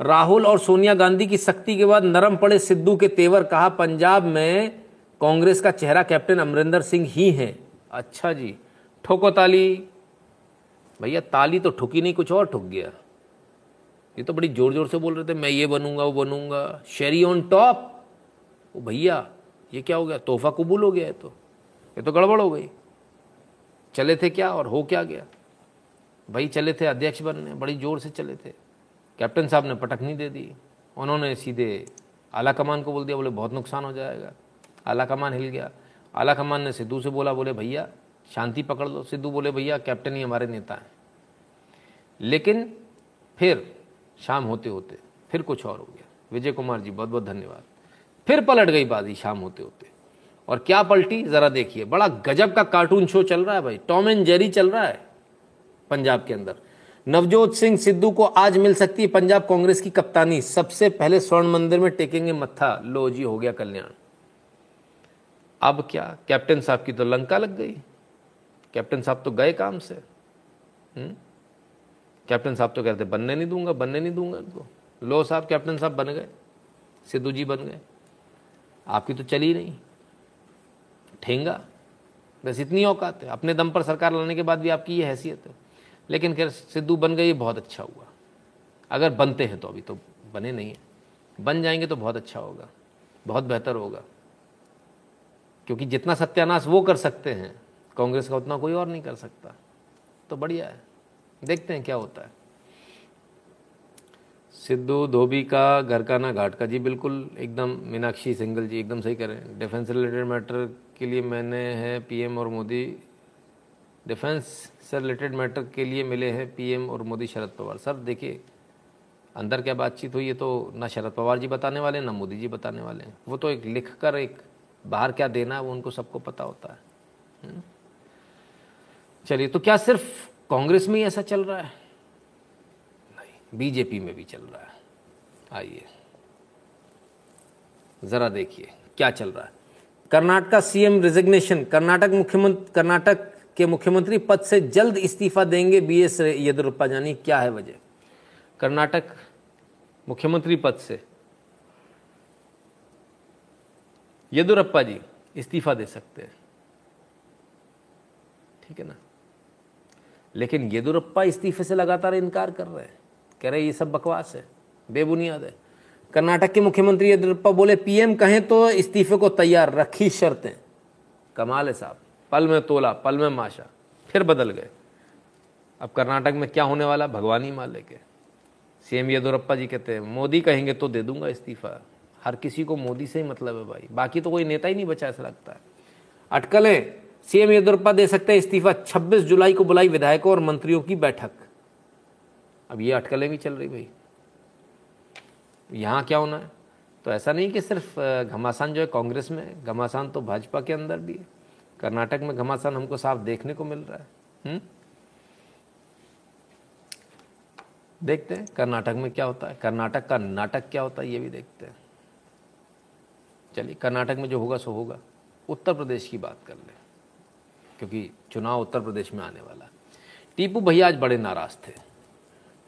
राहुल और सोनिया गांधी की सख्ती के बाद नरम पड़े सिद्धू के तेवर, कहा, पंजाब में कांग्रेस का चेहरा कैप्टन अमरिंदर सिंह ही है। अच्छा जी, ठोको ताली। भैया, ताली तो ठुकी नहीं, कुछ और ठुक गया। ये तो बड़ी ज़ोर ज़ोर से बोल रहे थे, मैं ये बनूँगा, वो बनूँगा। शेरी ऑन टॉप ओ भैया, ये क्या हो गया? तोहफा कबूल हो गया है तो। ये तो गड़बड़ हो गई। चले थे क्या और हो क्या गया? भाई, चले थे अध्यक्ष बनने, बड़ी ज़ोर से चले थे। कैप्टन साहब ने पटकनी दे दी। उन्होंने सीधे आला कमान को बोल दिया, बोले, बहुत नुकसान हो जाएगा। आला कमान हिल गया। आला कमान ने सिद्धू से बोला, बोले, भैया, शांति पकड़ लो। सिद्धू बोले, भैया, कैप्टन ही हमारे नेता हैं। लेकिन फिर शाम होते होते फिर कुछ और हो गया। विजय कुमार जी बहुत बहुत धन्यवाद। फिर पलट गई बाजी शाम होते होते और क्या पलटी, जरा देखिए। बड़ा गजब का कार्टून शो चल रहा है भाई। टॉम एंड जेरी चल रहा है पंजाब के अंदर। नवजोत सिंह सिद्धू को आज मिल सकती है पंजाब कांग्रेस की कप्तानी। सबसे पहले स्वर्ण मंदिर में टेकेंगे मत्था। लो जी, हो गया कल्याण। अब क्या? कैप्टन साहब की तो लंका लग गई। कैप्टन साहब तो गए काम से। कैप्टन साहब तो कहते बनने नहीं दूँगा, बनने नहीं दूँगा इनको। लो साहब, कैप्टन साहब बन गए। सिद्धू जी बन गए। आपकी तो चली नहीं। ठेंगा। बस इतनी औकात है। अपने दम पर सरकार लाने के बाद भी आपकी ये हैसियत है। लेकिन खैर, सिद्धू बन गए, ये बहुत अच्छा हुआ। अगर बनते हैं तो अभी तो बने नहीं है। बन जाएँगे तो बहुत अच्छा होगा। बहुत बेहतर होगा। क्योंकि जितना सत्यानाश वो कर सकते हैं, कांग्रेस का उतना कोई और नहीं कर सकता। तो बढ़िया है। देखते हैं क्या होता है। सिद्धू धोबी का घर का ना घाट का। जी बिल्कुल एकदम मीनाक्षी सिंगल जी एकदम सही करें डिफेंस रिलेटेड मैटर के लिए मैंने है पीएम और मोदी। डिफेंस से रिलेटेड मैटर के लिए मिले हैं पीएम और मोदी शरद पवार। सर देखिए, अंदर क्या बातचीत हुई है तो ना शरद पवार जी बताने वाले ना मोदी जी बताने वाले हैं। वो तो एक लिख कर एक बाहर क्या देना है वो उनको सबको पता होता है। हम्म? चलिए तो क्या सिर्फ़ कांग्रेस में ही ऐसा चल रहा है? नहीं, बीजेपी में भी चल रहा है। आइए, जरा देखिए क्या चल रहा है। कर्नाटक सीएम रिजिग्नेशन कर्नाटक मुख्यमंत्री कर्नाटक के मुख्यमंत्री पद से जल्द इस्तीफा देंगे बी एस येदुरप्पा जानी। क्या है वजह? कर्नाटक मुख्यमंत्री पद से येदुरप्पा जी, इस्तीफा दे सकते हैं। ठीक है ना? लेकिन येदुरप्पा इस्तीफे से लगातार इनकार कर रहे हैं। कह रहे ये सब बकवास है, बेबुनियाद है। कर्नाटक के मुख्यमंत्री येदुरप्पा बोले, पीएम कहें तो इस्तीफे को तैयार रखी शर्तें। कमाल है साहब। पल में तोला, पल में माशा, फिर बदल गए। अब कर्नाटक में क्या होने वाला? भगवान ही मालिक है। सीएम येदुरप्पा जी कहते हैं, मोदी कहेंगे तो दे दूँगा इस्तीफा। हर किसी को मोदी से ही मतलब है भाई। बाकी तो कोई नेता ही नहीं बचा, ऐसा लगता है। अटकलें सीएम येदुरप्पा दे सकते हैं इस्तीफा। 26 जुलाई को बुलाई विधायकों और मंत्रियों की बैठक। अब ये अटकलें भी चल रही भाई। यहाँ क्या होना है? तो ऐसा नहीं कि सिर्फ़ घमासान जो है कांग्रेस में घमासान तो भाजपा के अंदर भी है। कर्नाटक में घमासान हमको साफ़ देखने को मिल रहा है। हुँ? देखते हैं कर्नाटक में क्या होता है। कर्नाटक का नाटक क्या होता है, ये भी देखते हैं। चलिए, कर्नाटक में जो होगा, सो होगा। उत्तर प्रदेश की बात कर ले, क्योंकि चुनाव उत्तर प्रदेश में आने वाला टीपू भैया आज बड़े नाराज़ थे।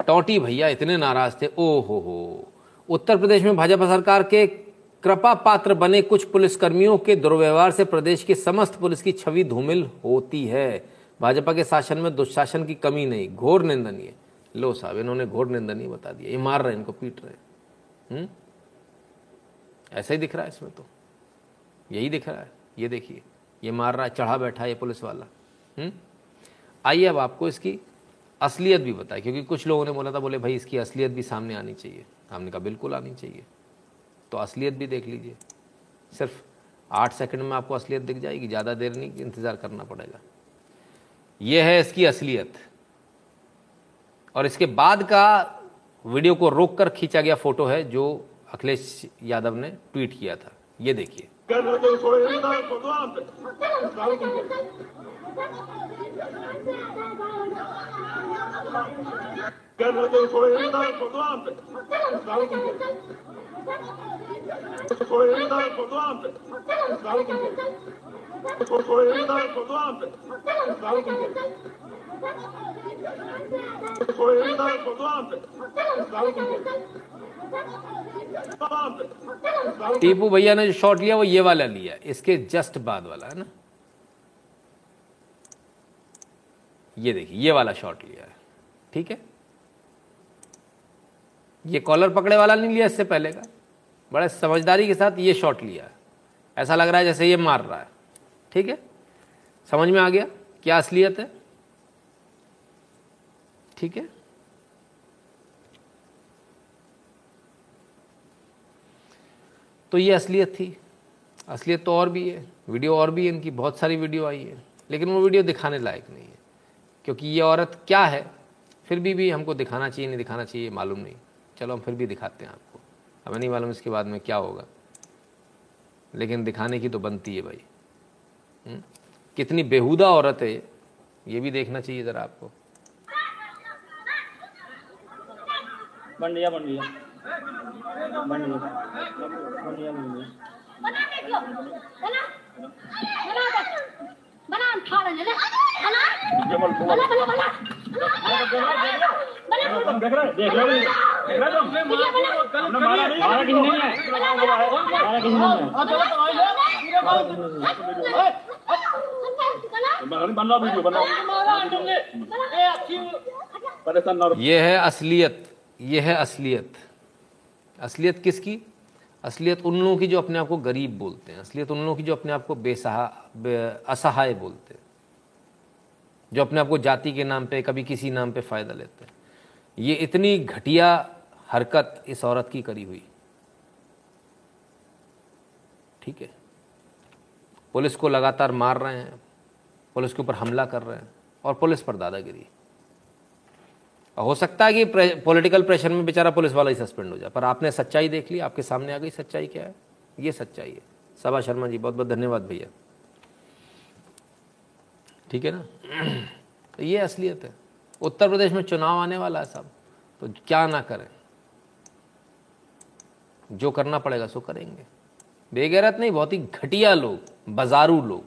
टोटी भैया इतने नाराज़ थे ओ हो हो। उत्तर प्रदेश में भाजपा सरकार के कृपा पात्र बने कुछ पुलिसकर्मियों के दुर्व्यवहार से प्रदेश की समस्त पुलिस की छवि धूमिल होती है। भाजपा के शासन में दुशासन की कमी नहीं, घोर निंदनीय। लो साहब, इन्होंने घोर निंदनीय बता दिया। ये मार रहे हैं, इनको पीट रहे हैं। हम्म? ऐसा ही दिख रहा है इसमें तो। यही दिख रहा है। ये देखिए, ये मार रहा है, चढ़ा बैठा ये पुलिस वाला। हम्म? आइए अब आपको इसकी असलियत भी बताए, क्योंकि कुछ लोगों ने बोला था, बोले, भाई, इसकी असलियत भी सामने आनी चाहिए। हमने कहा, बिल्कुल आनी चाहिए। तो असलियत भी देख लीजिए। सिर्फ़ आठ सेकंड में आपको असलियत दिख जाएगी, ज़्यादा देर नहीं, इंतज़ार करना पड़ेगा। यह है इसकी असलियत। और इसके बाद का वीडियो को रोक कर खींचा गया फ़ोटो है, जो अखिलेश यादव ने ट्वीट किया था। ये देखिए। टीपू भैया ने जो शॉट लिया, वो ये वाला लिया। इसके जस्ट बाद वाला, है ना? ये देखिए, ये वाला शॉट लिया है। ठीक है? ये कॉलर पकड़े वाला नहीं लिया इससे पहले का। बड़े समझदारी के साथ ये शॉट लिया है। ऐसा लग रहा है जैसे ये मार रहा है। ठीक है? समझ में आ गया क्या असलियत है? ठीक है? तो ये असलियत थी। असलियत तो और भी है। वीडियो और भी है इनकी। बहुत सारी वीडियो आई है। लेकिन वो वीडियो दिखाने लायक नहीं है। क्योंकि ये औरत क्या है? फिर भी भी हमको दिखाना चाहिए, नहीं दिखाना चाहिए मालूम नहीं। चलो, हम फिर भी दिखाते हैं आपको। हमें नहीं मालूम इसके बाद में क्या होगा। लेकिन दिखाने की तो बनती है भाई। हुँ? कितनी बेहुदा औरत है ये भी देखना चाहिए ज़रा आपको। बन गया बन गया। ये है असलियत ये है असलियत। असलियत किसकी? असलियत उन लोगों की जो अपने आप को गरीब बोलते हैं, असलियत उन लोगों की जो अपने आप को बेसहा असहाय बोलते हैं, जो अपने आप को जाति के नाम पे, कभी किसी नाम पे फ़ायदा लेते हैं। ये इतनी घटिया हरकत इस औरत की करी हुई। ठीक है? पुलिस को लगातार मार रहे हैं, पुलिस के ऊपर हमला कर रहे हैं और पुलिस पर दादागिरी। हो सकता है कि पॉलिटिकल प्रेशर में बेचारा पुलिस वाला ही सस्पेंड हो जाए, पर आपने सच्चाई देख ली, आपके सामने आ गई, सच्चाई क्या है? ये सच्चाई है। सभा शर्मा जी बहुत बहुत धन्यवाद भैया। ठीक है ना? तो ये असलियत है। उत्तर प्रदेश में चुनाव आने वाला है साहब तो क्या ना करें। जो करना पड़ेगा, सो करेंगे। बेगैरत नहीं, बहुत ही घटिया लोग, बाजारू लोग।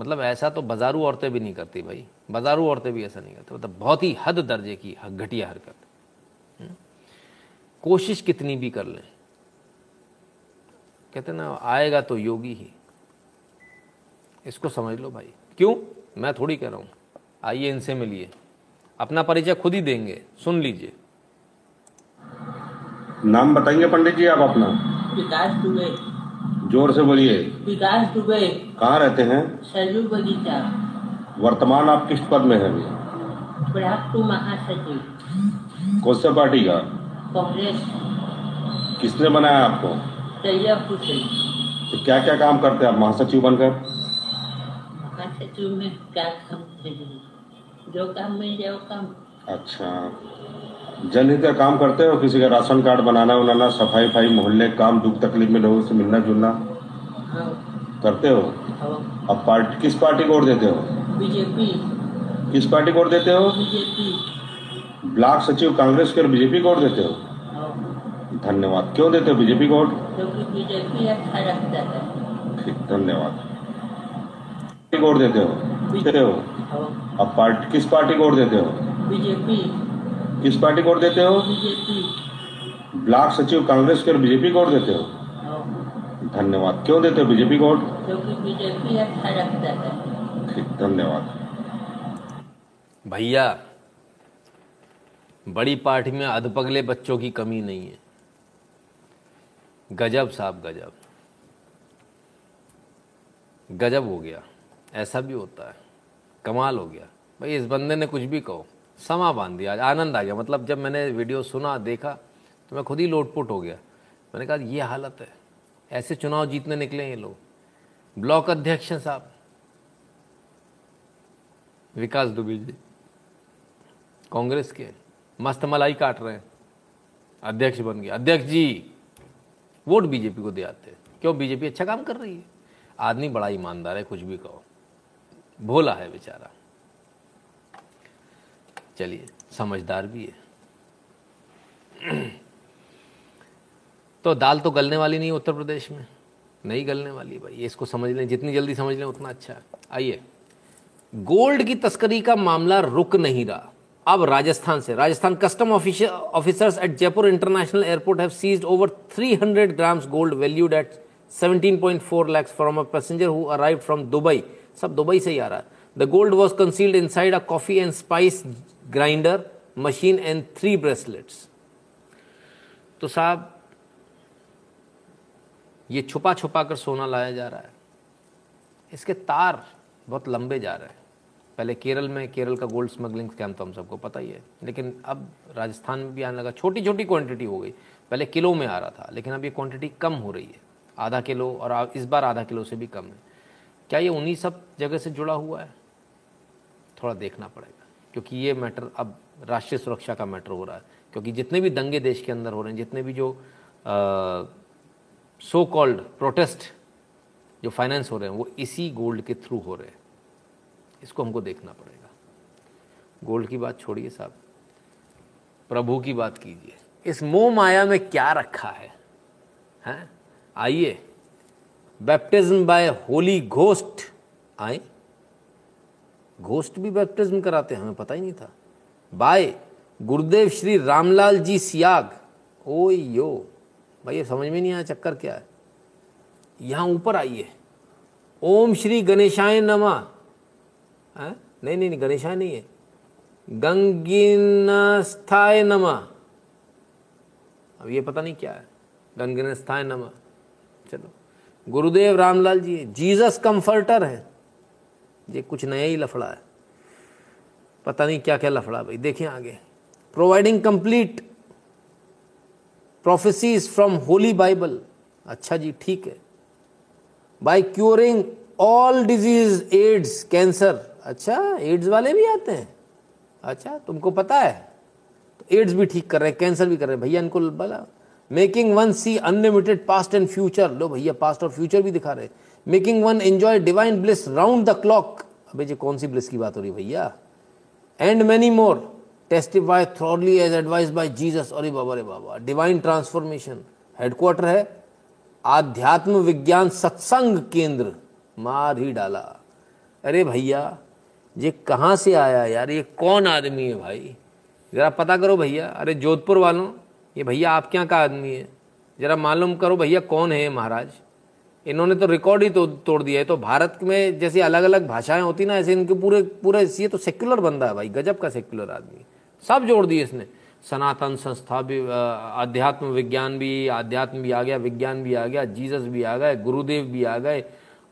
मतलब ऐसा तो बाजारू औरतें भी नहीं करती भाई। बाजारू औरतें भी ऐसा नहीं करती मतलब बहुत ही हद दर्जे की घटिया हरकत। हम्म? कोशिश कितनी भी कर लें। कहते ना आएगा तो योगी ही। इसको समझ लो भाई। क्यों? मैं थोड़ी कह रहा हूँ। आइए इनसे मिलिए। अपना परिचय खुद ही देंगे। सुन लीजिए। नाम बताएँगे पंडित जी आप अपना। विकास दुबे। ज़ोर से बोलिए। विकास दुबे। कहाँ रहते हैं? सरयू बगीचा। वर्तमान आप किस पद में हैं प्राप्त महासचिव। कौन से पार्टी का? कांग्रेस। किसने बनाया आपको? तो क्या क्या काम करते हैं आप? महासचिव बनकर? महासचिव में क्या काम जो काम जाए वो काम। अच्छा। जनहित का काम करते हो? किसी का राशन कार्ड बनाना उनाना सफ़ाई फाई मोहल्ले काम दुख तकलीफ़ में लोगों से मिलना जुलना हाँ। करते हो? हाँ। अब पार्टी किस पार्टी को वोट देते हो? बीजेपी। किस पार्टी को देते हो? बीजेपी। ब्लॉक सचिव कांग्रेस के और बीजेपी को देते हो? हाँ। धन्यवाद। क्यों देते हो बीजेपी को क्योंकि बीजेपी अच्छा रखता है। ठीक धन्यवाद। को वोट देते हो? देते हो? हाँ। अब पार्टी किस पार्टी को देते हो? बीजेपी। किस पार्टी को देते हो? बीजेपी। ब्लॉक सचिव कांग्रेस के और बीजेपी को देते हो? हाँ। धन्यवाद। क्यों देते हो बीजेपी को क्योंकि बीजेपी अच्छा रखता है। ठीक धन्यवाद। भैया, बड़ी पार्टी में अधपगले बच्चों की कमी नहीं है। गजब साहब, गजब। गजब हो गया। ऐसा भी होता है। कमाल हो गया। भाई, इस बंदे ने कुछ भी कहो, समा बाँध दिया। आनंद आ गया। मतलब जब मैंने वीडियो सुना, देखा तो मैं खुद ही लोटपुट हो गया। मैंने कहा, ये हालत है। ऐसे चुनाव जीतने निकले ये लोग। ब्लॉक अध्यक्ष साहब। विकास दुबे जी, कांग्रेस के, मस्त मलाई काट रहे हैं। अध्यक्ष बन गए। अध्यक्ष जी, वोट बीजेपी को दे आते हैं। क्यों? बीजेपी अच्छा काम कर रही है। आदमी बड़ा ईमानदार है, कुछ भी कहो। भोला है बेचारा। चलिए, समझदार भी है। तो दाल तो गलने वाली नहीं उत्तर प्रदेश में। नहीं गलने वाली भाई। इसको समझ लें, जितनी जल्दी समझ लें, उतना अच्छा। आइए। गोल्ड की तस्करी का मामला रुक नहीं रहा। अब राजस्थान से। Rajasthan custom officers at Jaipur international airport have seized over 300 grams gold valued at 17.4 lakhs from a passenger who arrived from Dubai सब दुबई से ही आ रहा है। The gold was concealed inside a coffee and spice grinder machine and three bracelets तो साहब, ये छुपा छुपा कर सोना लाया जा रहा है। इसके तार बहुत लंबे जा रहे हैं। पहले केरल में, केरल का गोल्ड स्मगलिंग स्कैम तो हम सबको पता ही है। लेकिन अब राजस्थान में भी आने लगा। छोटी छोटी क्वांटिटी हो गई। पहले किलो में आ रहा था, लेकिन अब ये क्वांटिटी कम हो रही है। आधा किलो और इस बार आधा किलो से भी कम है। क्या ये उन्हीं सब जगह से जुड़ा हुआ है? थोड़ा देखना पड़ेगा, क्योंकि ये मैटर अब राष्ट्रीय सुरक्षा का मैटर हो रहा है। क्योंकि जितने भी दंगे देश के अंदर हो रहे हैं, जितने भी जो सो कॉल्ड प्रोटेस्ट जो फाइनेंस हो रहे हैं, वो इसी गोल्ड के थ्रू हो रहे हैं। इसको हमको देखना पड़ेगा। गोल्ड की बात छोड़िए साहब। प्रभु की बात कीजिए। इस मोह माया में क्या रखा है? हैं? आइए। बैप्टिज्म बाय होली घोस्ट आए। घोस्ट भी बैप्टिज्म कराते हैं, हमें पता ही नहीं था। बाय गुरुदेव श्री रामलाल जी सियाग। ओ यो। भाई ये समझ में नहीं आया चक्कर क्या है। यहाँ ऊपर आइए। ओम श्री गणेशाय नमा। हाँ? नहीं नहीं नहीं, गणेशाय नहीं है। गंगिनस्थाय नमा। अब ये पता नहीं क्या है। गंगिनस्थाय नमा। चलो। गुरुदेव रामलाल जी, जीसस कंफर्टर है। ये कुछ नया ही लफड़ा है। पता नहीं क्या क्या लफड़ा भाई। देखें आगे। Providing complete prophecies from holy Bible अच्छा जी, ठीक है। By curing all disease AIDS cancer अच्छा एड्स वाले भी आते हैं। अच्छा तुमको पता है तो एड्स भी ठीक कर रहे हैं, कैंसर भी कर रहे हैं। भैया, इनको बोला making one see unlimited past and future लो भैया पास्ट और फ्यूचर भी दिखा रहे making one enjoy divine bliss round the clock अबे कौन सी ब्लिस की बात हो रही भैया? And many more testify thoroughly as advise by Jesus अरे बाबा अरे बाबा डिवाइन ट्रांसफॉर्मेशन हेडक्वार्टर है। आध्यात्म विज्ञान सत्संग केंद्र। मार ही डाला। अरे भैया ये कहाँ से आया यार? ये कौन आदमी है भाई? ज़रा पता करो भैया। अरे जोधपुर वालों, ये भैया आप क्या का आदमी है? ज़रा मालूम करो भैया कौन है महाराज। इन्होंने तो रिकॉर्ड ही तो तोड़ दिया है। तो भारत में जैसे अलग अलग भाषाएँ होती ना, ऐसे इनके पूरे पूरे, ये तो सेक्युलर बंदा है भाई, गजब का सेक्युलर आदमी। सब जोड़ दिए इसने। सनातन संस्था भी अध्यात्म विज्ञान भी अध्यात्म भी आ गया, विज्ञान भी आ गया, जीसस भी आ गए, गुरुदेव भी आ गए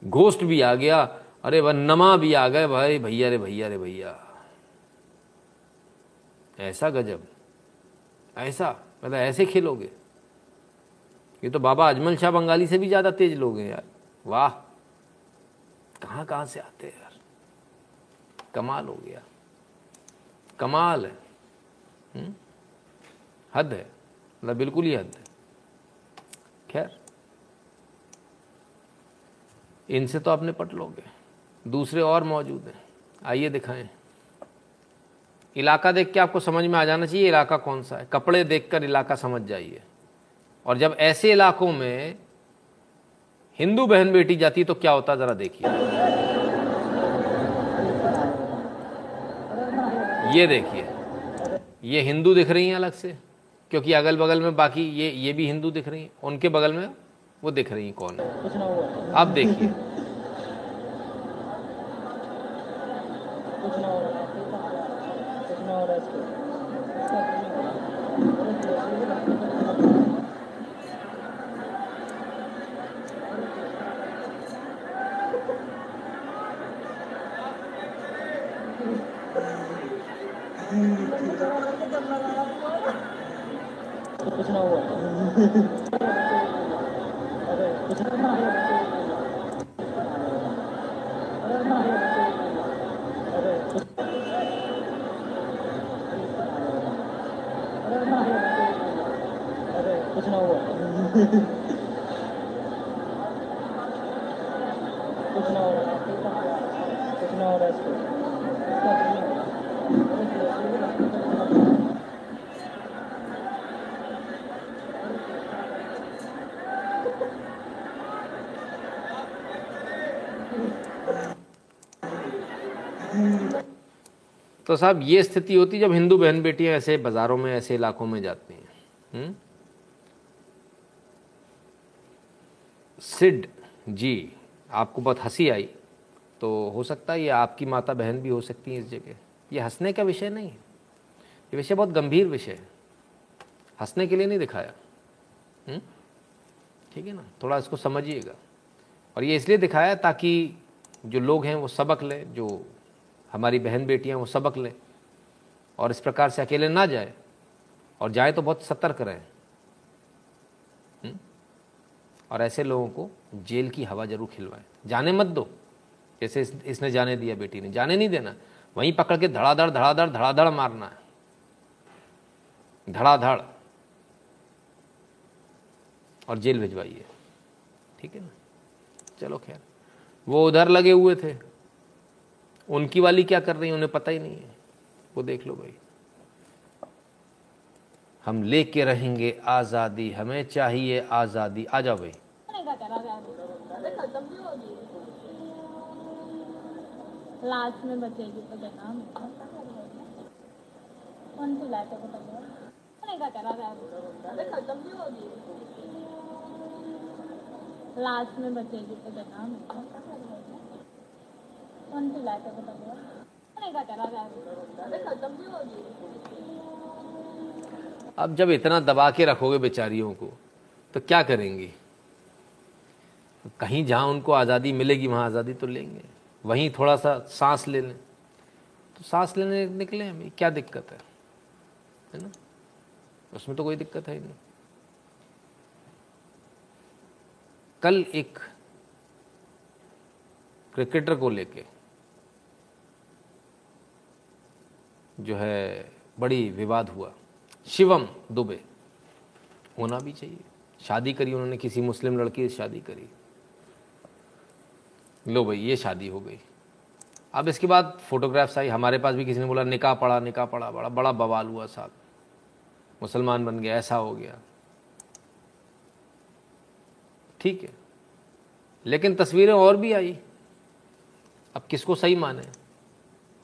घोष्ट भी आ गया। अरे वह नमा भी आ गए भाई, भैया रे भैया रे, भैया। ऐसा गजब। ऐसा मतलब ऐसे खेलोगे। ये तो बाबा अजमल शाह बंगाली से भी ज़्यादा तेज लोग हैं यार। वाह। कहाँ कहाँ से आते हैं यार? कमाल हो गया। कमाल है। हुँ? हद है। मतलब बिल्कुल ही हद है। खैर। इनसे तो आपने पट लोगे। दूसरे और मौजूद हैं। आइए दिखाएँ। इलाका देख के आपको समझ में आ जाना चाहिए, इलाका कौन सा है। कपड़े देखकर इलाका समझ जाइए। और जब ऐसे इलाकों में हिंदू बहन बेटी जाती तो क्या होता, जरा देखिए। ये देखिए, ये हिंदू दिख रही हैं अलग से, क्योंकि अगल बगल में बाकी ये ये भी हिंदू दिख रही हैं। उनके बगल में वो दिख रही हैं, कौन है? अब देखिए। कुछ ना हुआ कुछ ना हुआ कुछ ना हो रहा कुछ ना हो रहा इसको तो साहब, ये स्थिति होती जब हिंदू बहन बेटियाँ ऐसे बाज़ारों में, ऐसे इलाकों में जाती हैं। सिड, जी, आपको बहुत हँसी आई तो हो सकता है ये आपकी माता बहन भी हो सकती है इस जगह। ये हंसने का विषय नहीं है। ये विषय बहुत गंभीर विषय है। हंसने के लिए नहीं दिखाया। ठीक है ना? थोड़ा इसको समझिएगा। और ये इसलिए दिखाया ताकि जो लोग हैं वो सबक लें जो हमारी बहन बेटियाँ वो सबक लें और इस प्रकार से अकेले ना जाए और जाए तो बहुत सतर्क रहें। और ऐसे लोगों को जेल की हवा ज़रूर खिलवाएँ। जाने मत दो। जैसे इस, इसने जाने दिया बेटी ने। जाने नहीं देना। वहीं पकड़ के धड़ाधड़ धड़ाधड़ धड़ाधड़ मारना है। धड़ाधड़। और जेल भिजवाइए। ठीक है ना? चलो खैर। वो उधर लगे हुए थे। उनकी वाली क्या कर रही है, उन्हें पता ही नहीं है। वो देख लो भाई। हम लेके रहेंगे आज़ादी, हमें चाहिए आज़ादी। आ जाओ भाई। लास्ट में बचेगी तो देना कौन सी लाइट है? लास्ट में बचेगी तो देना कौन लाइट होगी अब जब इतना दबा के रखोगे बेचारियों को तो क्या करेंगी? कहीं जहाँ उनको आज़ादी मिलेगी, वहाँ आज़ादी तो लेंगे। वहीं थोड़ा सा सांस ले लें। तो सांस लेने निकले क्या दिक्कत है? है ना? उसमें तो कोई दिक्कत है ही नहीं। कल एक क्रिकेटर को लेके जो है बड़ी विवाद हुआ। शिवम दुबे, होना भी चाहिए। शादी करी उन्होंने, किसी मुस्लिम लड़की से शादी करी। लो भाई, ये शादी हो गई। अब इसके बाद फोटोग्राफ्स आई, हमारे पास भी किसी ने बोला, निकाह पड़ा निकाह पड़ा, बड़ा बड़ा बवाल हुआ साहब। मुसलमान बन गया, ऐसा हो गया। ठीक है। लेकिन तस्वीरें और भी आई। अब किसको सही माने?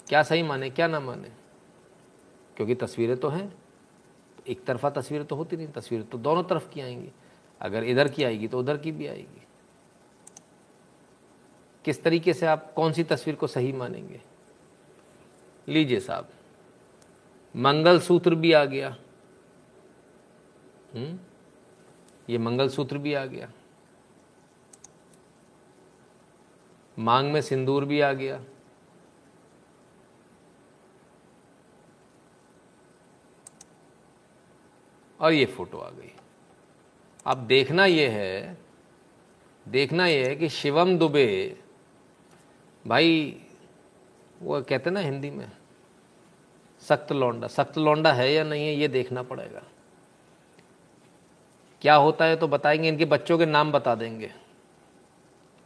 क्या सही माने, क्या ना माने? क्योंकि तस्वीरें तो हैं। एक तरफा तस्वीरें तो होती नहीं, तस्वीरें तो दोनों तरफ़ की आएँगी। अगर इधर की आएगी तो उधर की भी आएगी। किस तरीके से आप कौन सी तस्वीर को सही मानेंगे? लीजिए साहब, मंगलसूत्र भी आ गया। हम्म ये मंगलसूत्र भी आ गया। मांग में सिंदूर भी आ गया। और ये फ़ोटो आ गई। अब देखना ये है, देखना ये है कि शिवम दुबे, भाई, वो कहते ना हिंदी में, सख्त लौंडा सख्त लौंडा है या नहीं है, ये देखना पड़ेगा। क्या होता है तो बताएँगे, इनके बच्चों के नाम बता देंगे,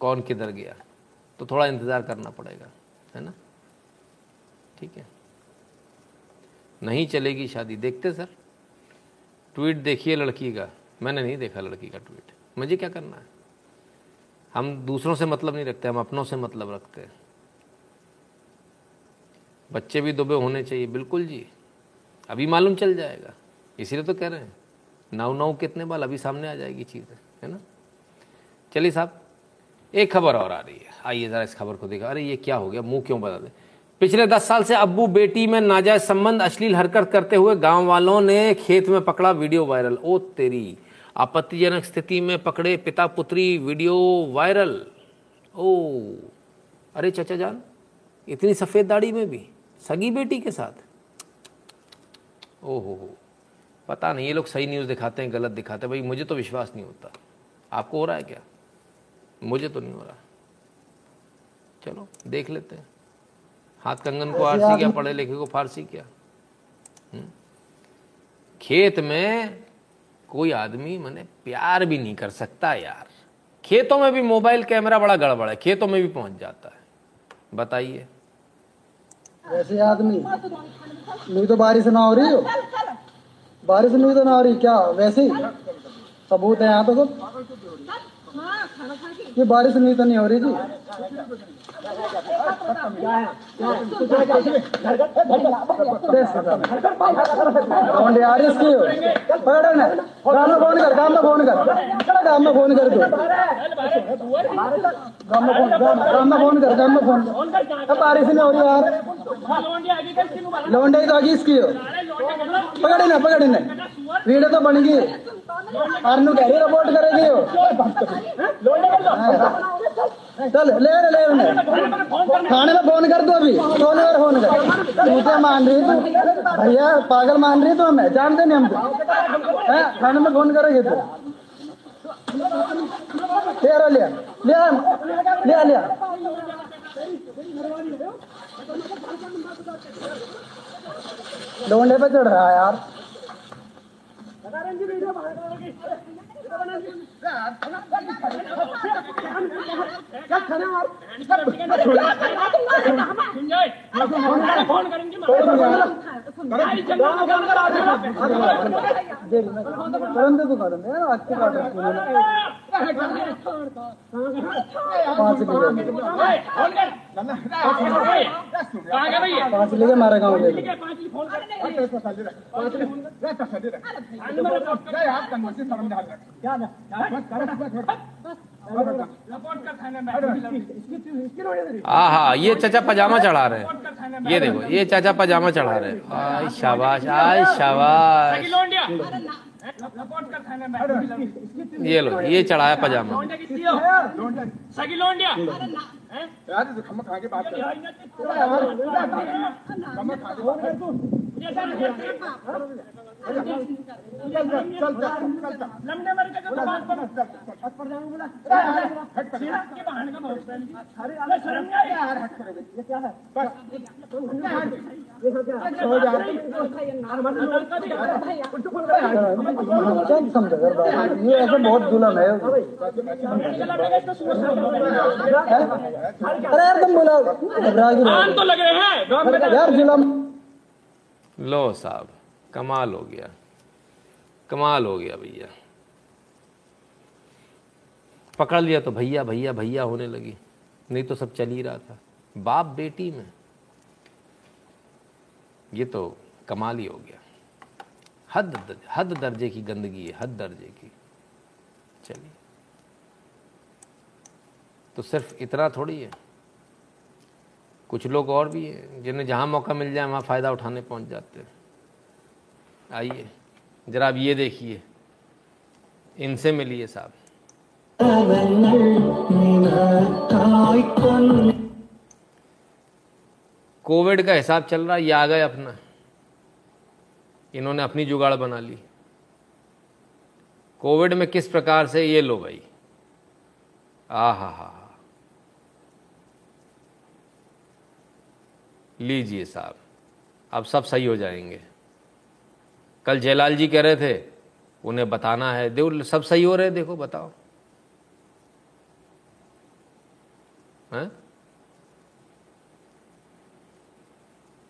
कौन किधर गया। तो थोड़ा इंतज़ार करना पड़ेगा, है ना? ठीक है। नहीं चलेगी शादी। देखते सर। ट्वीट देखिए लड़की का। मैंने नहीं देखा लड़की का ट्वीट। मुझे क्या करना है? हम दूसरों से मतलब नहीं रखते, हम अपनों से मतलब रखते हैं। बच्चे भी दुबे होने चाहिए। बिल्कुल जी। अभी मालूम चल जाएगा। इसीलिए तो कह रहे हैं। नौ नौ कितने बाल अभी सामने आ जाएगी चीज़ें, है ना? चलिए साहब। एक खबर और आ रही है। आइए ज़रा इस खबर को देखा। अरे, ये क्या हो गया? मुँह क्यों बता दे पिछले दस साल से अब्बू बेटी में नाजायज संबंध अश्लील हरकत करते हुए गाँव वालों ने खेत में पकड़ा वीडियो वायरल। ओ तेरी आपत्तिजनक स्थिति में पकड़े पिता पुत्री वीडियो वायरल। ओ, अरे चचा जान, इतनी सफ़ेद दाढ़ी में भी, सगी बेटी के साथ? ओ हो हो पता नहीं, ये लोग सही न्यूज़ दिखाते हैं, गलत दिखाते हैं। भाई, मुझे तो विश्वास नहीं होता। आपको हो रहा है क्या? मुझे तो नहीं हो रहा। चलो देख लेते हैं। हाथ कंगन को आरसी क्या पढ़े लिखे को फारसी क्या। खेत में कोई आदमी मैंने प्यार भी नहीं कर सकता यार। खेतों में भी मोबाइल कैमरा बड़ा गड़बड़ है खेतों में भी पहुँच जाता है। बताइए। वैसे आदमी नहीं तो बारिश ना हो रही हो? बारिश नहीं तो ना हो रही क्या? वैसे ही? सबूत है यहाँ तो सब? ये बारिश नहीं तो नहीं हो रही जी। रही इसकी पकड़ ना काम में फ़ोन कर काम में फ़ोन कर काम में फ़ोन कर तू काम में फ़ोन काम में फ़ोन कर काम में फ़ोन अब बारिश हो रही यार लौंडे तो आगे इसकी पकड़े ना पकड़े ना वीडियो तो बन गई आरनू कह रही रिपोर्ट करेगी चल, ले ले ले उन्हें थाने में फ़ोन कर दो अभी। सोने पर फ़ोन कर मुझे मान रही तू। भैया, पागल मान रही तू हमें। जानते नहीं हम तो। हैं, थाने में फ़ोन करोगे तू। ले रो लिया लिया लिया लिया लोंडे पे चढ़ रहा है यार। जेल में करन तो करन दे आज के काट रखी उन्होंने पाँच पाँच लेके मारे गाँव ले आहा, ये चाचा पजामा चढ़ा रहे हैं। ये देखो, ये चाचा पजामा चढ़ा रहे हैं। आय शाबाश आय शाबाश। ये लो ये चढ़ाया पजामा क्या समझा कर बात ये ऐसे बहुत जुलम है अरे यार तुम बोला यार जुलम लो साहब, कमाल हो गया। कमाल हो गया भैया। पकड़ लिया तो भैया भैया भैया होने लगी। नहीं तो सब चल ही रहा था। बाप बेटी में। ये तो कमाल ही हो गया। हद हद दर्जे की गंदगी है, हद दर्जे की। चलिए। तो सिर्फ़ इतना थोड़ी है। कुछ लोग और भी हैं, जिन्हें जहाँ मौका मिल जाए, वहाँ फ़ायदा उठाने पहुँच जाते हैं। आइए, जरा अब ये देखिए। इनसे मिलिए साहब। कोविड का हिसाब चल रहा, ये आ गए अपना। इन्होंने अपनी जुगाड़ बना ली। कोविड में किस प्रकार से, ये लो भाई। आ हा हा। लीजिए साहब, अब सब सही हो जाएँगे। कल जयलाल जी कह रहे थे, उन्हें बताना है। देखो सब सही हो रहे देखो, बताओ। हैं?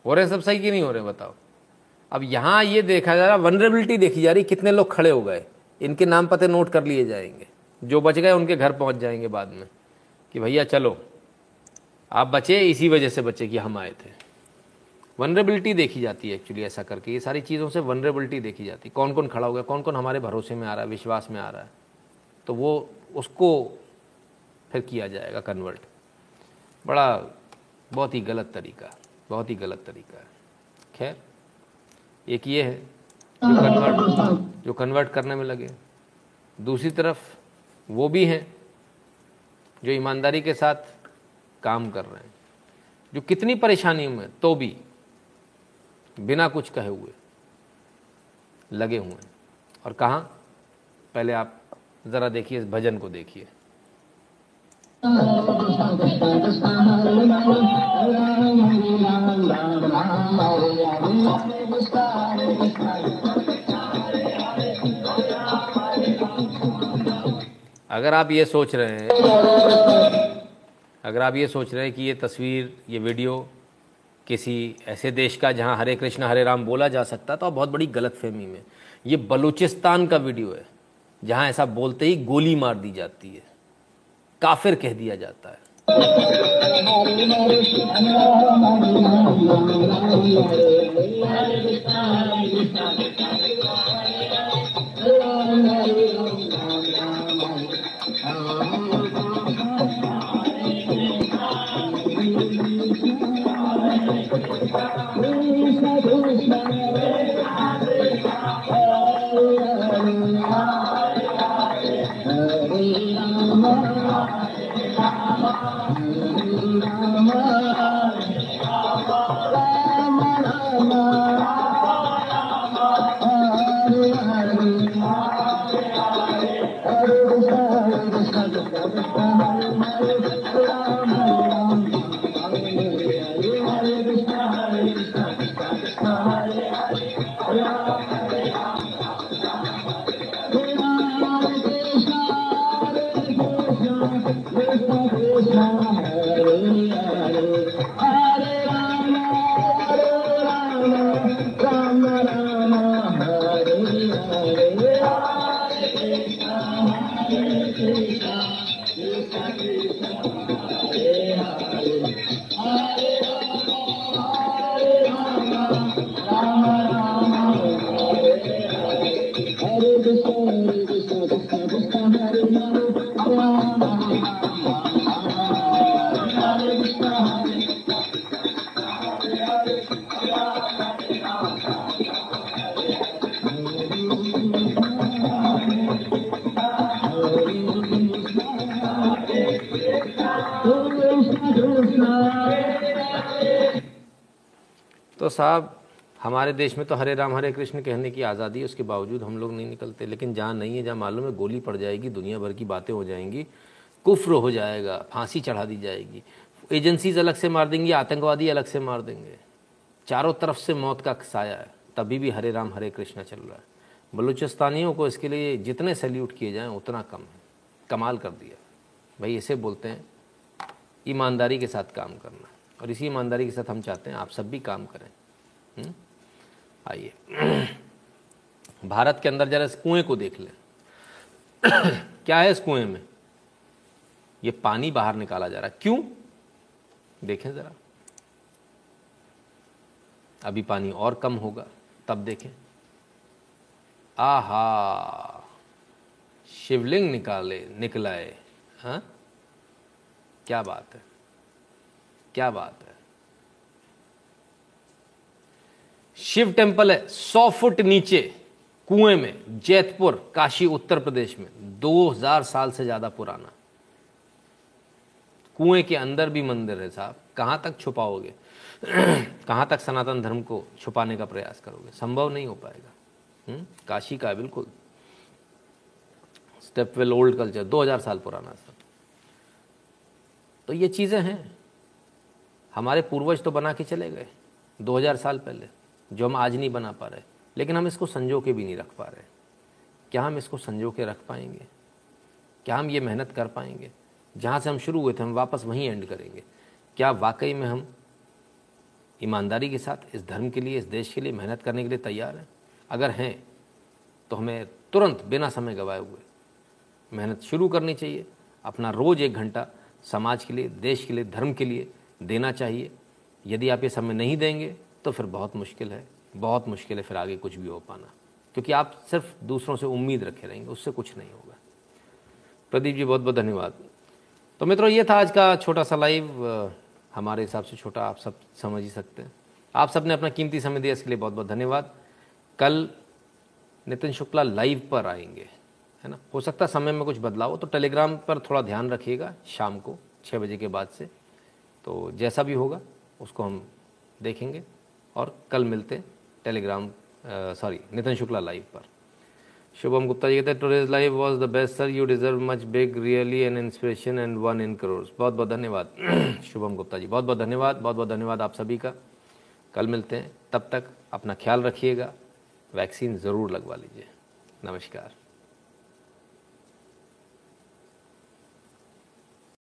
हो रहे हैं, सब सही कि नहीं हो रहे बताओ। अब यहाँ ये देखा जा रहा वनरेबिलिटी देखी जा रही कितने लोग खड़े हो गए। इनके नाम पते नोट कर लिए जाएँगे। जो बच गए, उनके घर पहुँच जाएँगे बाद में कि भैया, चलो, आप बचे, इसी वजह से बचे कि हम आए थे। वनरेबिलिटी देखी जाती है एक्चुअली ऐसा करके। ये सारी चीज़ों से वनरेबिलिटी देखी जाती है। कौन कौन खड़ा हो गया कौन कौन हमारे भरोसे में आ रहा है, विश्वास में आ रहा है। तो वो, उसको फिर किया जाएगा कन्वर्ट बड़ा, बहुत ही गलत तरीका। बहुत ही गलत तरीका है। खैर एक ये है जो कन्वर्ट जो कन्वर्ट करने में लगे। दूसरी तरफ़ वो भी हैं जो ईमानदारी के साथ काम कर रहे हैं जो कितनी परेशानियों में तो भी बिना कुछ कहे हुए लगे हुए हैं। और कहाँ? पहले आप ज़रा देखिए इस भजन को देखिए। अगर आप ये सोच रहे हैं, अगर आप ये सोच रहे हैं कि ये तस्वीर, ये वीडियो किसी ऐसे देश का जहाँ हरे कृष्ण, हरे राम बोला जा सकता तो आप बहुत बड़ी गलत फहमी में। ये बलूचिस्तान का वीडियो है, जहाँ ऐसा बोलते ही गोली मार दी जाती है। काफिर कह दिया जाता है। Hare साहब, हमारे देश में तो हरे राम, हरे कृष्ण कहने की आज़ादी है उसके बावजूद हम लोग नहीं निकलते, लेकिन जहाँ नहीं है, जहाँ मालूम है, गोली पड़ जाएगी दुनिया भर की बातें हो जाएँगी, कुफ्र हो जाएगा, फांसी चढ़ा दी जाएगी, एजेंसीज अलग से मार देंगी, आतंकवादी अलग से मार देंगे। चारों तरफ़ से मौत का साया है, तभी भी हरे राम, हरे कृष्ण चल रहा है। बलूचिस्तानियों को इसके लिए जितने सैल्यूट किए जाएँ, उतना कम है। कमाल कर दिया। भाई, इसे बोलते हैं, ईमानदारी के साथ काम करना। और इसी ईमानदारी के साथ हम चाहते हैं आप सब भी काम करें? आइए। भारत के अंदर जरा इस कुएँ को देख लें। क्या है इस कुएँ में? ये पानी बाहर निकाला जा रहा है। क्यों? देखें जरा। अभी पानी और कम होगा, तब देखें। आहा! शिवलिंग निकाले, निकलाए हाँ? क्या बात है? क्या बात है? शिव टेंपल है, सौ फुट नीचे, कुएँ में, जैतपुर, काशी, उत्तर प्रदेश में 2000 साल से ज़्यादा पुराना। कुएँ के अंदर भी मंदिर है साहब, कहाँ तक छुपाओगे? कहाँ तक सनातन धर्म को छुपाने का प्रयास करोगे? संभव नहीं हो पाएगा। हुँ? काशी का बिल्कुल। स्टेप वेल ओल्ड कल्चर 2000 साल पुराना सब तो ये चीज़ें हैं। हमारे पूर्वज तो बना के चले गए 2000 साल पहले। जो हम आज नहीं बना पा रहे, लेकिन हम इसको संजो के भी नहीं रख पा रहे। क्या हम इसको संजो के रख पाएँगे? क्या हम ये मेहनत कर पाएँगे? जहाँ से हम शुरू हुए थे, हम वापस वहीं एंड करेंगे। क्या वाकई में हम ईमानदारी के साथ इस धर्म के लिए, इस देश के लिए मेहनत करने के लिए तैयार हैं? अगर हैं तो हमें तुरंत, बिना समय गवाए हुए, मेहनत शुरू करनी चाहिए। अपना रोज़ एक घंटा समाज के लिए, देश के लिए, धर्म के लिए देना चाहिए। यदि आप ये समय नहीं देंगे तो फिर बहुत मुश्किल है। बहुत मुश्किल है फिर आगे कुछ भी हो पाना। क्योंकि आप सिर्फ़ दूसरों से उम्मीद रखे रहेंगे, उससे कुछ नहीं होगा। प्रदीप जी बहुत बहुत धन्यवाद। तो मित्रों, ये था आज का छोटा सा लाइव हमारे हिसाब से छोटा, आप सब समझ ही सकते हैं। आप सबने अपना कीमती समय दिया, इसके लिए बहुत बहुत धन्यवाद। कल नितिन शुक्ला लाइव पर आएँगे, है ना? हो सकता है समय में कुछ बदलाव हो तो टेलीग्राम पर थोड़ा ध्यान रखिएगा, शाम को छः बजे के बाद से। तो जैसा भी होगा, उसको हम देखेंगे। और कल मिलते Telegram sorry Nitin Shukla live पर। शुभम गुप्ता जी कहते हैं today's live was the best sir you deserve much big really an inspiration and one in crores बहुत बहुत धन्यवाद। शुभम गुप्ता जी, बहुत बहुत धन्यवाद, बहुत बहुत धन्यवाद आप सभी का। कल मिलते हैं, तब तक अपना ख्याल रखिएगा। वैक्सीन ज़रूर लगवा लीजिए। नमस्कार।